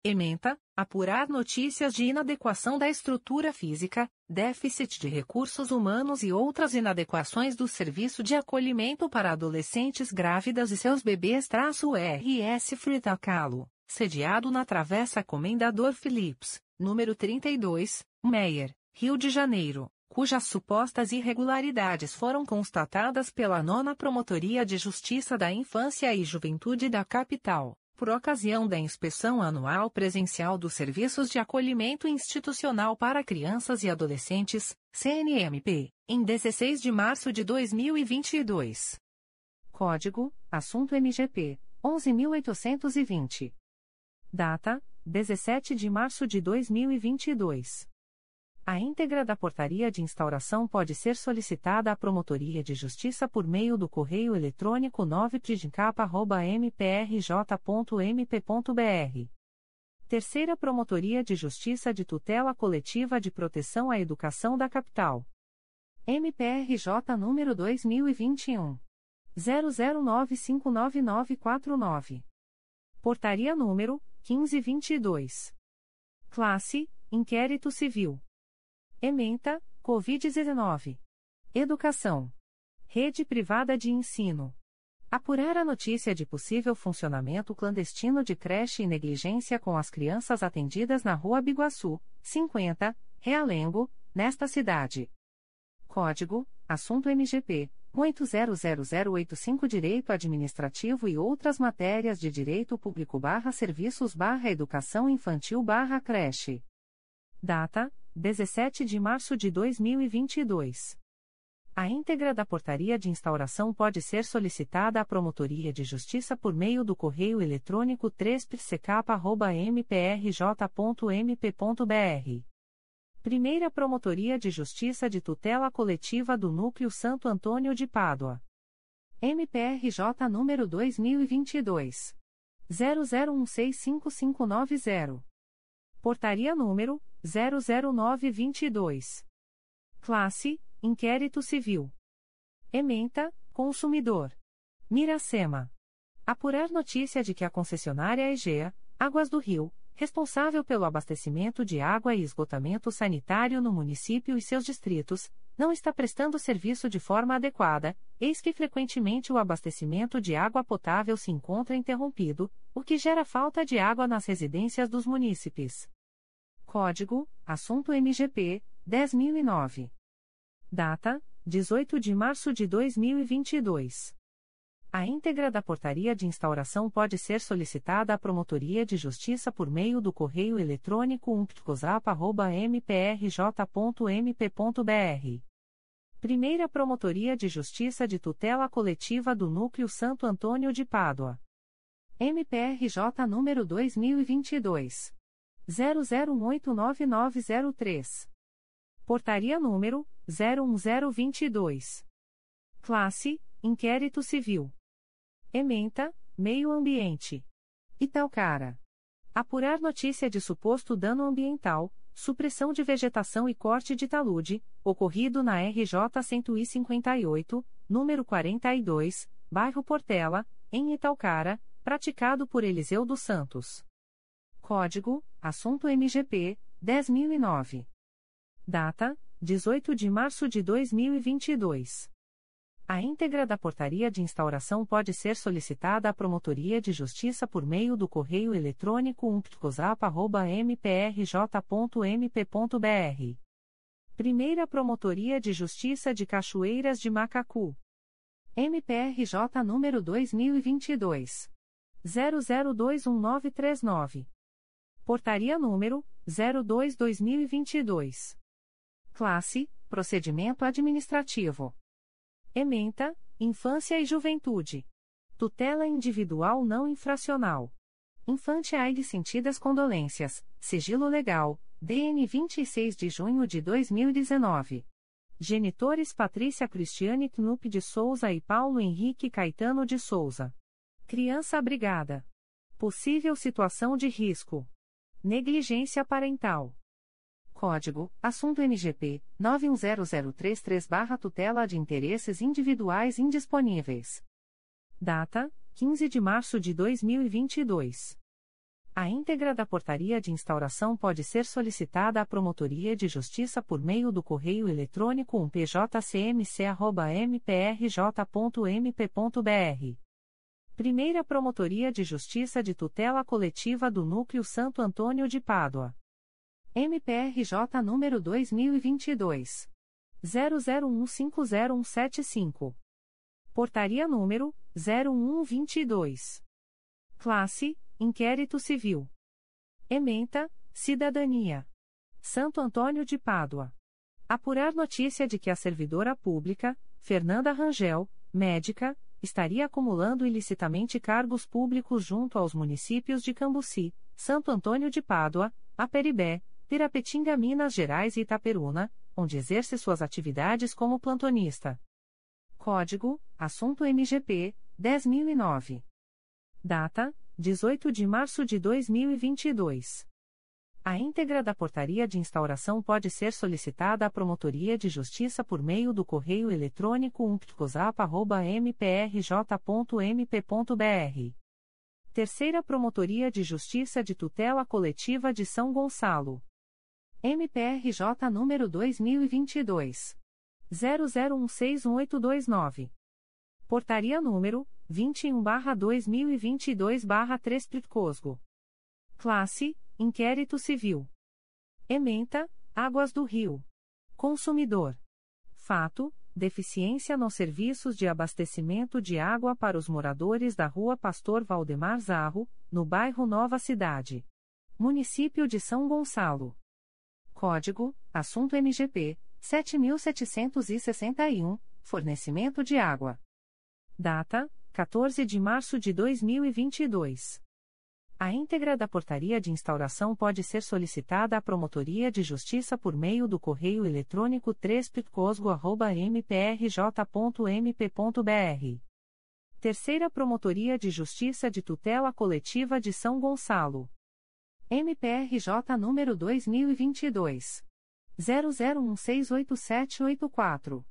Ementa: apurar notícias de inadequação da estrutura física, déficit de recursos humanos e outras inadequações do serviço de acolhimento para adolescentes grávidas e seus bebês-RS Fritacalo, sediado na Travessa Comendador Philips, número 32, Meyer, Rio de Janeiro, cujas supostas irregularidades foram constatadas pela Nona Promotoria de Justiça da Infância e Juventude da Capital por ocasião da inspeção anual presencial dos Serviços de Acolhimento Institucional para Crianças e Adolescentes, CNMP, em 16 de março de 2022. Código: Assunto MGP 11820. Data: 17 de março de 2022. A íntegra da portaria de instauração pode ser solicitada à Promotoria de Justiça por meio do correio eletrônico 9pdincapa.mprj.mp.br. Terceira Promotoria de Justiça de Tutela Coletiva de Proteção à Educação da Capital. MPRJ número 2021. 00959949. Portaria número 1522. Classe: Inquérito Civil. Ementa, Covid-19. Educação. Rede privada de ensino. Apurar a notícia de possível funcionamento clandestino de creche e negligência com as crianças atendidas na Rua Biguaçu, 50, Realengo, nesta cidade. Código: Assunto MGP 800085 Direito Administrativo e outras matérias de Direito Público barra Serviços barra Educação Infantil barra Creche. Data: 17 de março de 2022. A íntegra da portaria de instauração pode ser solicitada à Promotoria de Justiça por meio do correio eletrônico 3psecap.mprj.mp.br. Primeira Promotoria de Justiça de Tutela Coletiva do Núcleo Santo Antônio de Pádua. MPRJ número 2022. 00165590. Portaria número 00922. Classe Inquérito Civil. Ementa, Consumidor. Miracema. Apurar notícia de que a concessionária Egea, Águas do Rio, responsável pelo abastecimento de água e esgotamento sanitário no município e seus distritos, não está prestando serviço de forma adequada, eis que frequentemente o abastecimento de água potável se encontra interrompido, o que gera falta de água nas residências dos munícipes. Código: Assunto MGP 10009. Data: 18 de março de 2022. A íntegra da portaria de instauração pode ser solicitada à Promotoria de Justiça por meio do correio eletrônico umptcosap.mprj.mp.br. Primeira Promotoria de Justiça de Tutela Coletiva do Núcleo Santo Antônio de Pádua. MPRJ número 2022. 00189903. Portaria número 01022. Classe: Inquérito Civil. Ementa: Meio Ambiente. Italcara. Apurar notícia de suposto dano ambiental, supressão de vegetação e corte de talude, ocorrido na RJ 158, número 42, bairro Portela, em Italcara, praticado por Eliseu dos Santos. Código: Assunto MGP 10009. Data: 18 de março de 2022. A íntegra da portaria de instauração pode ser solicitada à Promotoria de Justiça por meio do correio eletrônico umptcosap.mprj.mp.br. Primeira Promotoria de Justiça de Cachoeiras de Macacu. MPRJ número 2022. 00219939. Portaria número 02/2022. Classe: Procedimento administrativo. Ementa: Infância e Juventude. Tutela individual não infracional. Infante Aide sentidas condolências. Sigilo legal. DN 26 de junho de 2019. Genitores Patrícia Cristiane Knupp de Souza e Paulo Henrique Caetano de Souza. Criança abrigada. Possível situação de risco. Negligência parental. Código: Assunto MGP 910033/Tutela de interesses individuais indisponíveis. Data: 15 de março de 2022. A íntegra da portaria de instauração pode ser solicitada à Promotoria de Justiça por meio do correio eletrônico umpjcmc.mprj.mp.br Primeira Promotoria de Justiça de Tutela Coletiva do Núcleo Santo Antônio de Pádua. MPRJ número 2022. 00150175. Portaria número 01122. Classe: Inquérito Civil. Ementa: Cidadania. Santo Antônio de Pádua. Apurar notícia de que a servidora pública, Fernanda Rangel, médica, estaria acumulando ilicitamente cargos públicos junto aos municípios de Cambuci, Santo Antônio de Pádua, Aperibé, Pirapetinga, Minas Gerais e Itaperuna, onde exerce suas atividades como plantonista. Código: Assunto MGP 10009. Data: 18 de março de 2022. A íntegra da portaria de instauração pode ser solicitada à Promotoria de Justiça por meio do correio eletrônico umptcosap.mprj.mp.br. Terceira Promotoria de Justiça de Tutela Coletiva de São Gonçalo. MPRJ número 2022. 00161829. Portaria número 21/2022/3 Pitcosgo. Classe Inquérito Civil. Ementa, Águas do Rio. Consumidor. Fato: deficiência nos serviços de abastecimento de água para os moradores da Rua Pastor Valdemar Zarro, no bairro Nova Cidade. Município de São Gonçalo. Código: Assunto MGP 7761, fornecimento de água. Data: 14 de março de 2022. A íntegra da portaria de instauração pode ser solicitada à Promotoria de Justiça por meio do correio eletrônico 3 Terceira Promotoria de Justiça de Tutela Coletiva de São Gonçalo. MPRJ número 2022 00168784.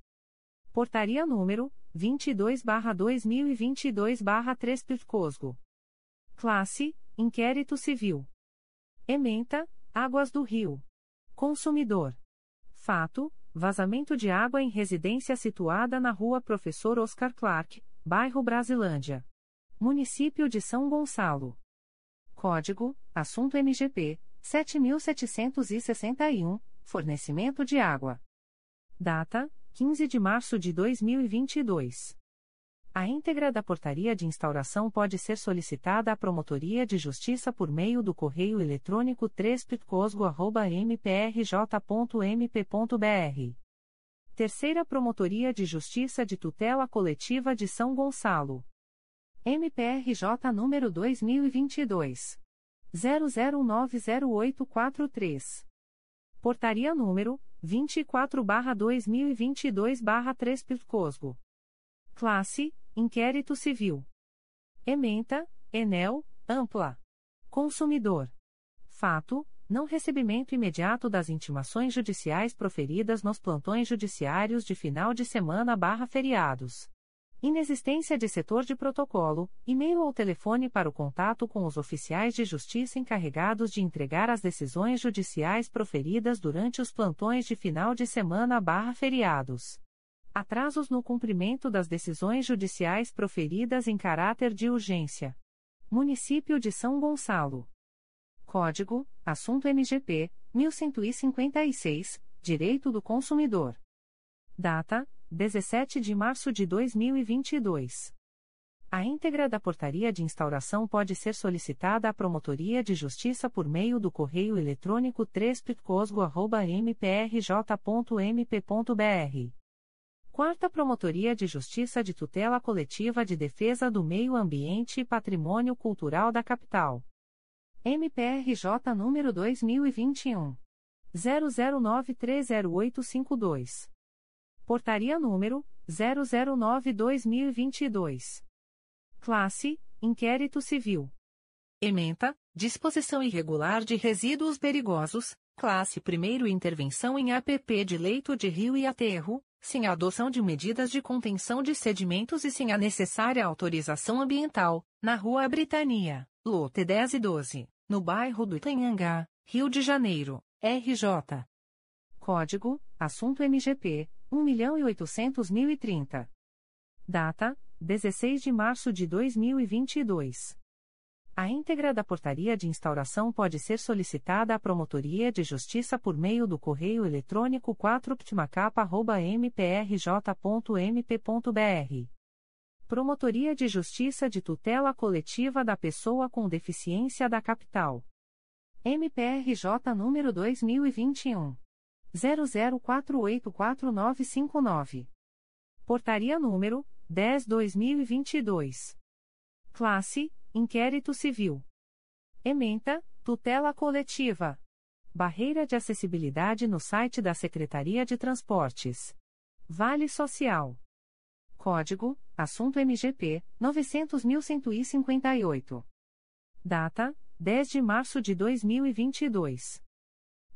Portaria número 22/2022/3 Pitcosgo. Classe Inquérito Civil. Ementa, Águas do Rio. Consumidor. Fato: vazamento de água em residência situada na Rua Professor Oscar Clark, bairro Brasilândia. Município de São Gonçalo. Código: Assunto MGP 7761, fornecimento de água. Data: 15 de março de 2022. A íntegra da portaria de instauração pode ser solicitada à Promotoria de Justiça por meio do correio eletrônico 3 Terceira Promotoria de Justiça de Tutela Coletiva de São Gonçalo. MPRJ número 2022 00190843. Portaria número 24/2022/3 Pitcosgo. Classe Inquérito Civil. Ementa, Enel, Ampla. Consumidor. Fato: não recebimento imediato das intimações judiciais proferidas nos plantões judiciários de final de semana barra feriados. Inexistência de setor de protocolo, e-mail ou telefone para o contato com os oficiais de justiça encarregados de entregar as decisões judiciais proferidas durante os plantões de final de semana barra feriados. Atrasos no cumprimento das decisões judiciais proferidas em caráter de urgência. Município de São Gonçalo. Código: Assunto MGP 1156, Direito do Consumidor. Data: 17 de março de 2022. A íntegra da portaria de instauração pode ser solicitada à Promotoria de Justiça por meio do correio eletrônico 3 mprj.mp.br Quarta Promotoria de Justiça de Tutela Coletiva de Defesa do Meio Ambiente e Patrimônio Cultural da Capital. MPRJ número 2021 00930852. Portaria número 009/2022. Classe: Inquérito Civil. Ementa: Disposição irregular de resíduos perigosos, classe 1 Intervenção em APP de leito de rio e aterro sem a adoção de medidas de contenção de sedimentos e sem a necessária autorização ambiental, na Rua Britania, lote 10 e 12, no bairro do Itanhangá, Rio de Janeiro, RJ. Código: Assunto MGP 1.800.030. Data: 16 de março de 2022. A íntegra da portaria de instauração pode ser solicitada à Promotoria de Justiça por meio do correio eletrônico 4ptmacapa.mprj.mp.br. Promotoria de Justiça de Tutela Coletiva da Pessoa com Deficiência da Capital. MPRJ número 2021. 00484959. Portaria número 10-2022. Classe Inquérito Civil. Ementa, tutela coletiva. Barreira de acessibilidade no site da Secretaria de Transportes. Vale Social. Código: Assunto MGP 900.158. Data: 10 de março de 2022.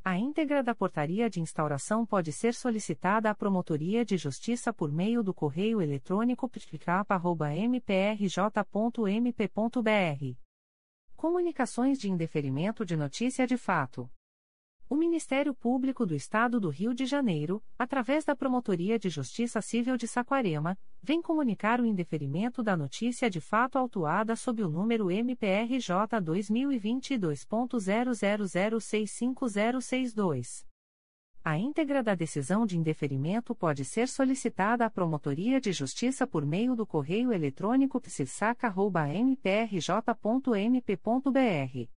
A íntegra da portaria de instauração pode ser solicitada à Promotoria de Justiça por meio do correio eletrônico ptcap.mprj.mp.br. Comunicações de indeferimento de notícia de fato. O Ministério Público do Estado do Rio de Janeiro, através da Promotoria de Justiça Civil de Saquarema, vem comunicar o indeferimento da notícia de fato autuada sob o número MPRJ 2022.00065062. A íntegra da decisão de indeferimento pode ser solicitada à Promotoria de Justiça por meio do correio eletrônico psirsaca.mprj.mp.br.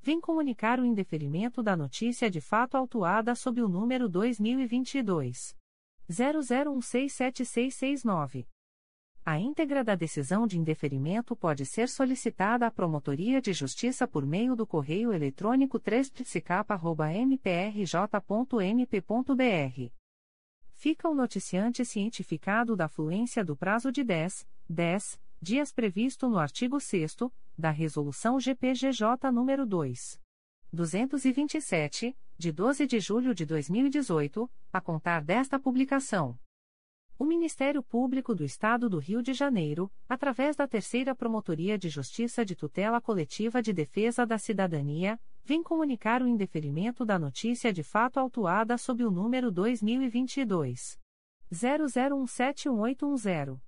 vem comunicar o indeferimento da notícia de fato autuada sob o número 2022 00167669. A íntegra da decisão de indeferimento pode ser solicitada à Promotoria de Justiça por meio do correio eletrônico 3 mprj.mp.br fica o noticiante cientificado da fluência do prazo de 10, 10 dias previsto no artigo 6 da Resolução GPGJ nº 2. 227, de 12 de julho de 2018, a contar desta publicação. O Ministério Público do Estado do Rio de Janeiro, através da Terceira Promotoria de Justiça de Tutela Coletiva de Defesa da Cidadania, vem comunicar o indeferimento da notícia de fato autuada sob o número 2022 00171810.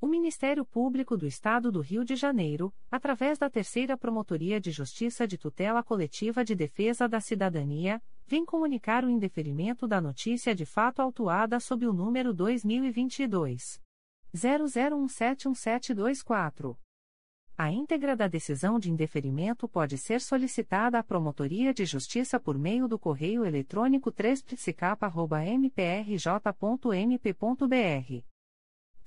O Ministério Público do Estado do Rio de Janeiro, através da Terceira Promotoria de Justiça de Tutela Coletiva de Defesa da Cidadania, vem comunicar o indeferimento da notícia de fato autuada sob o número 2022 00171724. A íntegra da decisão de indeferimento pode ser solicitada à Promotoria de Justiça por meio do correio eletrônico 3psicapa.mprj.mp.br.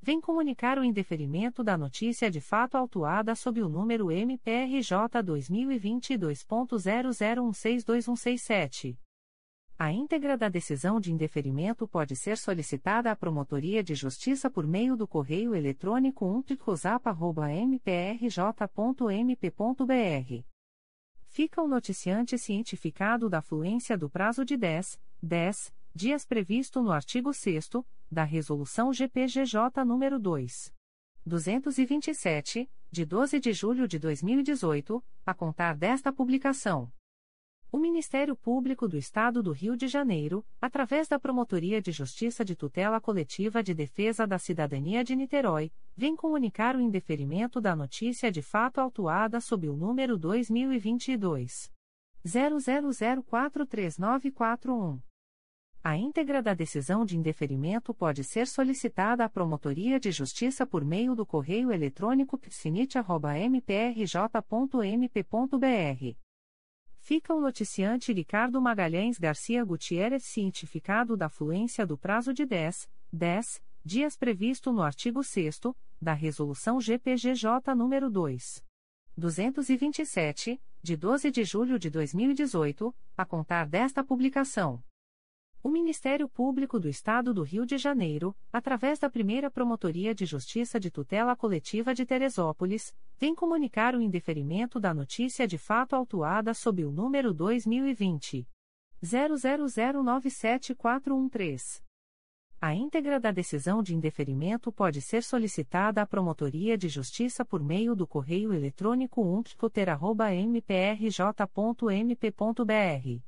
vem comunicar o indeferimento da notícia de fato autuada sob o número MPRJ 2022.00162167. A íntegra da decisão de indeferimento pode ser solicitada à Promotoria de Justiça por meio do correio eletrônico umtricosap.mprj.mp.br fica o noticiante cientificado da fluência do prazo de 10, 10 dias previsto no artigo 6 da Resolução GPGJ nº 2. 227, de 12 de julho de 2018, a contar desta publicação. O Ministério Público do Estado do Rio de Janeiro, através da Promotoria de Justiça de Tutela Coletiva de Defesa da Cidadania de Niterói, vem comunicar o indeferimento da notícia de fato autuada sob o número 2022 00043941. A íntegra da decisão de indeferimento pode ser solicitada à Promotoria de Justiça por meio do correio eletrônico psinit.mprj.mp.br fica o noticiante Ricardo Magalhães Garcia Gutierrez cientificado da fluência do prazo de 10, 10 dias previsto no artigo 6 da Resolução GPGJ nº 2. 227, de 12 de julho de 2018, a contar desta publicação. O Ministério Público do Estado do Rio de Janeiro, através da primeira Promotoria de Justiça de Tutela Coletiva de Teresópolis, vem comunicar o indeferimento da notícia de fato autuada sob o número 2020 00097413. A íntegra da decisão de indeferimento pode ser solicitada à Promotoria de Justiça por meio do correio eletrônico umptcoter.mprj.mp.br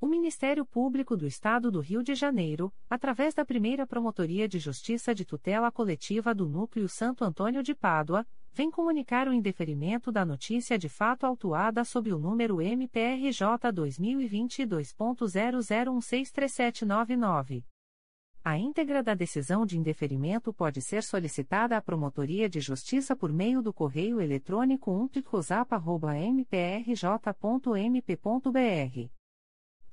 O Ministério Público do Estado do Rio de Janeiro, através da primeira Promotoria de Justiça de Tutela Coletiva do Núcleo Santo Antônio de Pádua, vem comunicar o indeferimento da notícia de fato autuada sob o número MPRJ 2022.00163799. A íntegra da decisão de indeferimento pode ser solicitada à Promotoria de Justiça por meio do correio eletrônico umpticosap.mprj.mp.br.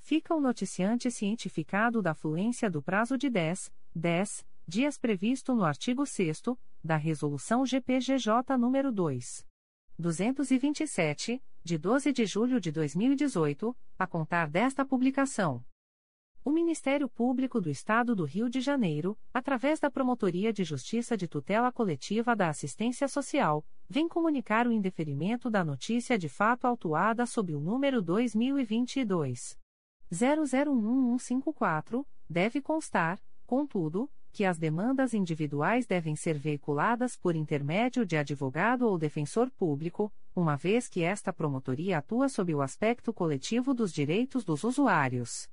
Fica o noticiante cientificado da fluência do prazo de 10, 10 dias previsto no artigo 6 da Resolução GPGJ nº 2. 227, de 12 de julho de 2018, a contar desta publicação. O Ministério Público do Estado do Rio de Janeiro, através da Promotoria de Justiça de Tutela Coletiva da Assistência Social, vem comunicar o indeferimento da notícia de fato autuada sob o número 2022 001154, deve constar, contudo, que as demandas individuais devem ser veiculadas por intermédio de advogado ou defensor público, uma vez que esta promotoria atua sob o aspecto coletivo dos direitos dos usuários.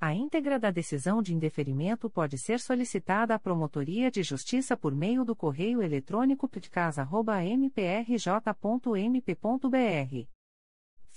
A íntegra da decisão de indeferimento pode ser solicitada à Promotoria de Justiça por meio do correio eletrônico ptcasa.mprj.mp.br.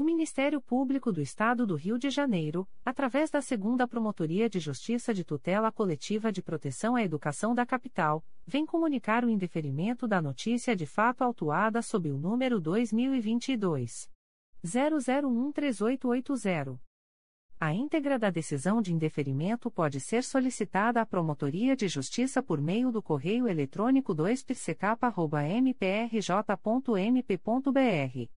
O Ministério Público do Estado do Rio de Janeiro, através da Segunda Promotoria de Justiça de Tutela Coletiva de Proteção à Educação da Capital, vem comunicar o indeferimento da notícia de fato autuada sob o número 2022 00138880. A íntegra da decisão de indeferimento pode ser solicitada à Promotoria de Justiça por meio do correio eletrônico 2pscap.mprj.mp.br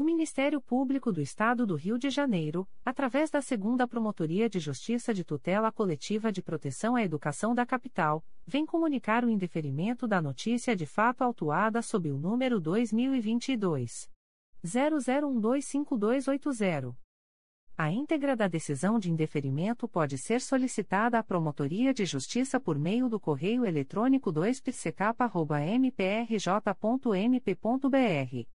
O Ministério Público do Estado do Rio de Janeiro, através da Segunda Promotoria de Justiça de Tutela Coletiva de Proteção à Educação da Capital, vem comunicar o indeferimento da notícia de fato autuada sob o número 2022 00125280. A íntegra da decisão de indeferimento pode ser solicitada à Promotoria de Justiça por meio do correio eletrônico 2pscap.mprj.mp.br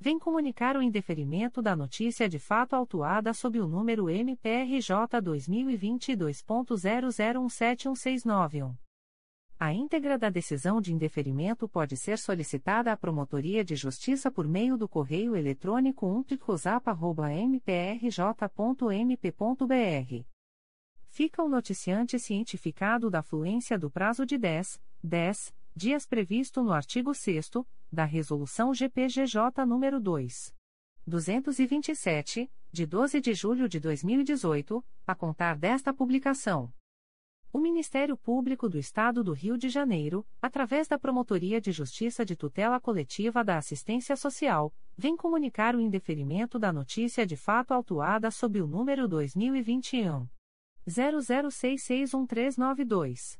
vem comunicar o indeferimento da notícia de fato autuada sob o número MPRJ 2022.00171691. A íntegra da decisão de indeferimento pode ser solicitada à Promotoria de Justiça por meio do correio eletrônico umpticosap.mprj.mp.br. Fica o noticiante cientificado da fluência do prazo de 10, 10 dias previsto no artigo 6 da Resolução GPGJ nº 2. 227, de 12 de julho de 2018, a contar desta publicação. O Ministério Público do Estado do Rio de Janeiro, através da Promotoria de Justiça de Tutela Coletiva da Assistência Social, vem comunicar o indeferimento da notícia de fato autuada sob o número 2021 00661392.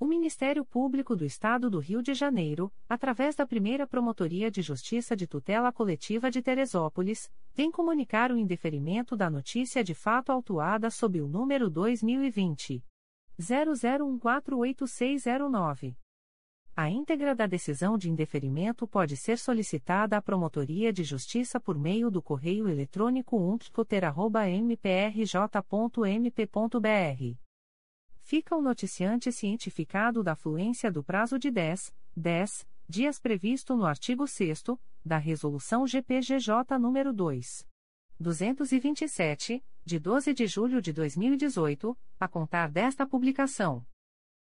O Ministério Público do Estado do Rio de Janeiro, através da primeira Promotoria de Justiça de Tutela Coletiva de Teresópolis, vem comunicar o indeferimento da notícia de fato autuada sob o número 2020. 00148609. A íntegra da decisão de indeferimento pode ser solicitada à Promotoria de Justiça por meio do correio eletrônico umptcoter.mprj.mp.br fica o noticiante cientificado da fluência do prazo de 10, 10 dias previsto no artigo 6 da Resolução GPGJ nº 2. 227, de 12 de julho de 2018, a contar desta publicação.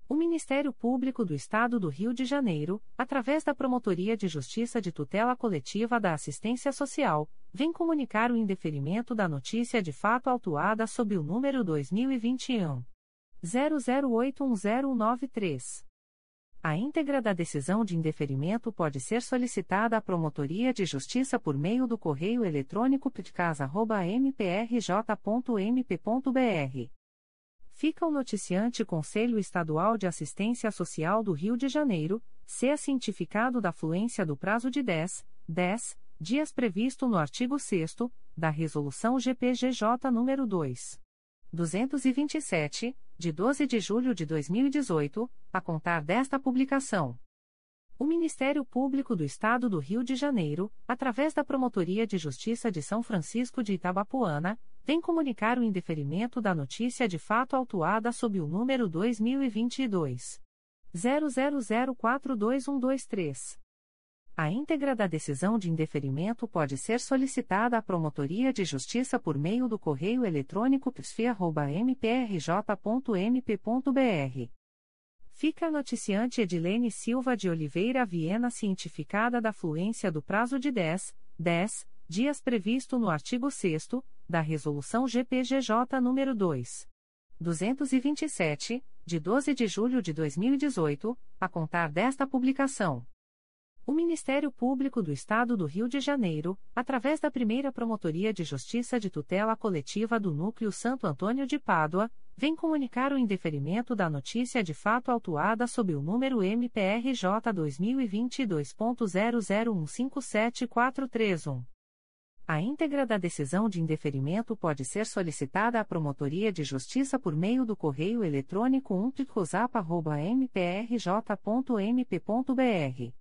O Ministério Público do Estado do Rio de Janeiro, através da Promotoria de Justiça de Tutela Coletiva da Assistência Social, vem comunicar o indeferimento da notícia de fato autuada sob o número 2021 00810193. A íntegra da decisão de indeferimento pode ser solicitada à Promotoria de Justiça por meio do correio eletrônico ptcasa.mprj.mp.br. Fica o noticiante Conselho Estadual de Assistência Social do Rio de Janeiro, se cientificado da fluência do prazo de 10, 10 dias previsto no artigo 6 da Resolução GPGJ nº 2. 227, de 12 de julho de 2018, a contar desta publicação. O Ministério Público do Estado do Rio de Janeiro, através da Promotoria de Justiça de São Francisco de Itabapoana, vem comunicar o indeferimento da notícia de fato autuada sob o número 2022 00042123. A íntegra da decisão de indeferimento pode ser solicitada à Promotoria de Justiça por meio do correio eletrônico psfia.mprj.mp.br. Fica a noticiante Edilene Silva de Oliveira Viena cientificada da fluência do prazo de 10, 10 dias previsto no artigo 6 da Resolução GPGJ nº 2. 227, de 12 de julho de 2018, a contar desta publicação. O Ministério Público do Estado do Rio de Janeiro, através da primeira Promotoria de Justiça de Tutela Coletiva do Núcleo Santo Antônio de Pádua, vem comunicar o indeferimento da notícia de fato autuada sob o número MPRJ 2022.00157431. A íntegra da decisão de indeferimento pode ser solicitada à Promotoria de Justiça por meio do correio eletrônico umpticosap.mprj.mp.br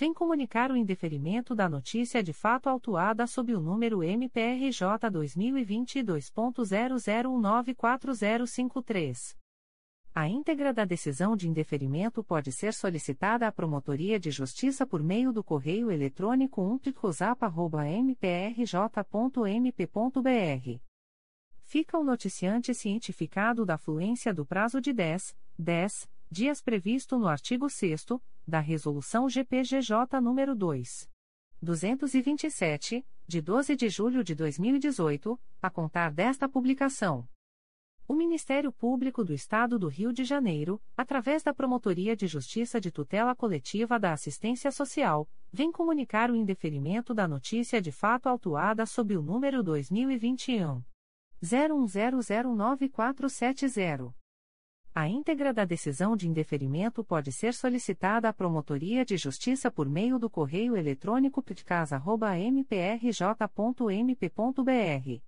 vem comunicar o indeferimento da notícia de fato autuada sob o número MPRJ 2022.00194053. A íntegra da decisão de indeferimento pode ser solicitada à Promotoria de Justiça por meio do correio eletrônico umpticosap.mprj.mp.br. Fica o noticiante cientificado da fluência do prazo de 10, 10 dias previsto no artigo 6 da Resolução GPGJ nº 2. 227, de 12 de julho de 2018, a contar desta publicação. O Ministério Público do Estado do Rio de Janeiro, através da Promotoria de Justiça de Tutela Coletiva da Assistência Social, vem comunicar o indeferimento da notícia de fato autuada sob o número 2021 01009470. A íntegra da decisão de indeferimento pode ser solicitada à Promotoria de Justiça por meio do correio eletrônico ptcasa.mprj.mp.br.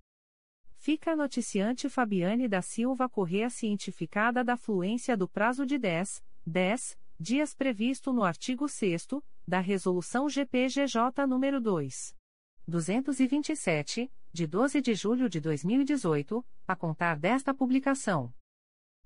Fica a noticiante Fabiane da Silva Correa cientificada da fluência do prazo de 10, 10 dias previsto no artigo 6 da Resolução GPGJ nº 2. 227, de 12 de julho de 2018, a contar desta publicação.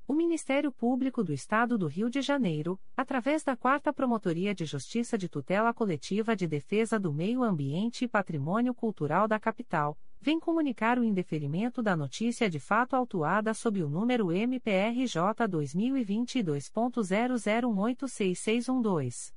O Ministério Público do Estado do Rio de Janeiro, através da Quarta Promotoria de Justiça de Tutela Coletiva de Defesa do Meio Ambiente e Patrimônio Cultural da Capital, vem comunicar o indeferimento da notícia de fato autuada sob o número MPRJ 2022.00186612.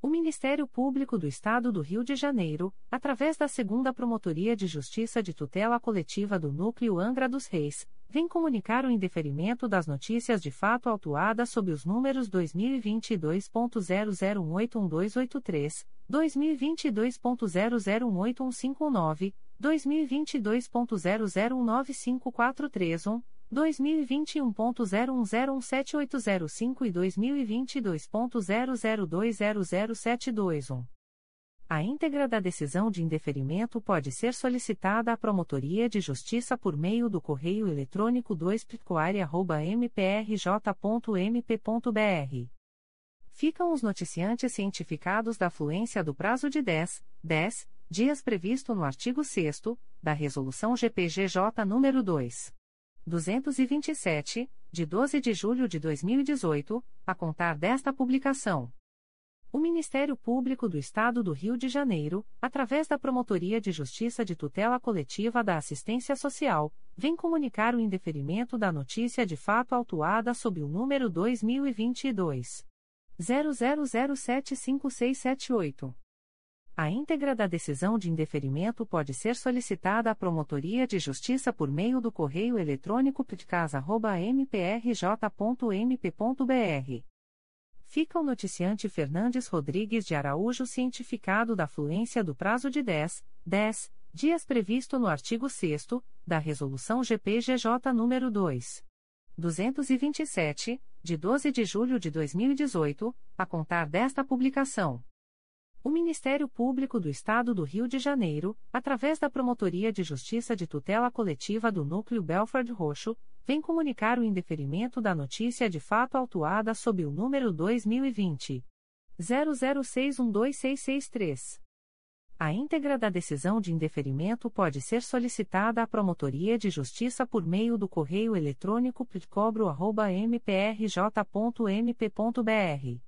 O Ministério Público do Estado do Rio de Janeiro, através da Segunda Promotoria de Justiça de Tutela Coletiva do Núcleo Angra dos Reis, vem comunicar o indeferimento das notícias de fato autuadas sob os números 2022.00181283, 2022.00181519, 2022.00195431, 2021.01017805 e 2022.00200721. A íntegra da decisão de indeferimento pode ser solicitada à Promotoria de Justiça por meio do correio eletrônico 2 mprj.mp.br. Ficam os noticiantes cientificados da fluência do prazo de 10, 10 dias previsto no artigo 6 da Resolução GPGJ nº 2. 227, de 12 de julho de 2018, a contar desta publicação. O Ministério Público do Estado do Rio de Janeiro, através da Promotoria de Justiça de Tutela Coletiva da Assistência Social, vem comunicar o indeferimento da notícia de fato autuada sob o número 2022 00075678. A íntegra da decisão de indeferimento pode ser solicitada à Promotoria de Justiça por meio do correio eletrônico ptcasa.mprj.mp.br. Fica o noticiante Fernandes Rodrigues de Araújo cientificado da fluência do prazo de 10, 10 dias previsto no artigo 6 da Resolução GPGJ nº 2. 227, de 12 de julho de 2018, a contar desta publicação. O Ministério Público do Estado do Rio de Janeiro, através da Promotoria de Justiça de Tutela Coletiva do Núcleo Belford Roxo, vem comunicar o indeferimento da notícia de fato autuada sob o número 2020 00612663. A íntegra da decisão de indeferimento pode ser solicitada à Promotoria de Justiça por meio do correio eletrônico pitcobro.mprj.mp.br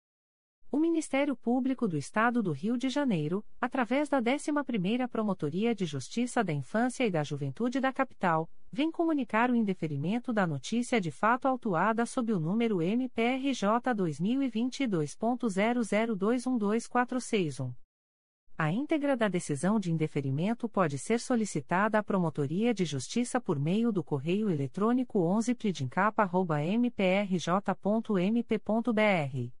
O Ministério Público do Estado do Rio de Janeiro, através da 11ª Promotoria de Justiça da Infância e da Juventude da Capital, vem comunicar o indeferimento da notícia de fato autuada sob o número MPRJ 2022.00212461. A íntegra da decisão de indeferimento pode ser solicitada à Promotoria de Justiça por meio do correio eletrônico 11pridincapa.mprj.mp.br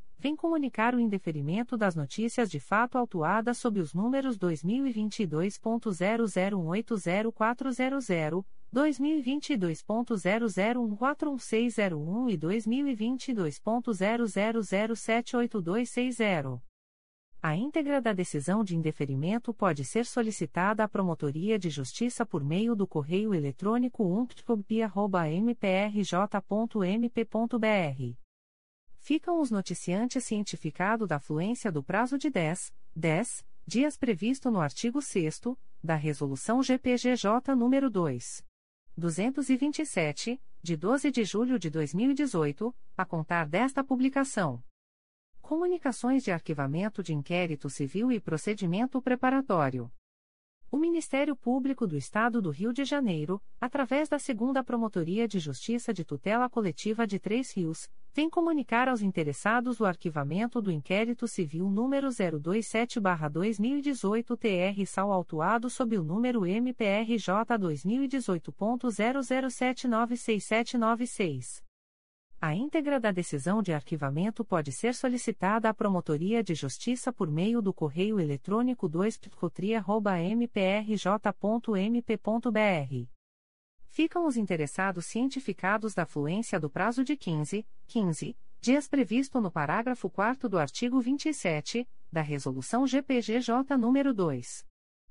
vem comunicar o indeferimento das notícias de fato autuadas sob os números 2022.00180400, 2022.00141601 e 2022.00078260. A íntegra da decisão de indeferimento pode ser solicitada à Promotoria de Justiça por meio do correio eletrônico umptcob.mprj.mp.br ficam os noticiantes cientificado da fluência do prazo de 10, 10 dias previsto no artigo 6 da Resolução GPGJ nº 2. 227, de 12 de julho de 2018, a contar desta publicação. Comunicações de arquivamento de inquérito civil e procedimento preparatório. O Ministério Público do Estado do Rio de Janeiro, através da Segunda Promotoria de Justiça de Tutela Coletiva de Três Rios, vem comunicar aos interessados o arquivamento do inquérito civil número 027-2018 TR Sal autuado sob o número MPRJ 2018.00796796. A íntegra da decisão de arquivamento pode ser solicitada à Promotoria de Justiça por meio do correio eletrônico 2 mprj.mp.br ficam os interessados cientificados da fluência do prazo de 15, 15 dias previsto no parágrafo 4 do artigo 27 da Resolução GPGJ nº 2.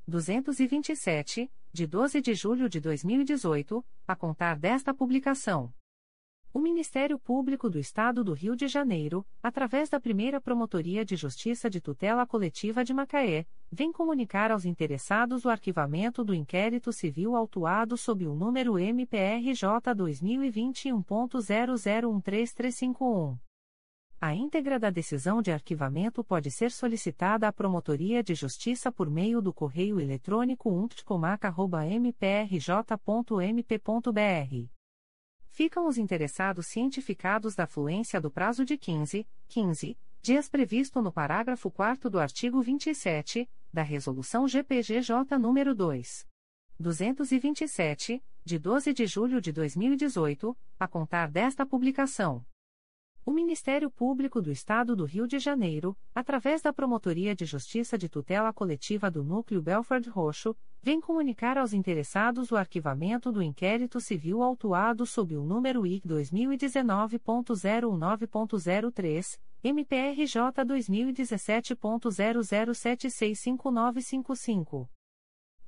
227, de 12 de julho de 2018, a contar desta publicação. O Ministério Público do Estado do Rio de Janeiro, através da primeira Promotoria de Justiça de Tutela Coletiva de Macaé, vem comunicar aos interessados o arquivamento do inquérito civil autuado sob o número MPRJ 2021.00133551. A íntegra da decisão de arquivamento pode ser solicitada à Promotoria de Justiça por meio do correio eletrônico umptcomac.mprj.mp.br ficam os interessados cientificados da fluência do prazo de 15, 15 dias previsto no parágrafo 4 do artigo 27 da Resolução GPGJ nº 2. 227, de 12 de julho de 2018, a contar desta publicação. O Ministério Público do Estado do Rio de Janeiro, através da Promotoria de Justiça de Tutela Coletiva do Núcleo Belford Roxo, vem comunicar aos interessados o arquivamento do inquérito civil autuado sob o número I 2019.019.03, MPRJ 2017.00765955.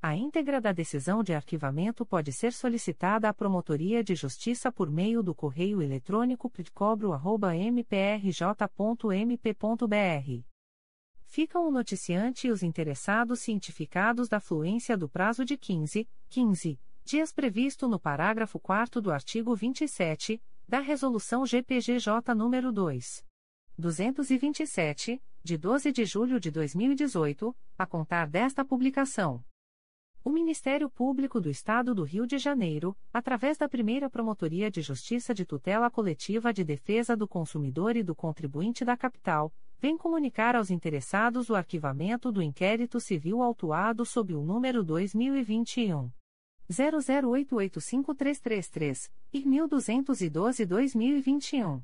A íntegra da decisão de arquivamento pode ser solicitada à Promotoria de Justiça por meio do correio eletrônico pitcobro.mprj.mp.br. Ficam o noticiante e os interessados cientificados da fluência do prazo de 15, 15 dias previsto no parágrafo 4 do artigo 27 da Resolução GPGJ nº 2. 227, de 12 de julho de 2018, a contar desta publicação. O Ministério Público do Estado do Rio de Janeiro, através da primeira Promotoria de Justiça de Tutela Coletiva de Defesa do Consumidor e do Contribuinte da Capital, vem comunicar aos interessados o arquivamento do inquérito civil autuado sob o número 2021. 00885333 e 1212-2021.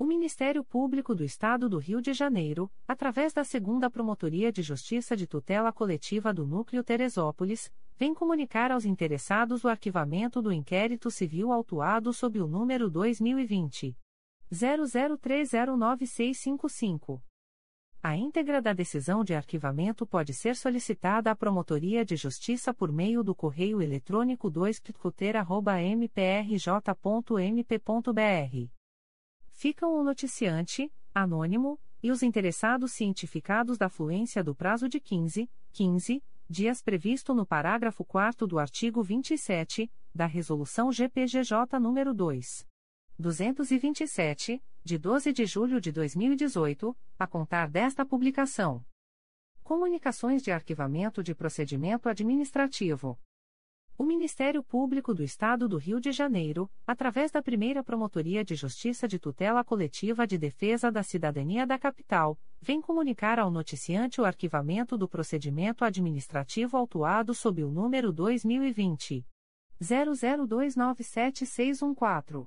O Ministério Público do Estado do Rio de Janeiro, através da Segunda Promotoria de Justiça de Tutela Coletiva do Núcleo Teresópolis, vem comunicar aos interessados o arquivamento do inquérito civil autuado sob o número 2020 00309655. A íntegra da decisão de arquivamento pode ser solicitada à Promotoria de Justiça por meio do correio eletrônico 2 mprj.mp.br ficam o noticiante, anônimo, e os interessados cientificados da fluência do prazo de 15, 15 dias previsto no parágrafo 4 do artigo 27 da Resolução GPGJ nº 2. 227, de 12 de julho de 2018, a contar desta publicação. Comunicações de arquivamento de procedimento administrativo. O Ministério Público do Estado do Rio de Janeiro, através da primeira Promotoria de Justiça de Tutela Coletiva de Defesa da Cidadania da Capital, vem comunicar ao noticiante o arquivamento do procedimento administrativo autuado sob o número 2020. 00297614.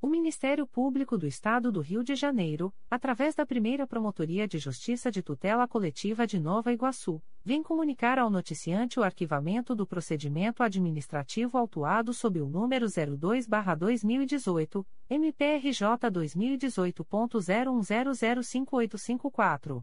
O Ministério Público do Estado do Rio de Janeiro, através da primeira Promotoria de Justiça de Tutela Coletiva de Nova Iguaçu, vem comunicar ao noticiante o arquivamento do procedimento administrativo autuado sob o número 02-2018, MPRJ 2018.01005854.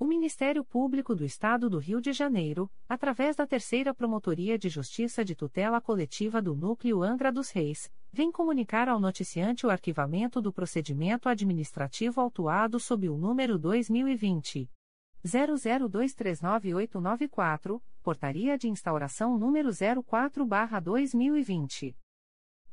O Ministério Público do Estado do Rio de Janeiro, através da Terceira Promotoria de Justiça de Tutela Coletiva do Núcleo Angra dos Reis, vem comunicar ao noticiante o arquivamento do procedimento administrativo autuado sob o número 2020 00239894, Portaria de Instauração número 04/2020.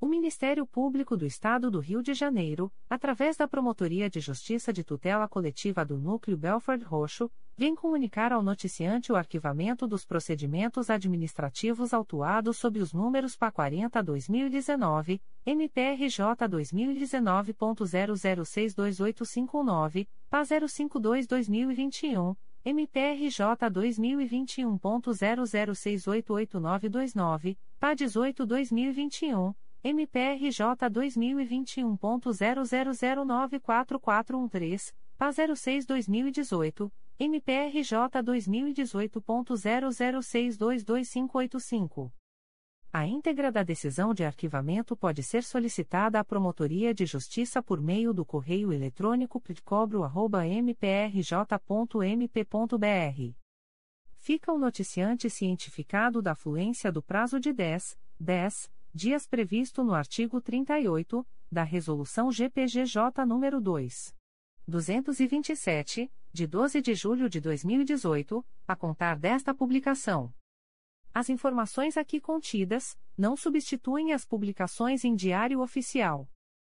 O Ministério Público do Estado do Rio de Janeiro, através da Promotoria de Justiça de Tutela Coletiva do Núcleo Belford Roxo, vem comunicar ao noticiante o arquivamento dos procedimentos administrativos autuados sob os números PA 40-2019, MPRJ 2019.00628859, PA 052-2021. MPRJ 2021.00688929, PA 18-2021, MPRJ 2021.00094413, PA 06-2018, MPRJ 2018.00622585. A íntegra da decisão de arquivamento pode ser solicitada à Promotoria de Justiça por meio do correio eletrônico pitcobro.mprj.mp.br. Fica o noticiante cientificado da fluência do prazo de 10, 10 dias previsto no artigo 38 da Resolução GPGJ nº 2. 227, de 12 de julho de 2018, a contar desta publicação. As informações aqui contidas não substituem as publicações em Diário Oficial